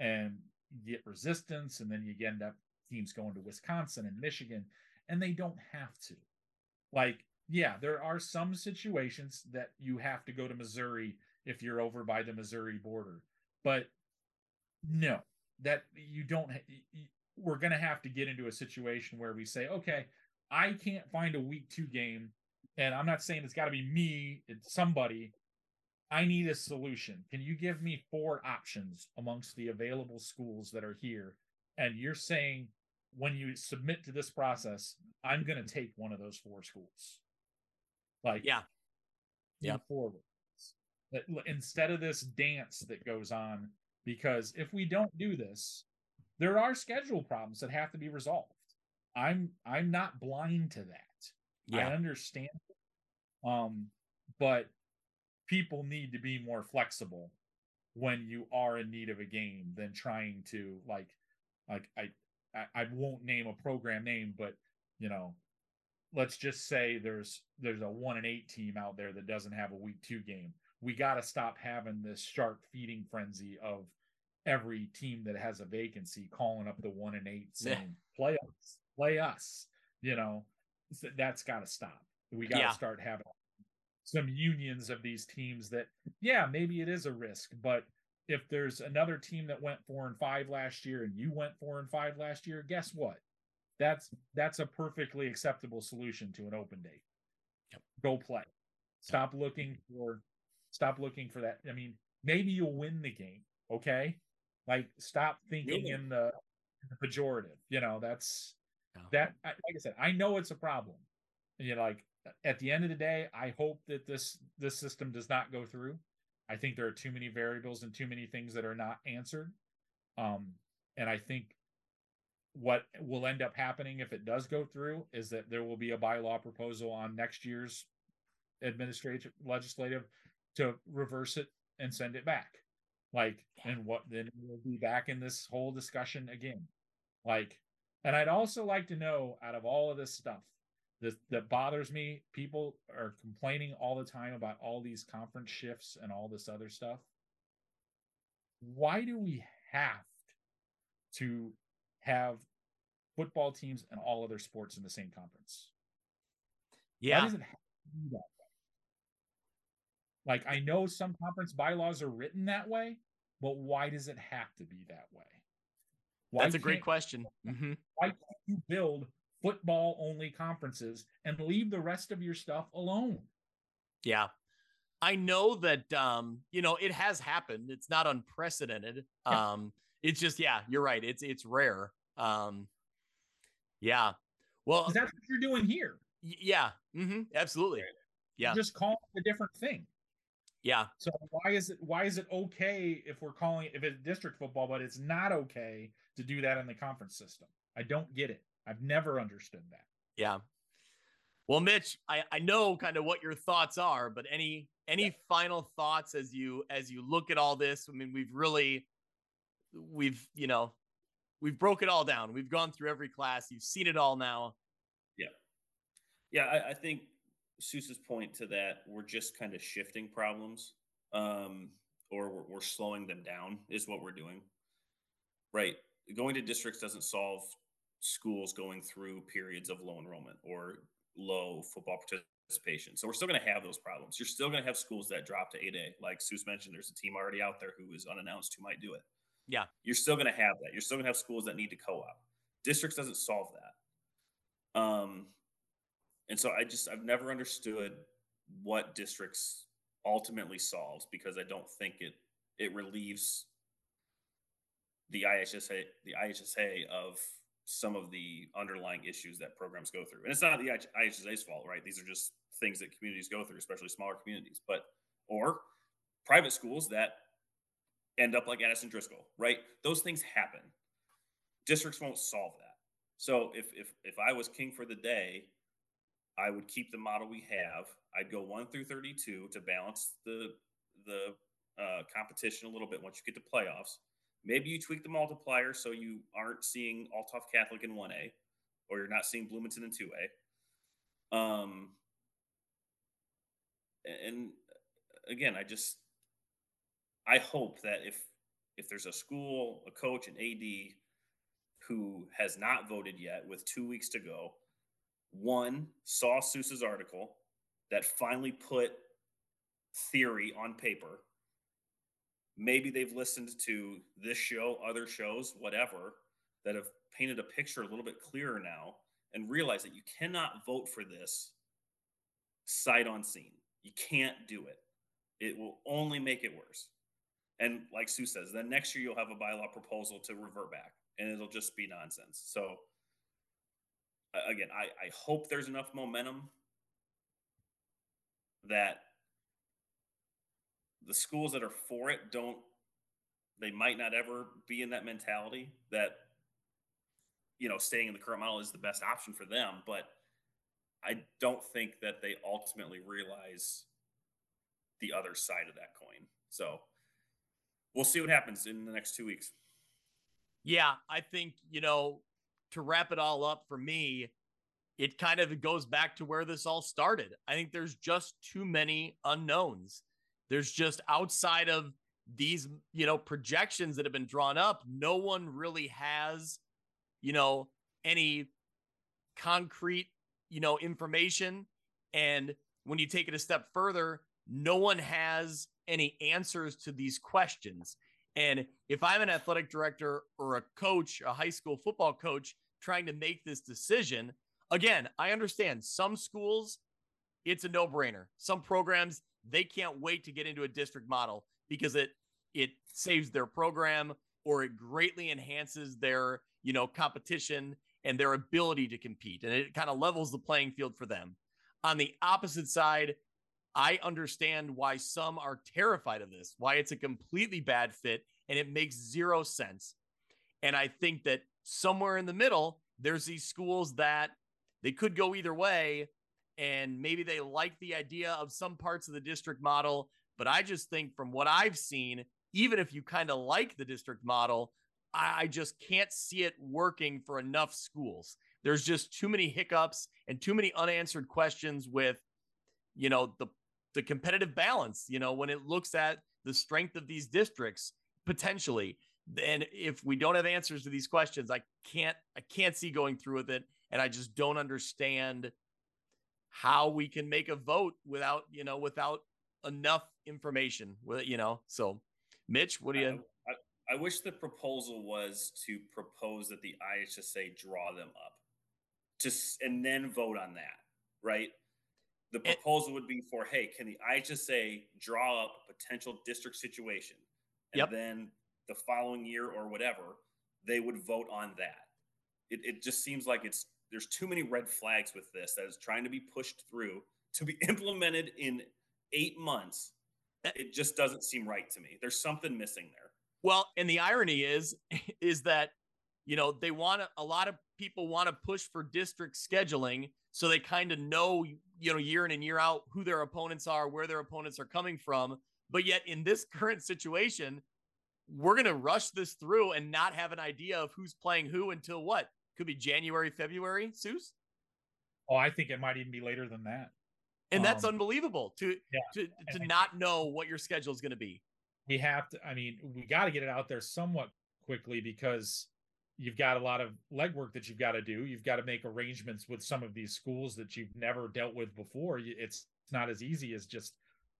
and get resistance, and then you end up teams going to Wisconsin and Michigan, and they don't have to. Like, yeah, there are some situations that you have to go to Missouri if you're over by the Missouri border, but no, that you don't. We're going to have to get into a situation where we say, okay, I can't find a week two game and I'm not saying it's got to be me, it's somebody. I need a solution. Can you give me four options amongst the available schools that are here? And you're saying when you submit to this process, I'm going to take one of those four schools. Like, yeah, yeah, forward. Instead of this dance that goes on, because if we don't do this, there are schedule problems that have to be resolved. I'm I'm not blind to that. Yeah. I understand. Um, but people need to be more flexible when you are in need of a game than trying to like like I I, I won't name a program name, but you know, let's just say there's there's a one and eight team out there that doesn't have a week two game. We got to stop having this shark feeding frenzy of every team that has a vacancy calling up the one and eight saying play us, play us. You know, that's got to stop. We got to yeah. start having some unions of these teams that, yeah, maybe it is a risk, but if there's another team that went four and five last year and you went four and five last year, guess what? That's that's a perfectly acceptable solution to an open date. Yep. Go play. Stop yep. looking for stop looking for that. I mean, maybe you'll win the game. Okay. Like stop thinking in the, the pejorative. You know, that's that like I said, I know it's a problem. And you know, like at the end of the day, I hope that this this system does not go through. I think there are too many variables and too many things that are not answered. Um, and I think what will end up happening if it does go through is that there will be a bylaw proposal on next year's administrative legislative to reverse it and send it back. Like, and what then we'll be back in this whole discussion again. Like, and I'd also like to know out of all of this stuff that, that bothers me, people are complaining all the time about all these conference shifts and all this other stuff. Why do we have to have football teams and all other sports in the same conference? Yeah. Why does it have to be that way? Like I know some conference bylaws are written that way, but why does it have to be that way? Why That's a great question. Mm-hmm. Why can't you build football only conferences and leave the rest of your stuff alone? Yeah. I know that um, you know, it has happened. It's not unprecedented. Yeah. Um, it's just yeah, you're right. It's it's rare. Um, yeah. Well, that's what you're doing here. Y- yeah. Mm-hmm. Absolutely. Yeah. You're just calling it a different thing. Yeah. So why is it why is it okay if we're calling if it's district football, but it's not okay to do that in the conference system. I don't get it. I've never understood that. Yeah. Well, Mitch, I, I know kind of what your thoughts are, but any any yeah. final thoughts as you as you look at all this? I mean, we've really we've, you know, we've broke it all down. We've gone through every class. You've seen it all now. Yeah. Yeah, I, I think Seuss's point to that, we're just kind of shifting problems, um, or we're, we're slowing them down, is what we're doing. Right. Going to districts doesn't solve schools going through periods of low enrollment or low football participation. So we're still going to have those problems. You're still going to have schools that drop to 8A. Like Seuss mentioned, there's a team already out there who is unannounced who might do it. Yeah. You're still going to have that. You're still going to have schools that need to co op. Districts doesn't solve that. Um, and so I just, I've never understood what districts ultimately solves because I don't think it, it relieves the IHSA, the IHSA of some of the underlying issues that programs go through. And it's not the IHSA's fault, right? These are just things that communities go through, especially smaller communities. But or private schools that end up like Addison Driscoll, right? Those things happen. Districts won't solve that. So if if if I was king for the day, I would keep the model we have. I'd go one through thirty-two to balance the the uh, competition a little bit once you get to playoffs. Maybe you tweak the multiplier so you aren't seeing Althoff Catholic in 1A or you're not seeing Bloomington in 2A. Um, and again, I just I hope that if if there's a school, a coach, an AD who has not voted yet with two weeks to go, one saw Seuss's article that finally put theory on paper maybe they've listened to this show, other shows, whatever, that have painted a picture a little bit clearer now and realize that you cannot vote for this sight on scene. You can't do it. It will only make it worse. And like Seuss says, then next year you'll have a bylaw proposal to revert back and it'll just be nonsense. So again, I, I hope there's enough momentum that the schools that are for it don't they might not ever be in that mentality that you know staying in the current model is the best option for them but i don't think that they ultimately realize the other side of that coin so we'll see what happens in the next two weeks. Yeah i think you know to wrap it all up for me it kind of goes back to where this all started. I think there's just too many unknowns. There's just outside of these, you know, projections that have been drawn up, no one really has, you know, any concrete, you know, information. And when you take it a step further, no one has any answers to these questions. And if I'm an athletic director or a coach, a high school football coach trying to make this decision, again, I understand some schools, it's a no brainer. Some programs, they can't wait to get into a district model because it it saves their program or it greatly enhances their you know competition and their ability to compete and it kind of levels the playing field for them on the opposite side i understand why some are terrified of this why it's a completely bad fit and it makes zero sense and i think that somewhere in the middle there's these schools that they could go either way and maybe they like the idea of some parts of the district model. But I just think from what I've seen, even if you kind of like the district model, I just can't see it working for enough schools. There's just too many hiccups and too many unanswered questions with, you know, the the competitive balance. You know, when it looks at the strength of these districts potentially, and if we don't have answers to these questions, I can't I can't see going through with it, and I just don't understand how we can make a vote without you know without enough information With you know? So mitch what do you I, I, wish the proposal was to propose that the ihsa draw them up. Just and then vote on that right the eh. proposal it, would be for hey can the ihsa draw up a potential district situation and yep. then the following year or whatever they would vote on that it, it just seems like it's there's too many red flags with this that is trying to be pushed through to be implemented in eight months. Eh. It just doesn't seem right to me. There's something missing there. Well, and the irony is, is that you know they want to, a lot of people want to push for district scheduling so they kind of know you know year in and year out who their opponents are where their opponents are coming from but yet in this current situation we're going to rush this through and not have an idea of who's playing who until what could be January, February, Seuss? Oh, I think it might even be later than that. And that's Um, unbelievable to yeah. to to And- not know what your schedule is going to be. we have to i mean we got to get it out there somewhat quickly because you've got a lot of legwork that you've got to do you've got to make arrangements with some of these schools that you've never dealt with before it's not as easy as just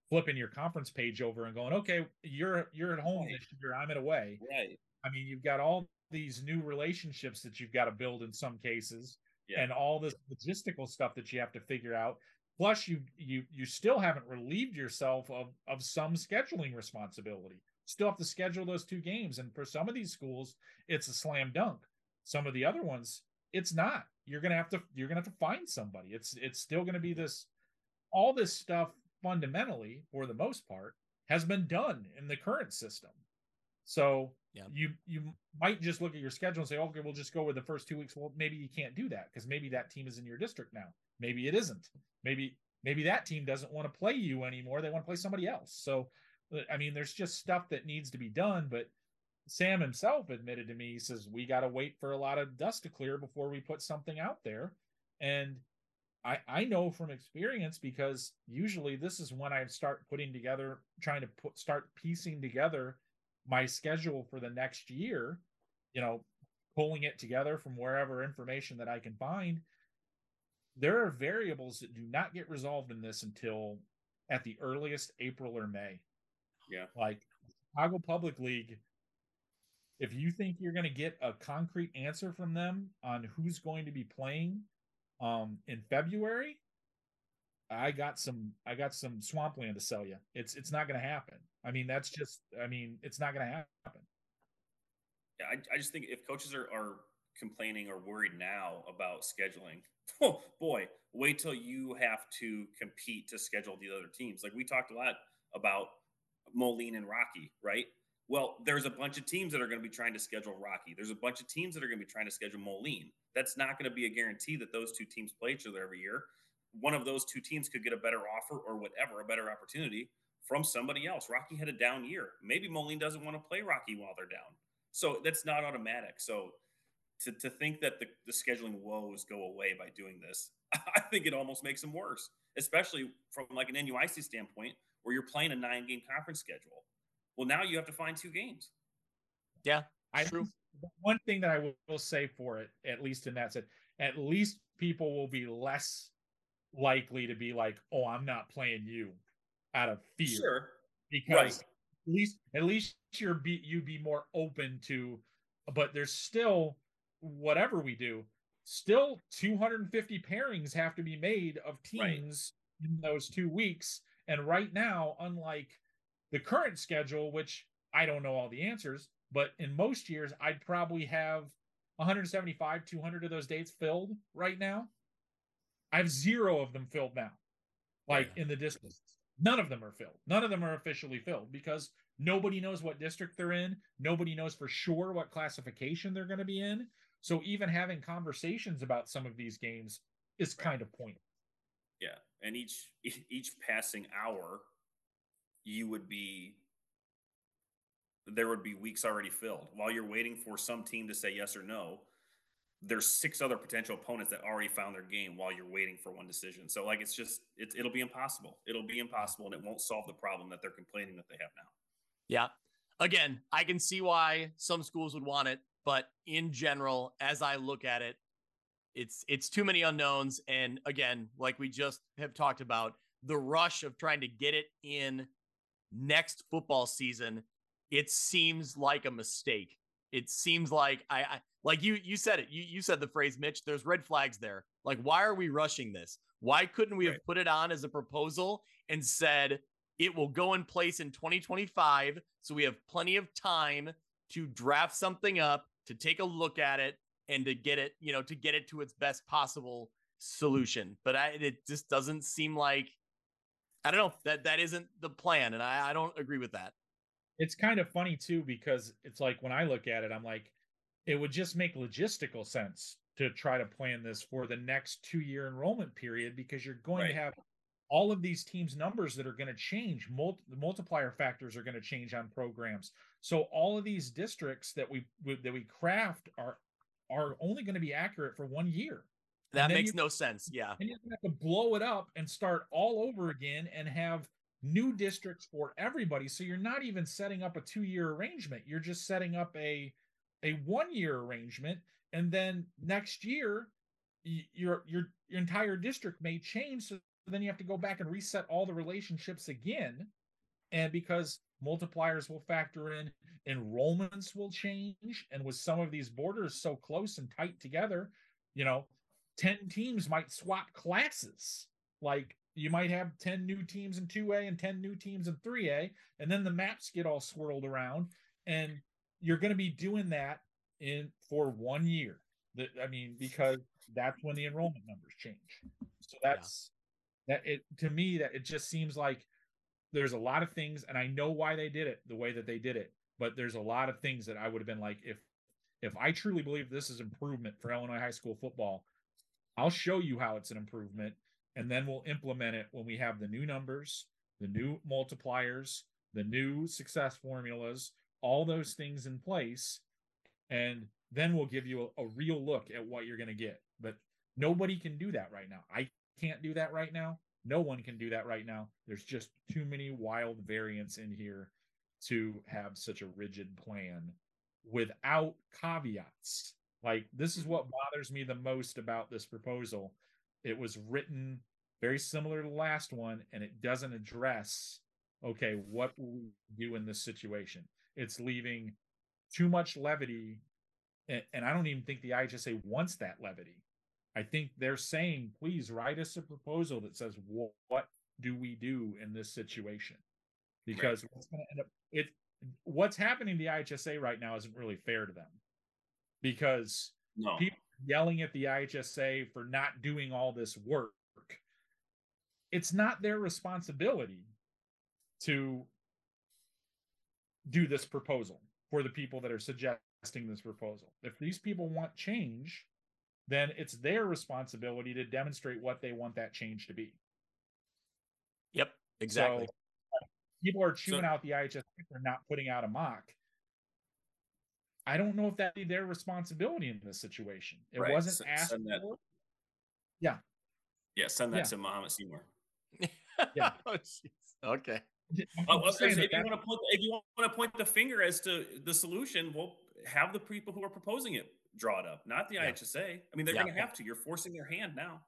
flipping your conference page over and going okay you're you're at home Right. this year i'm at away Right. i mean you've got all these new relationships that you've got to build in some cases Yeah. and all this logistical stuff that you have to figure out plus you you you still haven't relieved yourself of of some scheduling responsibility still have to schedule those two games. And for some of these schools it's a slam dunk. Some of the other ones it's not. You're gonna have to you're gonna have to find somebody. It's it's still gonna be this all this stuff fundamentally for the most part has been done in the current system. So Yeah. you you might just look at your schedule and say okay we'll just go with the first two weeks. Well maybe you can't do that because maybe that team is in your district now. Maybe it isn't. Maybe maybe that team doesn't want to play you anymore. They want to play somebody else. So i mean there's just stuff that needs to be done but sam himself admitted to me he says we got to wait for a lot of dust to clear before we put something out there and I, I know from experience because usually this is when I start putting together, trying to put start piecing together my schedule for the next year, you know, pulling it together from wherever information that I can find. There are variables that do not get resolved in this until at the earliest April or May. Yeah. Like Chicago Public League, if you think you're going to get a concrete answer from them on who's going to be playing um in February, I got some I got some swampland to sell you. It's it's not going to happen. I mean, that's just I mean, it's not going to happen. Yeah, I, I just think if coaches are, are complaining or worried now about scheduling, oh boy, wait till you have to compete to schedule the other teams. Like we talked a lot about Moline and Rocky, right? Well, there's a bunch of teams that are going to be trying to schedule Rocky. There's a bunch of teams that are going to be trying to schedule Moline. That's not going to be a guarantee that those two teams play each other every year. One of those two teams could get a better offer or whatever, a better opportunity from somebody else. Rocky had a down year. Maybe Moline doesn't want to play Rocky while they're down. So that's not automatic. So to, to think that the, the scheduling woes go away by doing this, I think it almost makes them worse, especially from like an NUIC standpoint where you're playing a nine game conference schedule. Well, now you have to find two games. Yeah, I True. one thing that I will, will say for it, at least in that sense, at least people will be less likely to be like, "Oh, I'm not playing you," out of fear, Sure. because Right. at least at least you're be you'd be more open to. But there's still whatever we do, still 250 pairings have to be made of Right. teams in those two weeks, and right now, unlike the current schedule, which I don't know all the answers, but in most years, I'd probably have 175, 200 of those dates filled right now. I have zero of them filled now, like in the districts. None of them are filled. None of them are officially filled because nobody knows what district they're in. Nobody knows for sure what classification they're going to be in. So even having conversations about some of these games is kind of pointless. Yeah, and each each passing hour, you would be there would be weeks already filled while you're waiting for some team to say yes or no. There's six other potential opponents that already found their game while you're waiting for one decision. So like it's just it, it'll be impossible. It'll be impossible, and it won't solve the problem that they're complaining that they have now. Yeah. Again, I can see why some schools would want it, but in general, as I look at it, it's it's too many unknowns. And again, like we just have talked about, the rush of trying to get it in next football season, it seems like a mistake. It seems like I, I like you you said it. You you said the phrase, Mitch. There's red flags there. Like, why are we rushing this? Why couldn't we have put it on as a proposal and said it will go in place in 2025. So we have plenty of time to draft something up, to take a look at it, and to get it, you know, to get it to its best possible solution. But I, it just doesn't seem like, I don't know, that that isn't the plan. And I, I don't agree with that. it's kind of funny too because it's like when I look at it, I'm like, it would just make logistical sense to try to plan this for the next two year enrollment period because you're going Right. to have all of these teams' numbers that are going to change. Mul- the multiplier factors are going to change on programs. So all of these districts that we we- that we craft are are only going to be accurate for one year. That makes no sense. Yeah. And you have to blow it up and start all over again and have new districts for everybody. So you're not even setting up a two year arrangement. You're just setting up a a one year arrangement. And then next year, your your your entire district may change. So then you have to go back and reset all the relationships again. And because multipliers will factor in, enrollments will change. And with some of these borders so close and tight together, you know, 10 teams might swap classes. Like you might have 10 new teams in 2A and 10 new teams in 3A, and then the maps get all swirled around. And you're going to be doing that in for one year. That I mean, because that's when the enrollment numbers change. So that's yeah. that it to me that it just seems like there's a lot of things, and I know why they did it the way that they did it, but there's a lot of things that I would have been like, if if I truly believe this is improvement for Illinois high school football, I'll show you how it's an improvement, and then we'll implement it when we have the new numbers, the new multipliers, the new success formulas, all those things in place, and then we'll give you a, a real look at what you're going to get. But nobody can do that right now. I can't do that right now. No one can do that right now. There's just too many wild variants in here to have such a rigid plan without caveats. Like, this is what bothers me the most about this proposal. It was written very similar to the last one, and it doesn't address, okay, what we do in this situation. It's leaving too much levity. And, and I don't even think the IHSA wants that levity. I think they're saying, please write us a proposal that says, what do we do in this situation? Because right. what's going to end up, it, what's happening to the IHSA right now isn't really fair to them because no. people yelling at the IHSA for not doing all this work. It's not their responsibility to do this proposal for the people that are suggesting this proposal. If these people want change, then it's their responsibility to demonstrate what they want that change to be. Yep, exactly. So, people are chewing so, out the IHS for not putting out a mock. I don't know if that'd be their responsibility in this situation. It right. wasn't S- asked for. Yeah. Yeah, send that yeah. to Muhammad Seymour. yeah. oh, okay. Oh, well, if, you want to point, if you want to point the finger as to the solution, we'll have the people who are proposing it draw it up, not the yeah. IHSA. I mean, they're yeah. going to have to. You're forcing their hand now.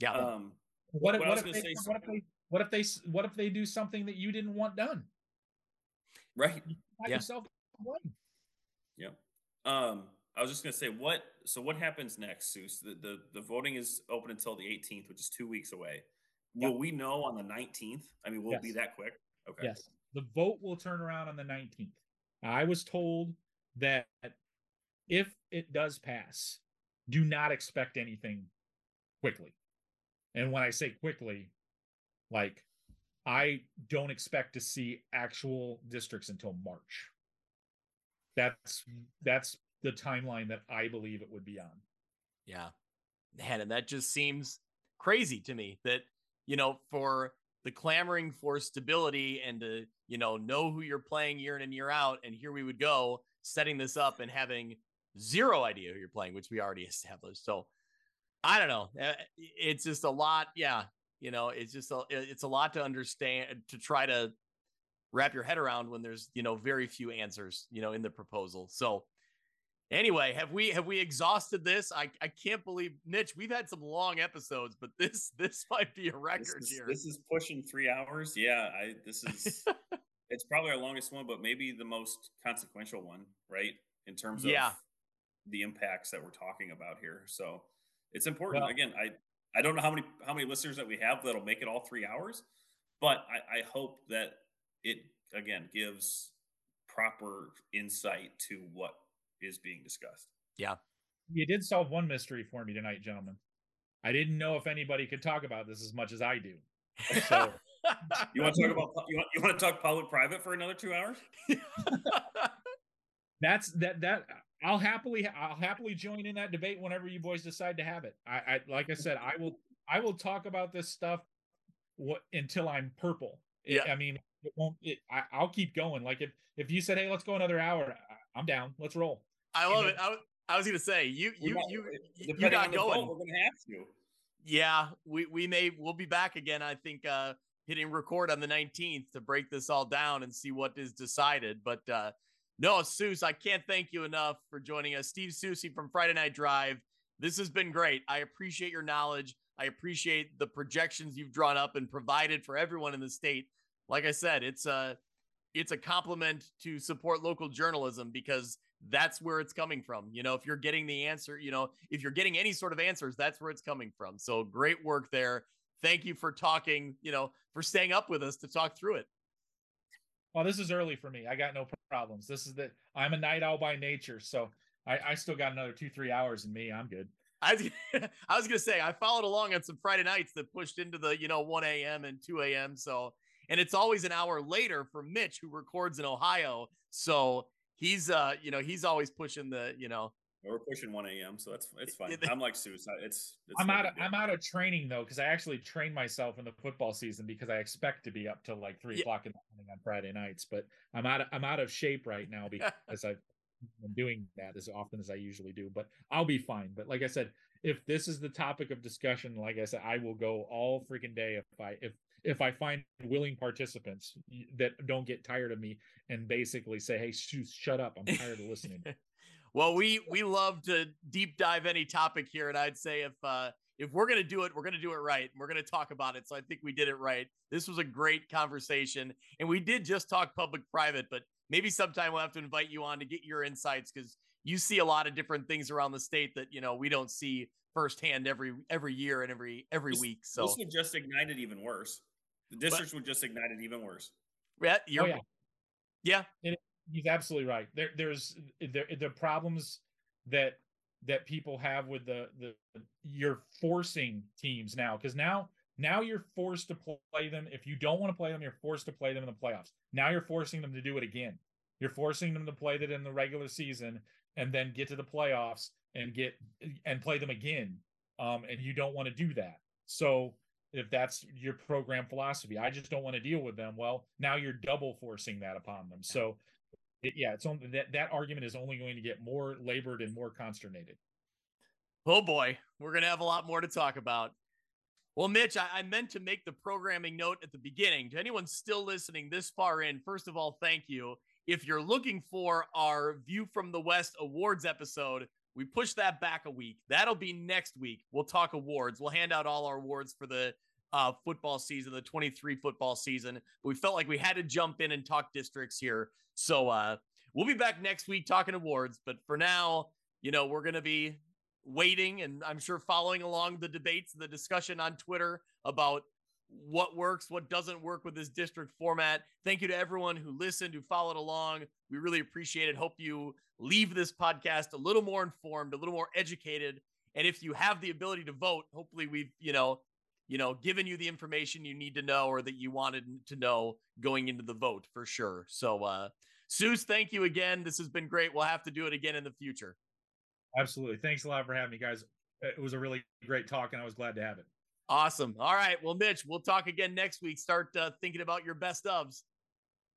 Yeah. Um, what, if, what, if they, what if they what if they what if they do something that you didn't want done? Right. yeah. yourself Yeah. Um, I was just going to say what. So what happens next, Seuss? The, the the voting is open until the 18th, which is two weeks away. Will we know on the 19th? I mean, will yes. it be that quick? Okay. Yes. The vote will turn around on the 19th. I was told that if it does pass, do not expect anything quickly. And when I say quickly, like I don't expect to see actual districts until March. That's that's the timeline that I believe it would be on. Yeah. Man, and that just seems crazy to me that, you know, for the clamoring for stability and to, you know, know who you're playing year in and year out. And here we would go setting this up and having zero idea who you're playing, which we already established. So I don't know. Eh, it's just a lot. Yeah. You know, it's just a, it's a lot to understand to try to wrap your head around when there's, you know, very few answers, you know, in the proposal. So anyway, have we, have we exhausted this? I, I can't believe Mitch, we've had some long episodes, but this, this might be a record this is, here. This is pushing three hours. Yeah. I, this is, it's probably our longest one, but maybe the most consequential one, right? In terms of yeah the impacts that we're talking about here. So it's important. Well, Again, I I don't know how many how many listeners that we have that'll make it all three hours, but I, I hope that it again gives proper insight to what is being discussed. Yeah. You did solve one mystery for me tonight, gentlemen. I didn't know if anybody could talk about this as much as I do. So you want to talk about you want, you want to talk public private for another two hours? That's that that I'll happily I'll happily join in that debate whenever you boys decide to have it. I, I like I said I will I will talk about this stuff what until I'm purple. It, yeah. I mean it won't it, I, will keep going. Like if if you said hey let's go another hour I'm down. Let's roll. I love you know? it. I, I was gonna say you you might- you you got going. vote, we're gonna have to. Yeah, we we may we'll be back again. I think uh hitting record on the 19th to break this all down and see what is decided. But uh no, Seuss, I can't thank you enough for joining us. Steve Soucie from Friday Night Drive. This has been great. I appreciate your knowledge. I appreciate the projections you've drawn up and provided for everyone in the state. Like I said, it's a it's a compliment to support local journalism because that's where it's coming from. You know, if you're getting the answer, you know, if you're getting any sort of answers, that's where it's coming from. So great work there. Thank you for talking, you know, for staying up with us to talk through it. Well, this is early for me. I got no problems. This is the I'm a night owl by nature, so I, I still got another two three hours in me. I'm good. I was, I was gonna say I followed along on some Friday nights that pushed into the you know 1 a.m. and 2 a.m. So and it's always an hour later for Mitch who records in Ohio. So he's uh you know he's always pushing the you know We're pushing 1 a.m., so that's it's fine. I'm like suicide. It's, it's I'm out. Of. I'm out of training though because I actually train myself in the football season because I expect to be up till like three Yeah. o'clock in the morning on Friday nights. But I'm out. Of, I'm out of shape right now because I've been doing that as often as I usually do. But I'll be fine. But like I said, if this is the topic of discussion, like I said, I will go all freaking day if I if if I find willing participants that don't get tired of me and basically say, "Hey, shoo, shut up! I'm tired of listening." Well, we we love to deep dive any topic here, and I'd say if uh if we're gonna do it, we're gonna do it right, and we're gonna talk about it. So I think we did it right. This was a great conversation, and we did just talk public private, but maybe sometime we'll have to invite you on to get your insights because you see a lot of different things around the state that you know we don't see firsthand every every year and every every This- week. So this would just ignite it even worse. The districts would just ignite it even worse. yeah, you're, Oh, yeah. yeah. He's absolutely right. There, there's there the problems that that people have with the the you're forcing teams now because now now you're forced to play them. If you don't want to play them, you're forced to play them in the playoffs. Now you're forcing them to do it again. You're forcing them to play that in the regular season and then get to the playoffs and get and play them again. Um, and you don't want to do that. So if that's your program philosophy, I just don't want to deal with them. Well, now you're double forcing that upon them. So it, yeah, it's only that that argument is only going to get more labored and more consternated. Oh boy, we're gonna have a lot more to talk about. Well, Mitch, I, I meant to make the programming note at the beginning. To anyone still listening this far in, first of all, thank you. If you're looking for our View from the West awards episode, we pushed that back a week. That'll be next week. We'll talk awards. We'll hand out all our awards for the uh, football season, the 23 football season. We felt like we had to jump in and talk districts here. So uh, we'll be back next week talking awards. But for now, you know, we're going to be waiting and I'm sure following along the debates the discussion on Twitter about what works, what doesn't work with this district format. Thank you to everyone who listened, who followed along. We really appreciate it. Hope you leave this podcast a little more informed, a little more educated. And if you have the ability to vote, hopefully we've, you know, you know, given you the information you need to know or that you wanted to know going into the vote for sure. So uh Seuss, thank you again. This has been great. We'll have to do it again in the future. Absolutely. Thanks a lot for having me, guys. It was a really great talk, and I was glad to have it. Awesome. All right. Well, Mitch, we'll talk again next week. Start uh, thinking about your best ofs.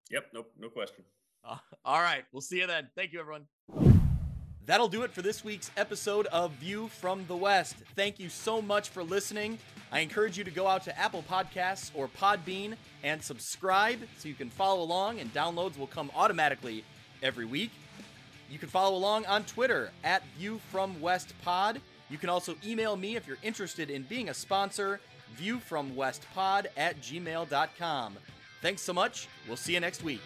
Yep, no, no question. Uh, all right. We'll see you then. Thank you, everyone. That'll do it for this week's episode of View from the West. Thank you so much for listening. I encourage you to go out to Apple Podcasts or Podbean and subscribe so you can follow along, and downloads will come automatically every week. You can follow along on Twitter at View from West Pod. You can also email me if you're interested in being a sponsor, viewfromwestpod at gmail.com. Thanks so much. We'll see you next week.